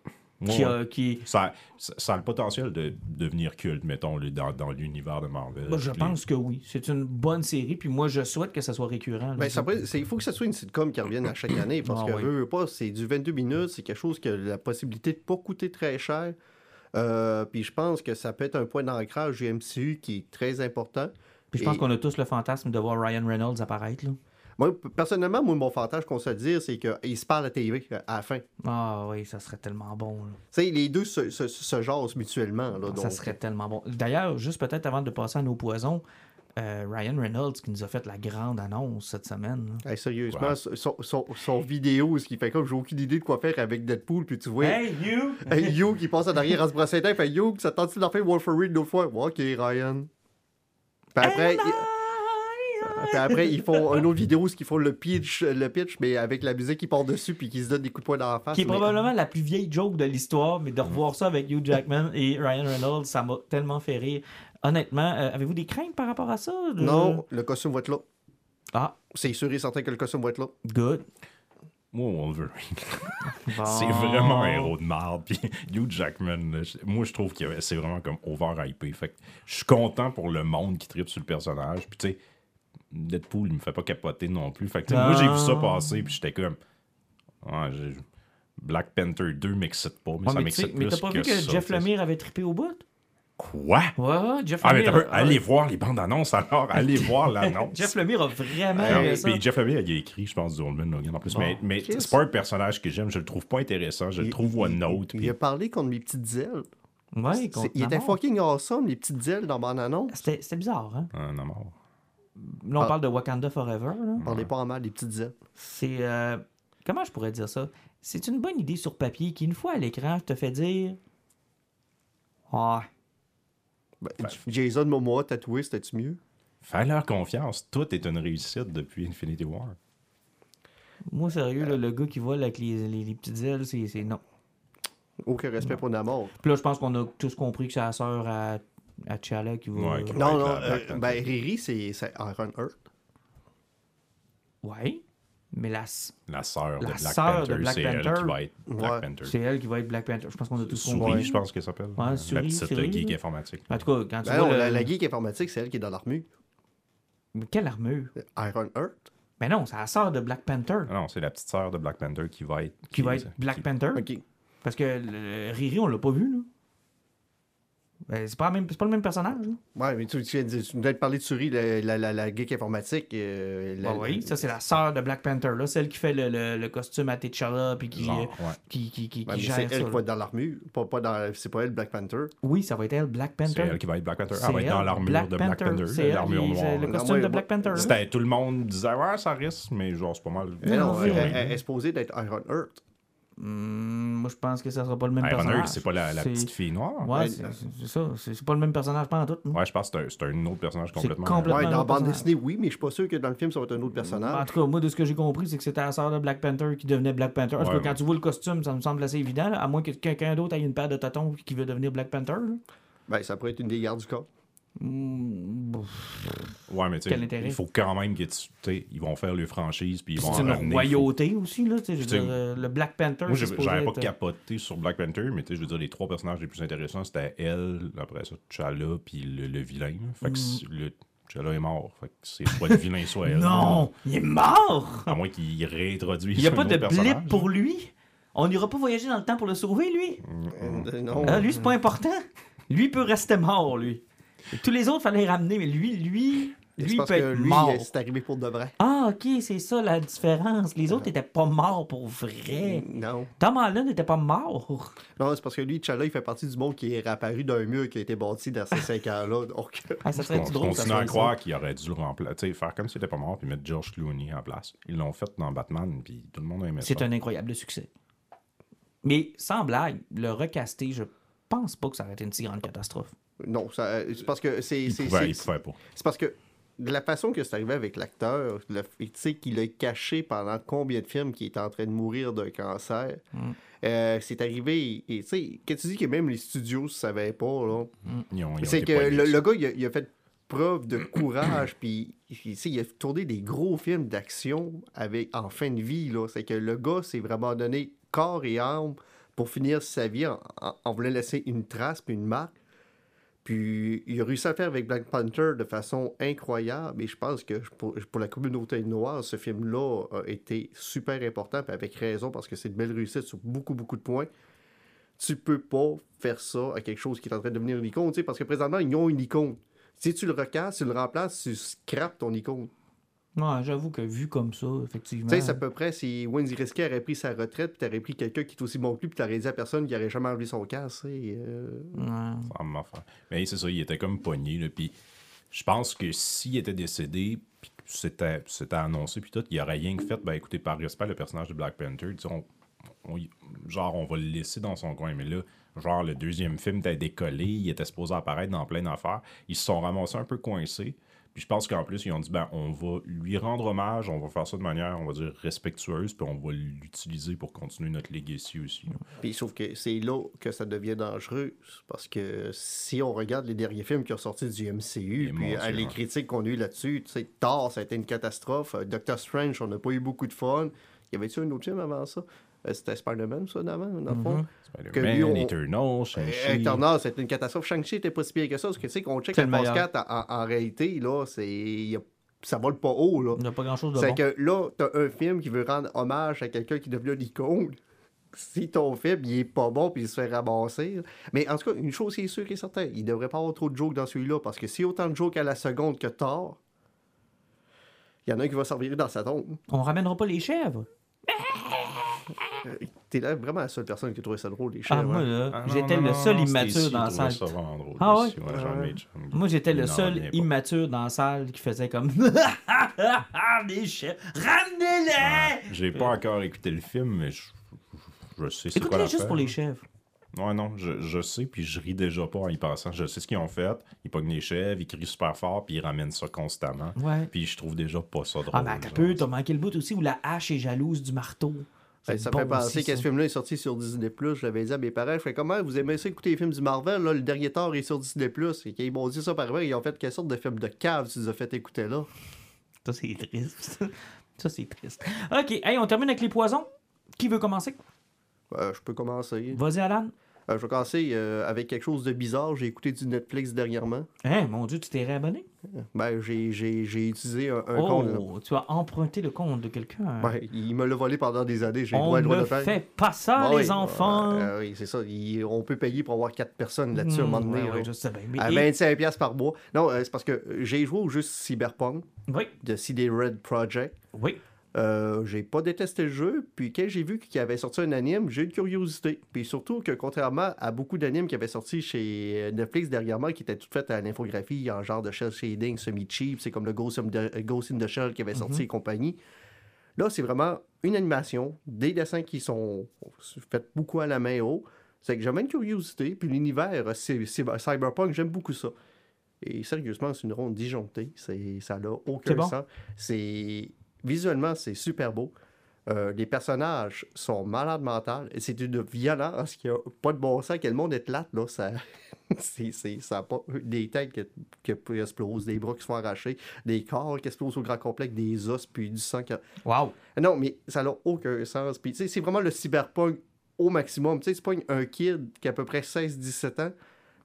Qui, ouais. qui... Ça, ça, ça a le potentiel de devenir culte, mettons, dans, dans l'univers de Marvel. Ben, je Puis- pense que oui. C'est une bonne série. Puis moi, je souhaite que ça soit récurrent. Ben, ça il faut que ce soit une sitcom qui revienne à chaque année parce Ah que oui. veux, veux pas, c'est du 22 minutes, c'est quelque chose qui a la possibilité de pas coûter très cher. Euh, puis je pense que ça peut être un point d'ancrage du MCU qui est très important. Puis je pense Et- qu'on a tous le fantasme de voir Ryan Reynolds apparaître. Là. Moi, personnellement, moi, mon fantasme qu'on se dire, c'est qu'ils se parlent à TV euh, à la fin. Tu Ah oui, ça serait tellement bon. là. sais, les deux se, se, se jasent mutuellement. Là, Ça donc- serait tellement bon. D'ailleurs, juste peut-être avant de passer à nos poisons, euh, Ryan Reynolds qui nous a fait la grande annonce cette semaine. Hey, sérieusement, son, son, son vidéo, ce qui fait comme j'ai aucune idée de quoi faire avec Deadpool, puis tu vois. Hey, you! Hey, Yo qui passe en arrière à se brosser les dents, fait Yo, ça tente-tu d'en faire Wolverine une autre fois? Ouais, ok, Ryan. Puis après, il- puis après, ils font une autre vidéo, ce qu'ils font le pitch, le pitch, mais avec la musique qui part dessus, puis qui se donne des coups de poing dans la face. Qui est mais- probablement la plus vieille joke de l'histoire, mais de revoir ça avec Hugh Jackman et Ryan Reynolds, ça m'a tellement fait rire. Honnêtement, euh, avez-vous des craintes par rapport à ça? Non, le costume va être là. Ah, C'est sûr et certain que le costume va être là. good. moi, Wolverine, Bon. c'est vraiment un héros de merde. Puis Hugh Jackman, moi, je trouve que c'est vraiment comme over-hypé. Fait que je suis content pour le monde qui tripe sur le personnage. Puis tu sais, Deadpool, il me fait pas capoter non plus. Fait que tu sais, moi, j'ai vu ça Non. passer, puis j'étais comme. Ah, j'ai- Black Panther 2 m'excite pas, mais Ouais, ça mais tu sais- m'excite mais plus t'as pas que vu que ça, Jeff. Lemire avait trippé au bout? Quoi? Ouais, ouais, Jeff Ah, mais Lemire. a- allez voir les bandes annonces alors, allez voir l'annonce. Jeff Lemire a vraiment Ah, aimé ça. puis Jeff Lemire, il a écrit, je pense, du Old Man Logan en plus. Bon. Mais, mais c'est pas un personnage que j'aime, je le trouve pas intéressant, je le trouve one note. Il, puis- a parlé contre mes petites ailes. Ouais, contre il était fucking awesome, les petites ailes dans mon annonce. C'était c'était bizarre, hein? Ah, non, mort. Là, on Ah. parle de Wakanda Forever, là. Parlez pas en mal des petites ailes. C'est. euh, Comment je pourrais dire ça? C'est une bonne idée sur papier qui, une fois à l'écran, te fait dire. Ah, Ben, Jason Momoa tatoué, c'était-tu mieux? Fais-leur confiance, tout est une réussite depuis Infinity War. moi, sérieux, là, le gars qui vole avec les, les- les petites ailes, c'est non. Aucun respect pour Namor. Puis là, je pense qu'on a tous compris que la sœur T'Challa qui va. Ouais, qui Non, non, euh, ben Riri, c'est Iron Heart. Ouais. Mais la... La sœur de La Black Panther, Black c'est elle Panther. qui va être Black Ouais. Panther. c'est elle qui va être Black Panther. Je pense qu'on a tous Souris, compris. je pense qu'elle s'appelle. Ouais, la Souris, petite Souris, geek informatique. En tout cas, quand tu Ben vois non, le- la, la geek informatique, c'est elle qui est dans l'armure. Mais Quelle armure? Iron Heart. Mais non, c'est la sœur de Black Panther. Ah non, c'est la petite sœur de Black Panther qui va être. qui va être Black qui- Panther. Ok. Parce que le- Riri, on l'a pas vu, là. Ben, c'est pas, la même- c'est pas le même personnage. là. Ouais, mais tu, tu viens de, tu viens de parler de Suri, la, la, la, la geek informatique. euh, la- Ah oui, ça c'est la sœur de Black Panther, là, celle qui fait le, le- le costume à T'Challa puis qui, Genre, euh, ouais. qui, qui, qui, Ouais, qui gère c'est ça. elle qui va être dans l'armure. Pas, pas dans, c'est pas elle, Black Panther. Oui, ça va être elle, Black C'est Panther. elle qui va être Black Panther. C'est Elle va être dans l'armure Black de Black Panther. Panther, C'est elle, l'armure c'est noire. le Non, costume moi, de Black Panther. C'était tout le monde disait ouais ça risque mais genre c'est pas mal. Mais non, non, elle, ouais. elle- elle est supposée d'être Iron Heart. Hmm, moi, je pense que ça sera pas le même Iron personnage. C'est pas la, la petite fille noire. Ouais, Ouais, c'est ça. C'est pas le même personnage, pas en tout. hein. Ouais, je pense que c'est un, autre personnage complètement. complètement- Ouais, dans autre bande dessinée, oui, mais je suis pas sûr que dans le film, ça va être un autre En personnage. tout cas, moi, de ce que j'ai compris, c'est que c'était la sœur de Black Panther qui devenait Black Panther. En tout Ouais, cas, quand tu vois le costume, ça me semble assez évident, là, à moins que quelqu'un d'autre ait une paire de tâtons qui veut devenir Black Panther. là. Ben, ça pourrait être une des gardes du corps. Bon, Ouais, mais tu Quel sais, intérêt? il faut quand même que tu tu sais, ils vont faire le franchise puis ils vont C'est une ramener, royauté aussi, là. tu sais, je veux dire, le Black Panther. Moi, j'avais pas être- euh, capoté sur Black Panther, mais tu sais, je veux dire, les trois personnages les plus intéressants, c'était elle, après ça, T'Challa, puis le, le vilain. Fait que le T'Challa est mort. Fait que c'est soit le vilain, soit elle. Non, il est mort! À moins qu'il réintroduise. Il n'y a pas de blip pour lui? On n'ira pas voyager dans le temps pour le sauver, lui? Euh, non. Ah, lui, c'est pas important. Lui peut rester mort, lui. Tous les autres, fallait les ramener, mais lui, lui, lui parce peut que être lui, mort. euh, c'est arrivé pour de vrai. Ah, ok, c'est ça la différence. Les autres n'étaient pas morts pour vrai. Non. Tom Holland n'était pas mort. Non, c'est parce que lui, T'Challa, il fait partie du monde qui est réapparu d'un mur qui a été bâti dans ces cinq ans-là. Donc, Ah, ça serait je drôle. continue à croire qu'il aurait dû le remplacer. Faire comme s'il était pas mort puis mettre George Clooney en place. Ils l'ont fait dans Batman puis tout le monde a aimé ça. ça. C'est un incroyable succès. Mais sans blague, le recaster, je pense pas que ça aurait été une si grande catastrophe. Non, euh, c'est parce que c'est. Il c'est- parce que de la façon que c'est arrivé avec l'acteur, le- tu sais qu'il a caché pendant combien de films qu'il était en train de mourir d'un cancer. Euh, c'est arrivé, et tu sais, quand tu dis que même les studios ne savaient pas, là, ont c'est que le, gars, il a, il a fait preuve de courage, puis il, tu sais, il a tourné des gros films d'action avec en fin de vie. là. C'est que le gars s'est vraiment donné corps et âme pour finir sa vie en, en- en voulant laisser une trace puis une marque. Puis il a réussi à faire avec Black Panther de façon incroyable. Et je pense que pour, la communauté noire, ce film-là a été super important, puis avec raison, parce que c'est une belle réussite sur beaucoup, beaucoup de points. Tu peux pas faire ça à quelque chose qui est en train de devenir une icône, parce que présentement, ils ont une icône. Si tu le recasses, tu le remplaces, tu scrapes ton icône. Ouais, j'avoue que vu comme ça, effectivement. Tu sais, c'est à peu près si Wendy Risky aurait pris sa retraite, puis t'aurais pris quelqu'un qui est aussi bon que lui, puis t'aurais dit à personne qui aurait jamais enlevé son casque, euh, Ouais. Mais c'est ça, il était comme pogné. Là, puis je pense que s'il était décédé, puis que c'était, c'était annoncé, puis tout, il aurait rien que fait. Ben écoutez, par respect, le personnage de Black Panther, tu sais, on- on- genre, on va le laisser dans son coin. Mais là, genre, le deuxième film était décollé, il était supposé apparaître dans plein d'affaires. Ils se sont ramassés un peu coincés. Puis je pense qu'en plus, ils ont dit, ben, on va lui rendre hommage, on va faire ça de manière, on va dire, respectueuse, puis on va l'utiliser pour continuer notre legacy aussi. là. Puis sauf que c'est là que ça devient dangereux. Parce que si on regarde les derniers films qui ont sorti du MCU, puis euh, les critiques qu'on a eues là-dessus, tu sais, Thor, ça a été une catastrophe. Euh, Doctor Strange, on n'a pas eu beaucoup de fun. Y avait-tu un autre film avant ça? Euh, C'était Spider-Man, ça, d'avant, dans le fond? Mhm. Que lui, Spider-Man, Eternal, Shang-Chi. Eternal, c'était une catastrophe. Shang-Chi était pas si pire que ça, parce que tu sais, qu'on check la le phase meilleur. 4, en, en réalité, là, c'est... ça vole pas haut, là. Il n'y a pas grand-chose de C'est bon. que là, t'as un film qui veut rendre hommage à quelqu'un qui devient une icône. Si ton film, il est pas bon puis il se fait ramasser. là. Mais en tout cas, une chose qui est sûre et certaine, il devrait pas avoir trop de jokes dans celui-là parce que si autant de jokes à la seconde que Thor, il y en a un qui va s'en virer dans sa tombe. On ramènera pas les chèvres. Euh, T'es là vraiment la seule personne qui a trouvé ça drôle, les Ah, chèvres. moi, là, Ah, j'étais le seul immature dans la salle. ça vraiment drôle Ah ouais? Ah Moi, j'étais le seul immature dans la salle qui faisait comme les chèvres, ramenez-les! Ah, J'ai pas encore écouté le film, mais je, je sais c'est quoi Écoutez juste pour les chèvres. Ouais, non, je, je sais, puis je ris déjà pas en y passant. Je sais ce qu'ils ont fait. Ils pognent les chèvres, ils crient super fort, puis ils ramènent ça constamment. Ouais. Puis je trouve déjà pas ça drôle. Ah, ben, t'as genre. peu, t'as manqué le bout aussi où la hache est jalouse du marteau. Ben, C'est ça bon fait penser aussi, que ce ça. film-là est sorti sur Disney+. Je l'avais dit à mes parents. Je fais comment vous aimez ça écouter les films du Marvel? Là, le dernier Thor est sur Disney+. Et qu'ils m'ont dit ça par vrai. Ils ont fait quelle sorte de film de cave tu nous as fait écouter là? Ça, c'est triste. Ça, c'est triste. OK, hey, on termine avec les poisons. Qui veut commencer? Euh, je peux commencer. Vas-y, Alan. Euh, je vais commencer euh, avec quelque chose de bizarre. J'ai écouté du Netflix dernièrement. Hein, mon Dieu, tu t'es réabonné? Ben, j'ai, utilisé un, un compte. Oh, tu as emprunté le compte de quelqu'un. Ben, il me l'a volé pendant des années. J'ai le on droit, le droit ne de faire. fait pas ça, Ben les oui, enfants. euh, oui, c'est ça. Il- on peut payer pour avoir quatre personnes là-dessus à un Hmm, moment donné. ouais, là. ouais, je sais bien. Mais À et- 25$ piastres par mois. Non, euh, c'est parce que j'ai joué au jeu Cyberpunk Oui, de CD Red Project. oui. Euh, j'ai pas détesté le jeu, puis quand j'ai vu qu'il avait sorti un anime, j'ai eu une curiosité. Puis surtout que contrairement à beaucoup d'animes qui avaient sorti chez Netflix dernièrement, qui étaient toutes faites à l'infographie en genre de shell shading semi-cheap, c'est comme le Ghost in the, Ghost in the Shell qui avait sorti et compagnie. Là, c'est vraiment une animation, des dessins qui sont faits beaucoup à la main haut. C'est que j'avais une curiosité, puis l'univers, c'est c'est- cyberpunk, j'aime beaucoup ça. Et sérieusement, c'est une ronde disjonctée. C'est, ça n'a aucun bon. sens. C'est, visuellement, c'est super beau. Euh, les personnages sont malades mentales. C'est une violence qui a pas de bon sens. Que le monde est plate, là. Ça, c'est, ça pas des têtes qui, qui explosent, des bras qui se font arracher, des corps qui explosent au grand complexe, des os, puis du sang qui... Wow. Non, mais ça n'a aucun sens. Puis, c'est vraiment le cyberpunk au maximum. Tu sais, c'est pas un kid qui a à peu près 16-17 ans,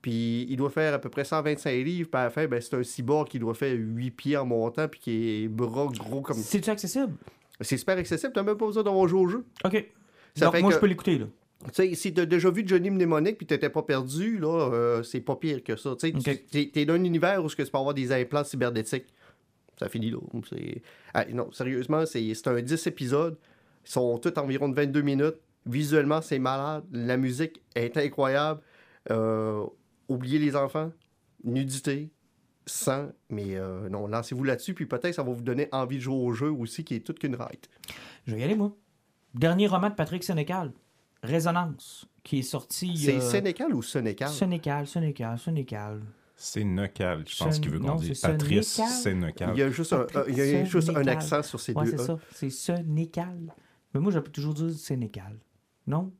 puis il doit faire à peu près 125 livres, puis à la fin, ben, c'est un cyborg qui doit faire 8 pieds en montant, puis qui est bras gros comme... C'est-tu accessible? C'est super accessible, t'as même pas besoin d'avoir joué au jeu. OK. Ça Donc, fait moi, que- je peux l'écouter, là. Tu sais, si t'as déjà vu Johnny Mnemonic puis t'étais pas perdu, là, euh, c'est pas pire que ça. Tu sais, Ok. tu- t'es, t'es dans un univers où tu peux avoir des implants cybernétiques. Ça finit là. C'est... Ah, non, sérieusement, c'est, c'est un 10 épisodes. Ils sont tous environ de 22 minutes. Visuellement, c'est malade. La musique est incroyable. Euh, oubliez les enfants. Nudité. Sang. Mais euh, non, lancez-vous là-dessus. Puis peut-être ça va vous donner envie de jouer au jeu aussi, qui est toute qu'une ride. Je vais y aller, moi. Dernier roman de Patrick Sénécal, Résonance, qui est sorti. C'est euh, Sénécal ou Sénécal? Sénécal, Sénécal, Sénécal. C'est Necal, je pense Sen- qu'il veut qu'on dise. c'est Patrice Sénécal. Il y a juste un, un- il y a juste un Sénécal. accent sur ces Ouais, deux c'est E. ça. C'est Sénécal. Mais moi, j'appelle toujours dire Sénécal. Non?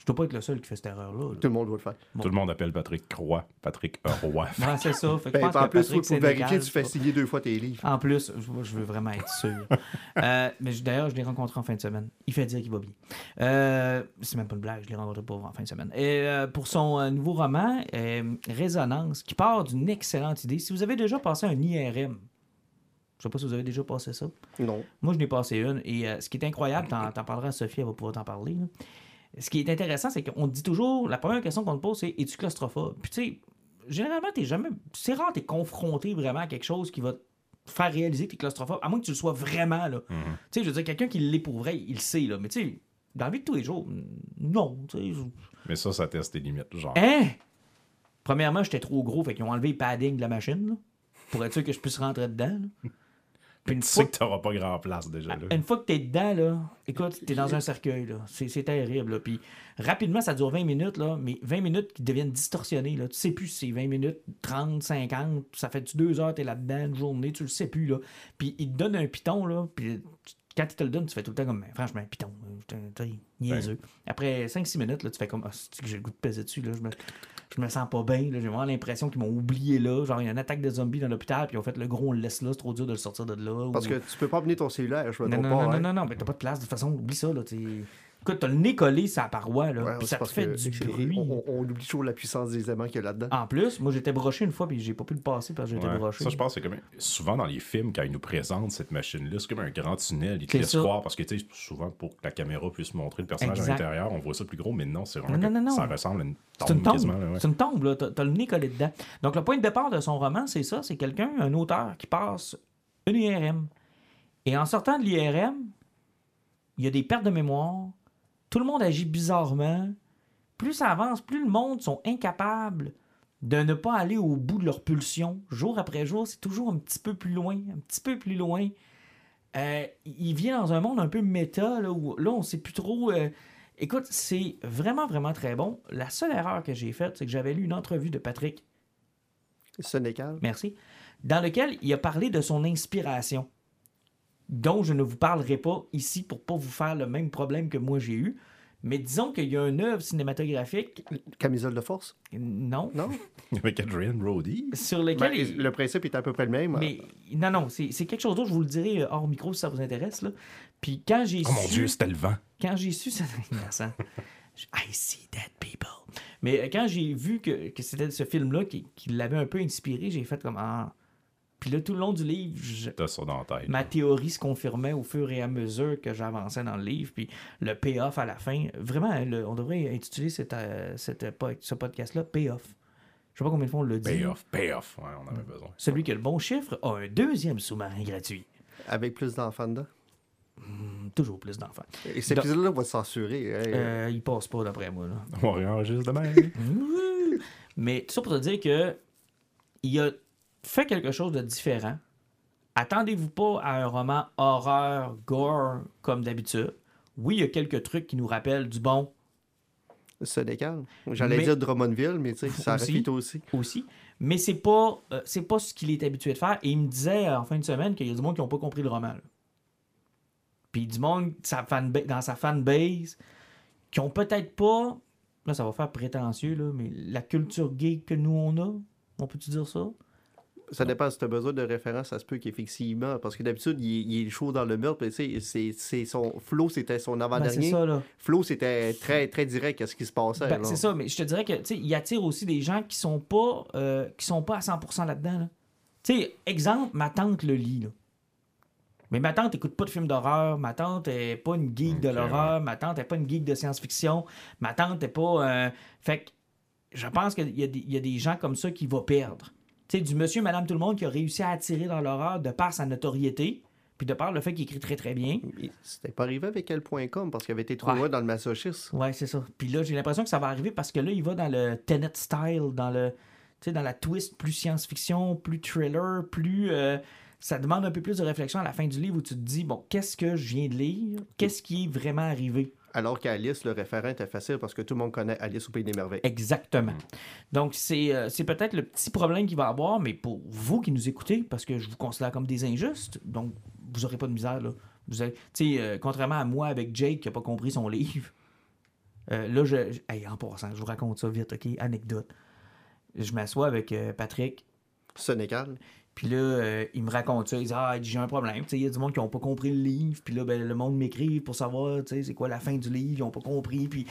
Je dois pas être le seul qui fait cette erreur-là. là. Tout le monde doit le faire. Tout le monde appelle Patrick Croix, Patrick Roy. Ouais, c'est ça. Fait que je Ben, pense en que plus, Patrick pour vérifier, tu fais signer deux fois tes livres. En plus, je, veux vraiment être sûr. Euh, mais d'ailleurs, je l'ai rencontré en fin de semaine. Il fait dire qu'il va bien. Euh, c'est même pas une blague, je l'ai rencontré pour en fin de semaine. Et euh, pour son euh, nouveau roman, euh, Résonance, qui part d'une excellente idée. Si vous avez déjà passé un IRM, je sais pas si vous avez déjà passé ça. Non. Moi, je n'ai passé une. Et euh, ce qui est incroyable, t'en, t'en parleras à Sophie, elle va pouvoir t'en parler. là. Ce qui est intéressant, c'est qu'on dit toujours, la première question qu'on te pose, c'est es-tu claustrophobe? Puis tu sais, généralement, t'es jamais. C'est rare, t'es confronté vraiment à quelque chose qui va te faire réaliser que t'es claustrophobe, à moins que tu le sois vraiment. Là. Tu sais, je veux dire, quelqu'un qui l'est pour vrai, il le sait, là. Mais tu sais, dans la vie de tous les jours, non. tu sais, Mais ça, ça teste tes limites. Genre, Hein? Premièrement, j'étais trop gros, fait qu'ils ont enlevé le padding de la machine, là, pour être sûr que je puisse rentrer dedans. là. Puis une tu fois sais que t'auras pas grand place déjà. Là. une fois que t'es dedans, là, écoute, t'es dans un cercueil, là. C'est, c'est terrible, là. Puis rapidement, ça dure 20 minutes, là, mais 20 minutes qui deviennent distorsionnées, là. Tu sais plus si c'est 20 minutes, 30, 50, ça fait deux heures, t'es là-dedans, une journée, tu le sais plus, là. Puis il te donne un piton, là, puis quand il te le donne, tu fais tout le temps comme, franchement, piton, niaiseux. Après 5-6 minutes, là, tu fais comme, ah, j'ai le goût de peser dessus, là. Je me... je me sens pas bien. J'ai vraiment l'impression qu'ils m'ont oublié là. Genre, il y a une attaque de zombies dans l'hôpital, puis ils ont fait le gros, on le laisse là, c'est trop dur de le sortir de là. Parce ou- que tu peux pas amener ton cellulaire, je me non, non, pas. non, hein. non, non, mais t'as pas de place. De toute façon, oublie ça. Là, t'es- Écoute, t'as le nez collé sur la paroi, là, Ouais, puis ça te fait du bruit. On, oublie toujours la puissance des aimants qu'il y a là-dedans. En plus, moi, j'étais broché une fois, puis j'ai pas pu le passer parce que j'étais Ouais. broché. Ça, je pense que c'est comme. Souvent, dans les films, quand ils nous présentent cette machine-là, c'est comme un grand tunnel. Ils te laissent croire parce que, tu sais, souvent, pour que la caméra puisse montrer le personnage Exact. à l'intérieur, on voit ça plus gros, mais non, c'est vraiment. Non, que non, non. Ça ressemble à une tombe, C'est une tombe. quasiment. là, ouais. C'est une tombe, là. T'as, t'as le nez collé dedans. Donc, le point de départ de son roman, c'est ça. C'est quelqu'un, un auteur, qui passe une IRM. Et en sortant de l'IRM, il y a des pertes de mémoire. Tout le monde agit bizarrement. Plus ça avance, plus le monde sont incapables de ne pas aller au bout de leur pulsion. Jour après jour, c'est toujours un petit peu plus loin, un petit peu plus loin. Euh, il vient dans un monde un peu méta, là, où là, on sait plus trop... euh, Écoute, c'est vraiment, vraiment très bon. La seule erreur que j'ai faite, c'est que j'avais lu une entrevue de Patrick, Sénécal. merci, dans lequel il a parlé de son inspiration, dont je ne vous parlerai pas ici pour pas vous faire le même problème que moi j'ai eu. Mais disons qu'il y a une œuvre cinématographique, Camisole de force? non, Non? Avec Adrian Brody. sur lequel... Ben, il- Le principe est à peu près le même. Mais non, non, c'est c'est quelque chose d'autre, je vous le dirai euh, hors micro si ça vous intéresse. Là. Puis quand j'ai Oh mon. Dieu, c'était le vent. quand j'ai su ça innocent. I see dead people. Mais euh, quand j'ai vu que, que c'était ce film-là qui, qui l'avait un peu inspiré, j'ai fait comme ah. Puis là, tout le long du livre, je- T'as ça dans la tête. ma théorie se confirmait au fur et à mesure que j'avançais dans le livre. Puis le payoff à la fin, vraiment, le- on devrait intituler cette, euh, cette ce podcast-là Payoff. Je sais pas combien de fois on le dit. Payoff, payoff. Ouais, on avait besoin. Celui qui a le bon chiffre a un deuxième sous-marin gratuit. Avec plus d'enfants dedans? Hum, Toujours plus d'enfants. Et cet épisode-là va être censuré. hein? Euh, il passe pas d'après moi. Là. On réenregistre demain. Mais tout ça pour te dire que il a fait quelque chose de différent. Attendez-vous pas à un roman horreur, gore comme d'habitude. Oui, il y a quelques trucs qui nous rappellent du bon Sénécal. J'allais Mais- dire Drummondville, mais tu sais, ça Aussi. aussi. aussi, mais c'est pas euh, c'est pas ce qu'il est habitué de faire. Et il me disait euh, en fin de semaine qu'il y a du monde qui n'ont pas compris le roman. là. Puis du monde sa dans sa fanbase qui ont peut-être pas là ça va faire prétentieux là, mais la culture gay que nous on a, on peut-tu dire ça? Ça dépend si tu as besoin de référence, ça se peut qu'effectivement, parce que d'habitude, il, est- il est chaud dans le meurtre, mais tu sais, c'est- son. Flo, c'était son Ben, avant-dernier. là. Flo, c'était très, très direct à ce qui se passait. Ben, c'est ça, mais je te dirais que tu sais, il attire aussi des gens qui sont pas euh, qui sont pas à 100% là-dedans. là. Tu sais, exemple, ma tante le lit. Là. Mais ma tante écoute pas de films d'horreur, ma tante est pas une geek de l'horreur, ma tante est pas une geek de science-fiction, ma tante est pas. euh, Fait que je pense qu'il y a des gens comme ça qui vont perdre. Tu sais, du monsieur, madame, tout le monde qui a réussi à attirer dans l'horreur de par sa notoriété, puis de par le fait qu'il écrit très très bien. C'était pas arrivé avec elle.com parce qu'il avait été trop Ouais. loin dans le masochisme. Ouais, c'est ça. Puis là, j'ai l'impression que ça va arriver parce que là, il va dans le Tenet style, dans le, tu sais, dans la twist plus science-fiction, plus thriller, plus. euh, ça demande un peu plus de réflexion à la fin du livre où tu te dis, bon, qu'est-ce que je viens de lire? Qu'est-ce qui est vraiment arrivé? Alors qu'Alice, le référent était facile parce que tout le monde connaît Alice au Pays des Merveilles. Exactement. Donc, c'est euh, c'est peut-être le petit problème qu'il va avoir, mais pour vous qui nous écoutez, parce que je vous considère comme des injustes, donc vous n'aurez pas de misère, là. Vous avez, tu sais, euh, contrairement à moi avec Jake qui n'a pas compris son livre, euh, là, je. je- hey, en passant, je vous raconte ça vite, OK? Anecdote. Je m'assois avec Patrick, Sénécal. Puis là, euh, il me raconte ça. Il dit Ah, j'ai un problème. Il y a du monde qui n'ont pas compris le livre. Puis là, ben, le monde m'écrit pour savoir c'est quoi la fin du livre. Ils n'ont pas compris. Puis,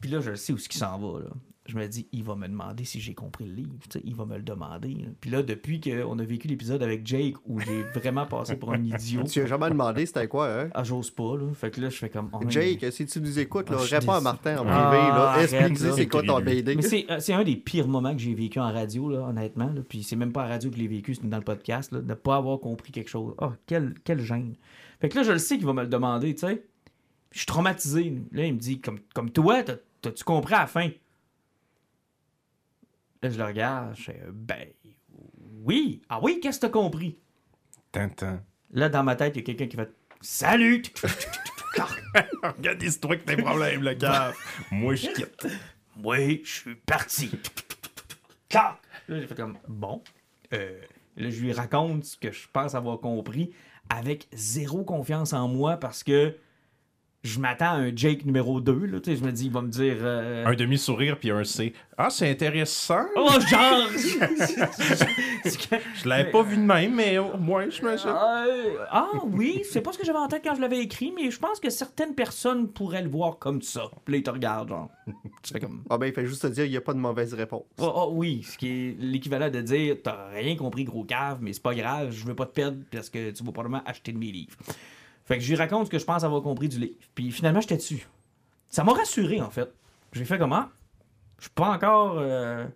puis là, je sais où ce qui s'en va. Je me dis Il va me demander si j'ai compris le livre. Tu sais, Il va me le demander. là. Puis là, depuis qu'on a vécu l'épisode avec Jake où j'ai vraiment passé pour un idiot. Tu as jamais demandé c'était quoi, hein? Ah, j'ose pas. Là. Fait que là, je fais comme. oh, mais- Jake, si tu nous écoutes, là, Ah, réponds à. Martin en Ah, privé. Là. arrête, Explique-lui c'est quoi ton. BD. Mais c'est, euh, c'est un des pires moments que j'ai vécu en radio, là, honnêtement. là. Puis c'est même pas en radio que je l'ai vécu, c'est dans le podcast, là, de ne pas avoir compris quelque chose. Oh, quel, quel gêne. Fait que là, je le sais qu'il va me le demander, tu sais. Je suis traumatisé. Là, il me dit, comme, comme toi, t'as- t'as-tu compris à la fin? Là, je le regarde, je fais, ben, oui. Ah oui, qu'est-ce que t'as compris? Tintin. Là, dans ma tête, il y a quelqu'un qui fait, salut! Regarde-toi que tes problèmes, le gars. Moi, je quitte. Oui, je suis parti. Là, j'ai fait comme, bon. Euh, là, je lui raconte ce que je pense avoir compris avec zéro confiance en moi parce que je m'attends à un Jake numéro 2. Là, tu sais, je me dis, il va me dire. euh, Un demi-sourire puis un C. Ah, c'est intéressant. Oh, genre! Je l'avais pas vu de même, mais au moins, je me Euh, ah oui, c'est pas ce que j'avais en tête quand je l'avais écrit, mais je pense que certaines personnes pourraient le voir comme ça. Puis là, ils te regardent, genre. Tu fais comme. Ah ben, il fait juste te dire, il n'y a pas de mauvaise réponse. Oh, oh, oui, ce qui est l'équivalent de dire T'as rien compris, gros cave, mais c'est pas grave, je veux pas te perdre parce que tu vas probablement acheter de mes livres. Fait que je lui raconte ce que je pense avoir compris du livre. Puis finalement, j'étais dessus. Ça m'a rassuré, en fait. J'ai fait comment? Je suis pas encore. euh,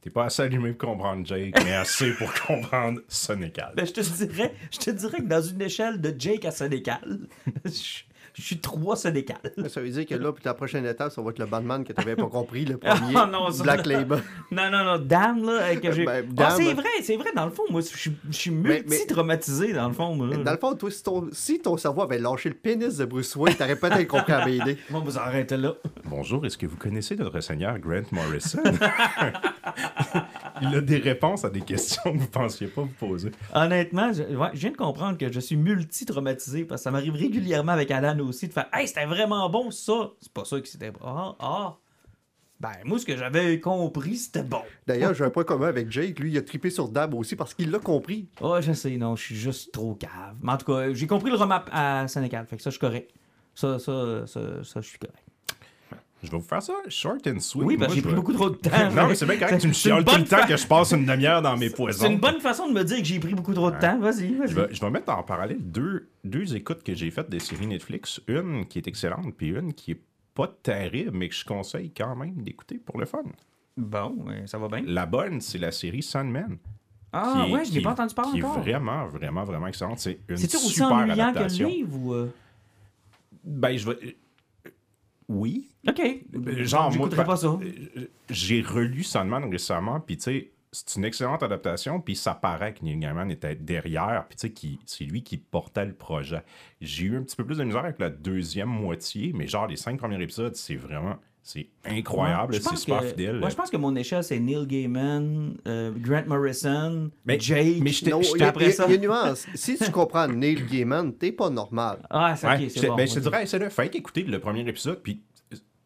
T'es pas assez allumé pour comprendre Jake, mais assez pour comprendre Sonical. Ben, je te dirais, je te dirais que dans une échelle de Jake à Sénécal, je, je suis trois Sénécal. Ça veut dire que là, puis la prochaine étape, ça va être le Batman que tu n'avais pas compris, le premier, Ah, non, ça- Black Label. Non, non, non, Dan, là, euh, que j'ai. Ben, Ah, Dan- c'est vrai, c'est vrai, dans le fond, moi, je suis- multi-traumatisé, dans le fond. moi. Dans le fond, toi, si ton, si ton cerveau avait lâché le pénis de Bruce Wayne, t'aurais peut-être compris la BD. Bon, vous arrêtez là. Bonjour, est-ce que vous connaissez notre seigneur Grant Morrison? Il a des réponses à des questions que vous pensiez pas vous poser. Honnêtement, je, ouais, je viens de comprendre que je suis multi-traumatisé parce que ça m'arrive régulièrement avec Alan aussi de faire Hey, c'était vraiment bon ça. C'est pas ça qui c'était bon. Ah, ah. Ben, moi, ce que j'avais compris, c'était bon. D'ailleurs, j'ai un point commun avec Jake. Lui, il a trippé sur Dab aussi parce qu'il l'a compris. Oh, je sais, non, je suis juste trop cave. Mais en tout cas, j'ai compris le remap à Sénégal, fait que ça, je suis correct. Ça, ça, ça, ça, je suis correct. Je vais vous faire ça short and sweet. Oui, parce que j'ai pris beaucoup trop de temps. Non, mais c'est bien correct, tu me chiales tout le temps que je passe une demi-heure dans mes poisons. C'est une bonne façon de me dire que j'ai pris beaucoup trop de temps. Vas-y, vas-y. Je vais, mettre en parallèle deux, deux écoutes que j'ai faites des séries Netflix. Une qui est excellente, puis une qui est pas terrible, mais que je conseille quand même d'écouter pour le fun. Bon, ouais, ça va bien. La bonne, c'est la série Sandman. Ah, qui ouais, je qui n'ai pas entendu parler qui encore. est vraiment, vraiment, vraiment excellente. C'est une C'est-tu aussi super ennuyant que adaptation. le livre ou. euh? Ben, je vais... Oui. Ok. Genre, moi, J'écouterai pas ça. euh, J'ai relu Sandman récemment, puis tu sais, c'est une excellente adaptation, puis ça paraît que Neil Gaiman était derrière, puis tu sais, c'est lui qui portait le projet. J'ai eu un petit peu plus de misère avec la deuxième moitié, mais genre, les cinq premiers épisodes, c'est vraiment... C'est incroyable, Ouais, c'est super que- fidèle. ouais, je pense que mon échelle, c'est Neil Gaiman, euh, Grant Morrison, Mais- Jake. mais je a- après ça. il y a une nuance. si tu comprends Neil Gaiman, t'es pas normal. Ah, c'est Ouais, ok, c'est bon. ben, je te dirais, essaie-le. Fait qu'écouter le premier épisode, puis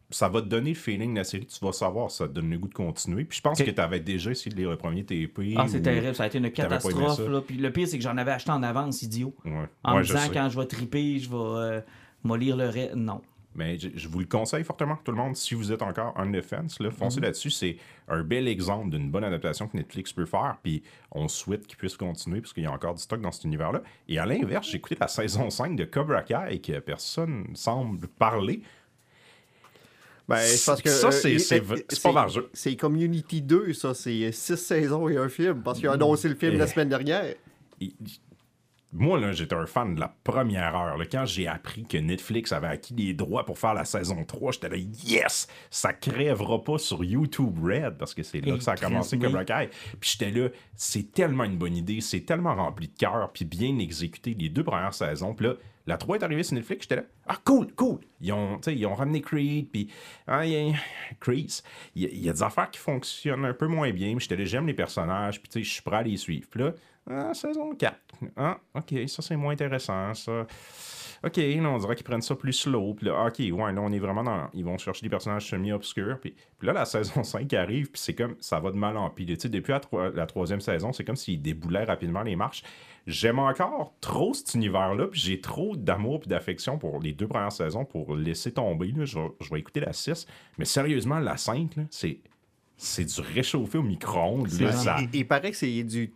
ça va te donner le feeling de la série. Tu vas savoir, ça te donne le goût de continuer. Puis je pense que tu avais déjà essayé de lire le premier TP. Ah, c'est terrible, ça a été une catastrophe. Là. Puis le pire, c'est que j'en avais acheté en avance, idiot. Ouais, En Ouais, me disant, quand je vais triper, je vais euh, moi lire le reste. Non. Mais je, je vous le conseille fortement, tout le monde, si vous êtes encore on the fence, là, foncez là-dessus. C'est un bel exemple d'une bonne adaptation que Netflix peut faire. Puis on souhaite qu'il puisse continuer parce qu'il y a encore du stock dans cet univers-là. Et à l'inverse, j'ai écouté la saison 5 de Cobra Kai que personne semble parler. Ben, parce que, Ça, euh, c'est- pas vargeux. C'est Community 2, ça. C'est six saisons et un film. Parce qu'ils ont annoncé le film la semaine dernière. Moi, là, j'étais un fan de la première heure. là. Quand j'ai appris que Netflix avait acquis les droits pour faire la saison 3, j'étais là, yes! Ça crèvera pas sur YouTube Red, parce que c'est là que ça a commencé Chris, oui. Cobra Kai. Puis j'étais là, c'est tellement une bonne idée, c'est tellement rempli de cœur, puis bien exécuté les deux premières saisons. Puis là, la 3 est arrivée sur Netflix, j'étais là, ah cool, cool! Ils ont, ils ont ramené Creed, puis ah, il y a- Crease. Il y, a- il y a des affaires qui fonctionnent un peu moins bien, mais j'étais là, j'aime les personnages, puis tu sais, je suis prêt à les suivre. Puis là, ah, saison 4. Ah, ok, ça c'est moins intéressant, ça. Ok, là, on dirait qu'ils prennent ça plus slow. Puis là, ok, ouais, là, on est vraiment dans. Ils vont chercher des personnages semi-obscurs. Puis, là, la saison 5 arrive, puis c'est comme. Ça va de mal en pis. Tu sais, depuis la, troi- la troisième saison, c'est comme s'ils déboulaient rapidement les marches. J'aime encore trop cet univers-là, puis j'ai trop d'amour puis d'affection pour les deux premières saisons pour laisser tomber. là. Je, je vais écouter la 6. Mais sérieusement, la 5, là, c'est. C'est du réchauffé au micro-ondes. Ça- Il, il paraît que c'est du,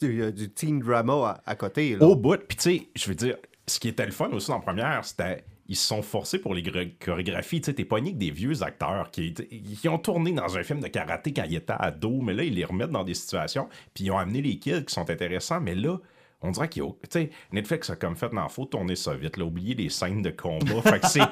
du, du- teen drama à, à côté. Là. au bout. Puis tu sais, je veux dire, ce qui était le fun aussi en première, c'était ils se sont forcés pour les gra- chorégraphies. Tu sais, t'es pogné avec des vieux acteurs qui, qui ont tourné dans un film de karaté quand ils étaient ados, mais là, ils les remettent dans des situations, puis ils ont amené les kids qui sont intéressants, mais là, on dirait qu'il y a. Tu sais, Netflix a comme fait, non, faut tourner ça vite, là, oublier les scènes de combat. fait que c'est.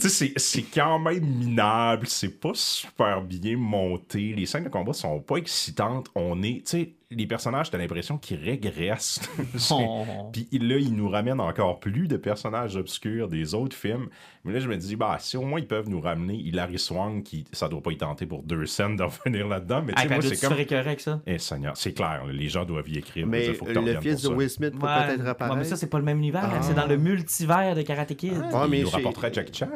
Tu sais, c'est- c'est quand même minable, c'est pas super bien monté. Les scènes de combat sont pas excitantes. On est. Tu sais, les personnages, t'as l'impression qu'ils régressent. Oh. Puis là, ils nous ramènent encore plus de personnages obscurs des autres films. Mais là, je me dis, bah, si au moins ils peuvent nous ramener Hilary Swank, qui, ça doit pas y tenter pour deux scènes d'en venir là-dedans. Mais tu Ah, moi, c'est serais comme. avec ça. Eh, Seigneur, c'est clair, là, les gens doivent y écrire. Mais Il faut que le fils de. Will Smith peut Ouais. peut-être Ouais, apparaître. mais ça, c'est pas le même univers. Ah. C'est dans le multivers de Karate Kid. Il mais nous chez- rapporterait Jack Chan.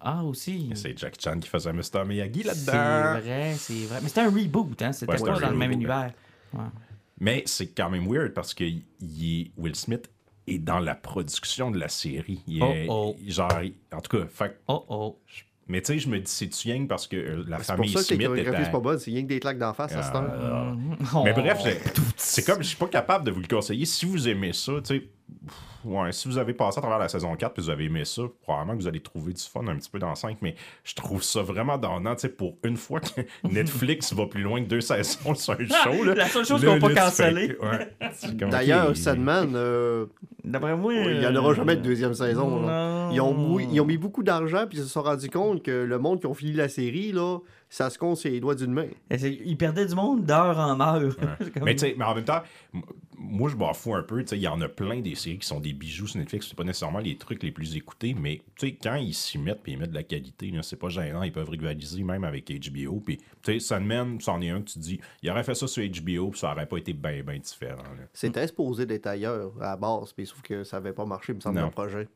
Ah, aussi. C'est Jack Chan qui faisait Mr. Miyagi C'est là-dedans. vrai, c'est vrai. Mais c'était un reboot, hein? C'était Ouais, c'est pas dans le même reboot, univers. Ouais. Mais c'est quand même weird parce que il Will Smith est dans la production de la série. Il est, Oh, Genre, en tout cas, fait, Oh oh. mais tu sais, je me dis, c'est-tu rien parce que euh, la C'est pour famille ça que les Smith est c'est pas bonne. C'est des claques d'en face à cette heure. Oh. Mais bref, j'ai- c'est comme, je suis pas capable de vous le conseiller. Si vous aimez ça, tu sais, ouais, si vous avez passé à travers la saison 4 et vous avez aimé ça, probablement que vous allez trouver du fun un petit peu dans 5, mais je trouve ça vraiment donnant, tu sais, pour une fois que Netflix va plus loin que deux saisons sur un show, là. La seule chose qu'on ouais. C'est comme, D'ailleurs, Sandman, euh, D'après moi. il n'y en aura jamais de deuxième saison. Ils ont, mou- ils ont mis beaucoup d'argent puis ils se sont rendus compte que le monde qui ont fini la série, là, ça se compte sur les doigts d'une main. Et c'est- Ils perdaient du monde d'heure en heure. Ouais. C'est comme- Mais, tu sais, mais en même temps, moi je m'en fous un peu. tu sais, Il y en a plein des séries qui sont des bijoux sur Netflix. C'est pas nécessairement les trucs les plus écoutés, mais tu sais, quand ils s'y mettent et ils mettent de la qualité, c'est pas gênant. Ils peuvent rivaliser même avec HBO. Puis, tu sais, Sandman, c'en est un que tu dis, il aurait fait ça sur HBO, puis ça aurait pas été bien, bien différent. C'était supposé d'être ailleurs à la base, mais sauf que ça n'avait pas marché, il me semble, le projet.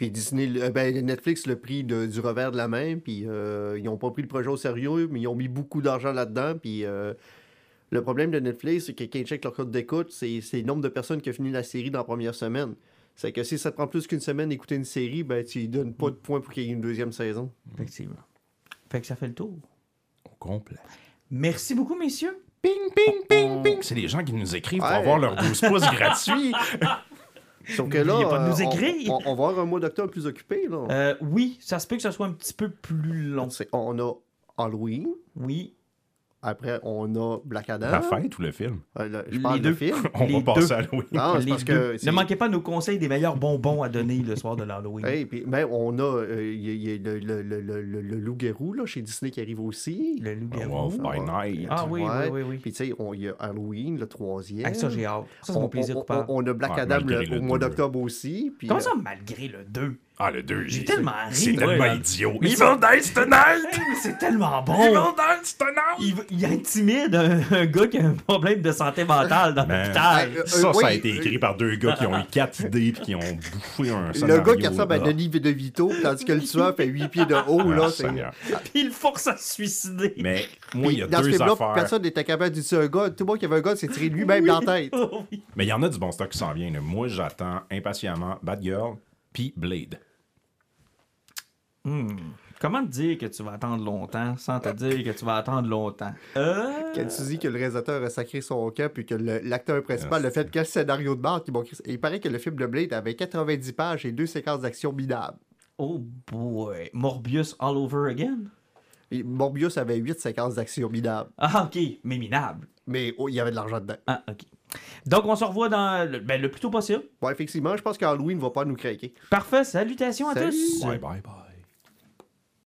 Puis Disney, euh, ben, Netflix l'a pris de- du revers de la main, puis euh, ils n'ont pas pris le projet au sérieux, mais ils ont mis beaucoup d'argent là-dedans, puis euh, le problème de Netflix, c'est que quand ils checkent leur code d'écoute, c'est le nombre de personnes qui ont fini la série dans la première semaine. C'est que si ça te prend plus qu'une semaine d'écouter une série, ben tu donnes pas de points pour qu'il y ait une deuxième saison. Effectivement. Fait que ça fait le tour. Au complet. Merci beaucoup, messieurs. Ping, ping, ping, ping. C'est les gens qui nous écrivent pour Ouais. avoir leurs 12 pouces gratuits. Sauf que là, N'oubliez pas de nous euh, on- écrire. On, on va avoir un mois d'octobre plus occupé. Là. Euh, oui, ça se peut que ça soit un petit peu plus long. On a Halloween, Oui. Après on a Black Adam. La fête ou le film? Euh, le- je Les parle deux. de film. On Les va passer deux. à Halloween. Non, c'est Les parce deux. que. c'est- Ne manquez pas nos conseils des meilleurs bonbons à donner le soir de l'Halloween. Hey, puis, ben, on a, euh, il y a- il y a le, le- le- le- le- le loup-garou là, chez Disney qui arrive aussi. Le loup-garou. Wolf by Night. Ah oui, Ouais. oui, oui, oui. Puis tu sais, on- il y a Halloween, le troisième. Ah, ça, j'ai hâte. Ça, c'est on, mon plaisir on- coupable. on- on a Black Ouais, Adam malgré le- le au mois d'octobre aussi. Puis, Comment euh, ça, malgré le 2? Ah, le 2, J'ai tellement ri, C'est tellement idiot. Mais Evil Dice Tonight! C'est tellement bon! Evil Dice Tonight! Il, il intimide un, un gars qui a un problème de santé mentale dans Man. l'hôpital. Euh, Ça, oui, ça a été euh, écrit par deux gars qui ont eu quatre idées puis qui ont bouffé un le scénario. gars qui ressemble à. Denis De Vito, tandis que le tueur fait 8 pieds de haut. Ah, là, c'est- Seigneur. Puis il le force à se suicider. Mais moi, il y a dans ce deux film-là, affaires. personne n'était capable de tuer un gars. Tout le monde qui avait un gars s'est tiré lui-même dans la tête. Oh, oui. Mais il y en a du bon stock qui s'en vient. là. Moi, j'attends impatiemment Bad Girl puis Blade. Hmm. Comment te dire que tu vas attendre longtemps sans te dire que tu vas attendre longtemps? Euh... Quand tu dis que le réalisateur a sacré son camp puis que le- l'acteur principal a fait quel scénario de mort qui m'ont Il paraît que le film de Blade avait 90 pages et deux séquences d'action minables. Oh boy. Morbius all over again? Et Morbius avait 8 séquences d'action minables. Ah, ok. Mais minable. Mais oh, il y avait de l'argent dedans. Ah, ok. Donc, on se revoit dans le, ben, le plus tôt possible. Bon, effectivement, je pense qu'Halloween va pas nous craquer. Parfait. Salutations à Salut. tous. Bye bye bye.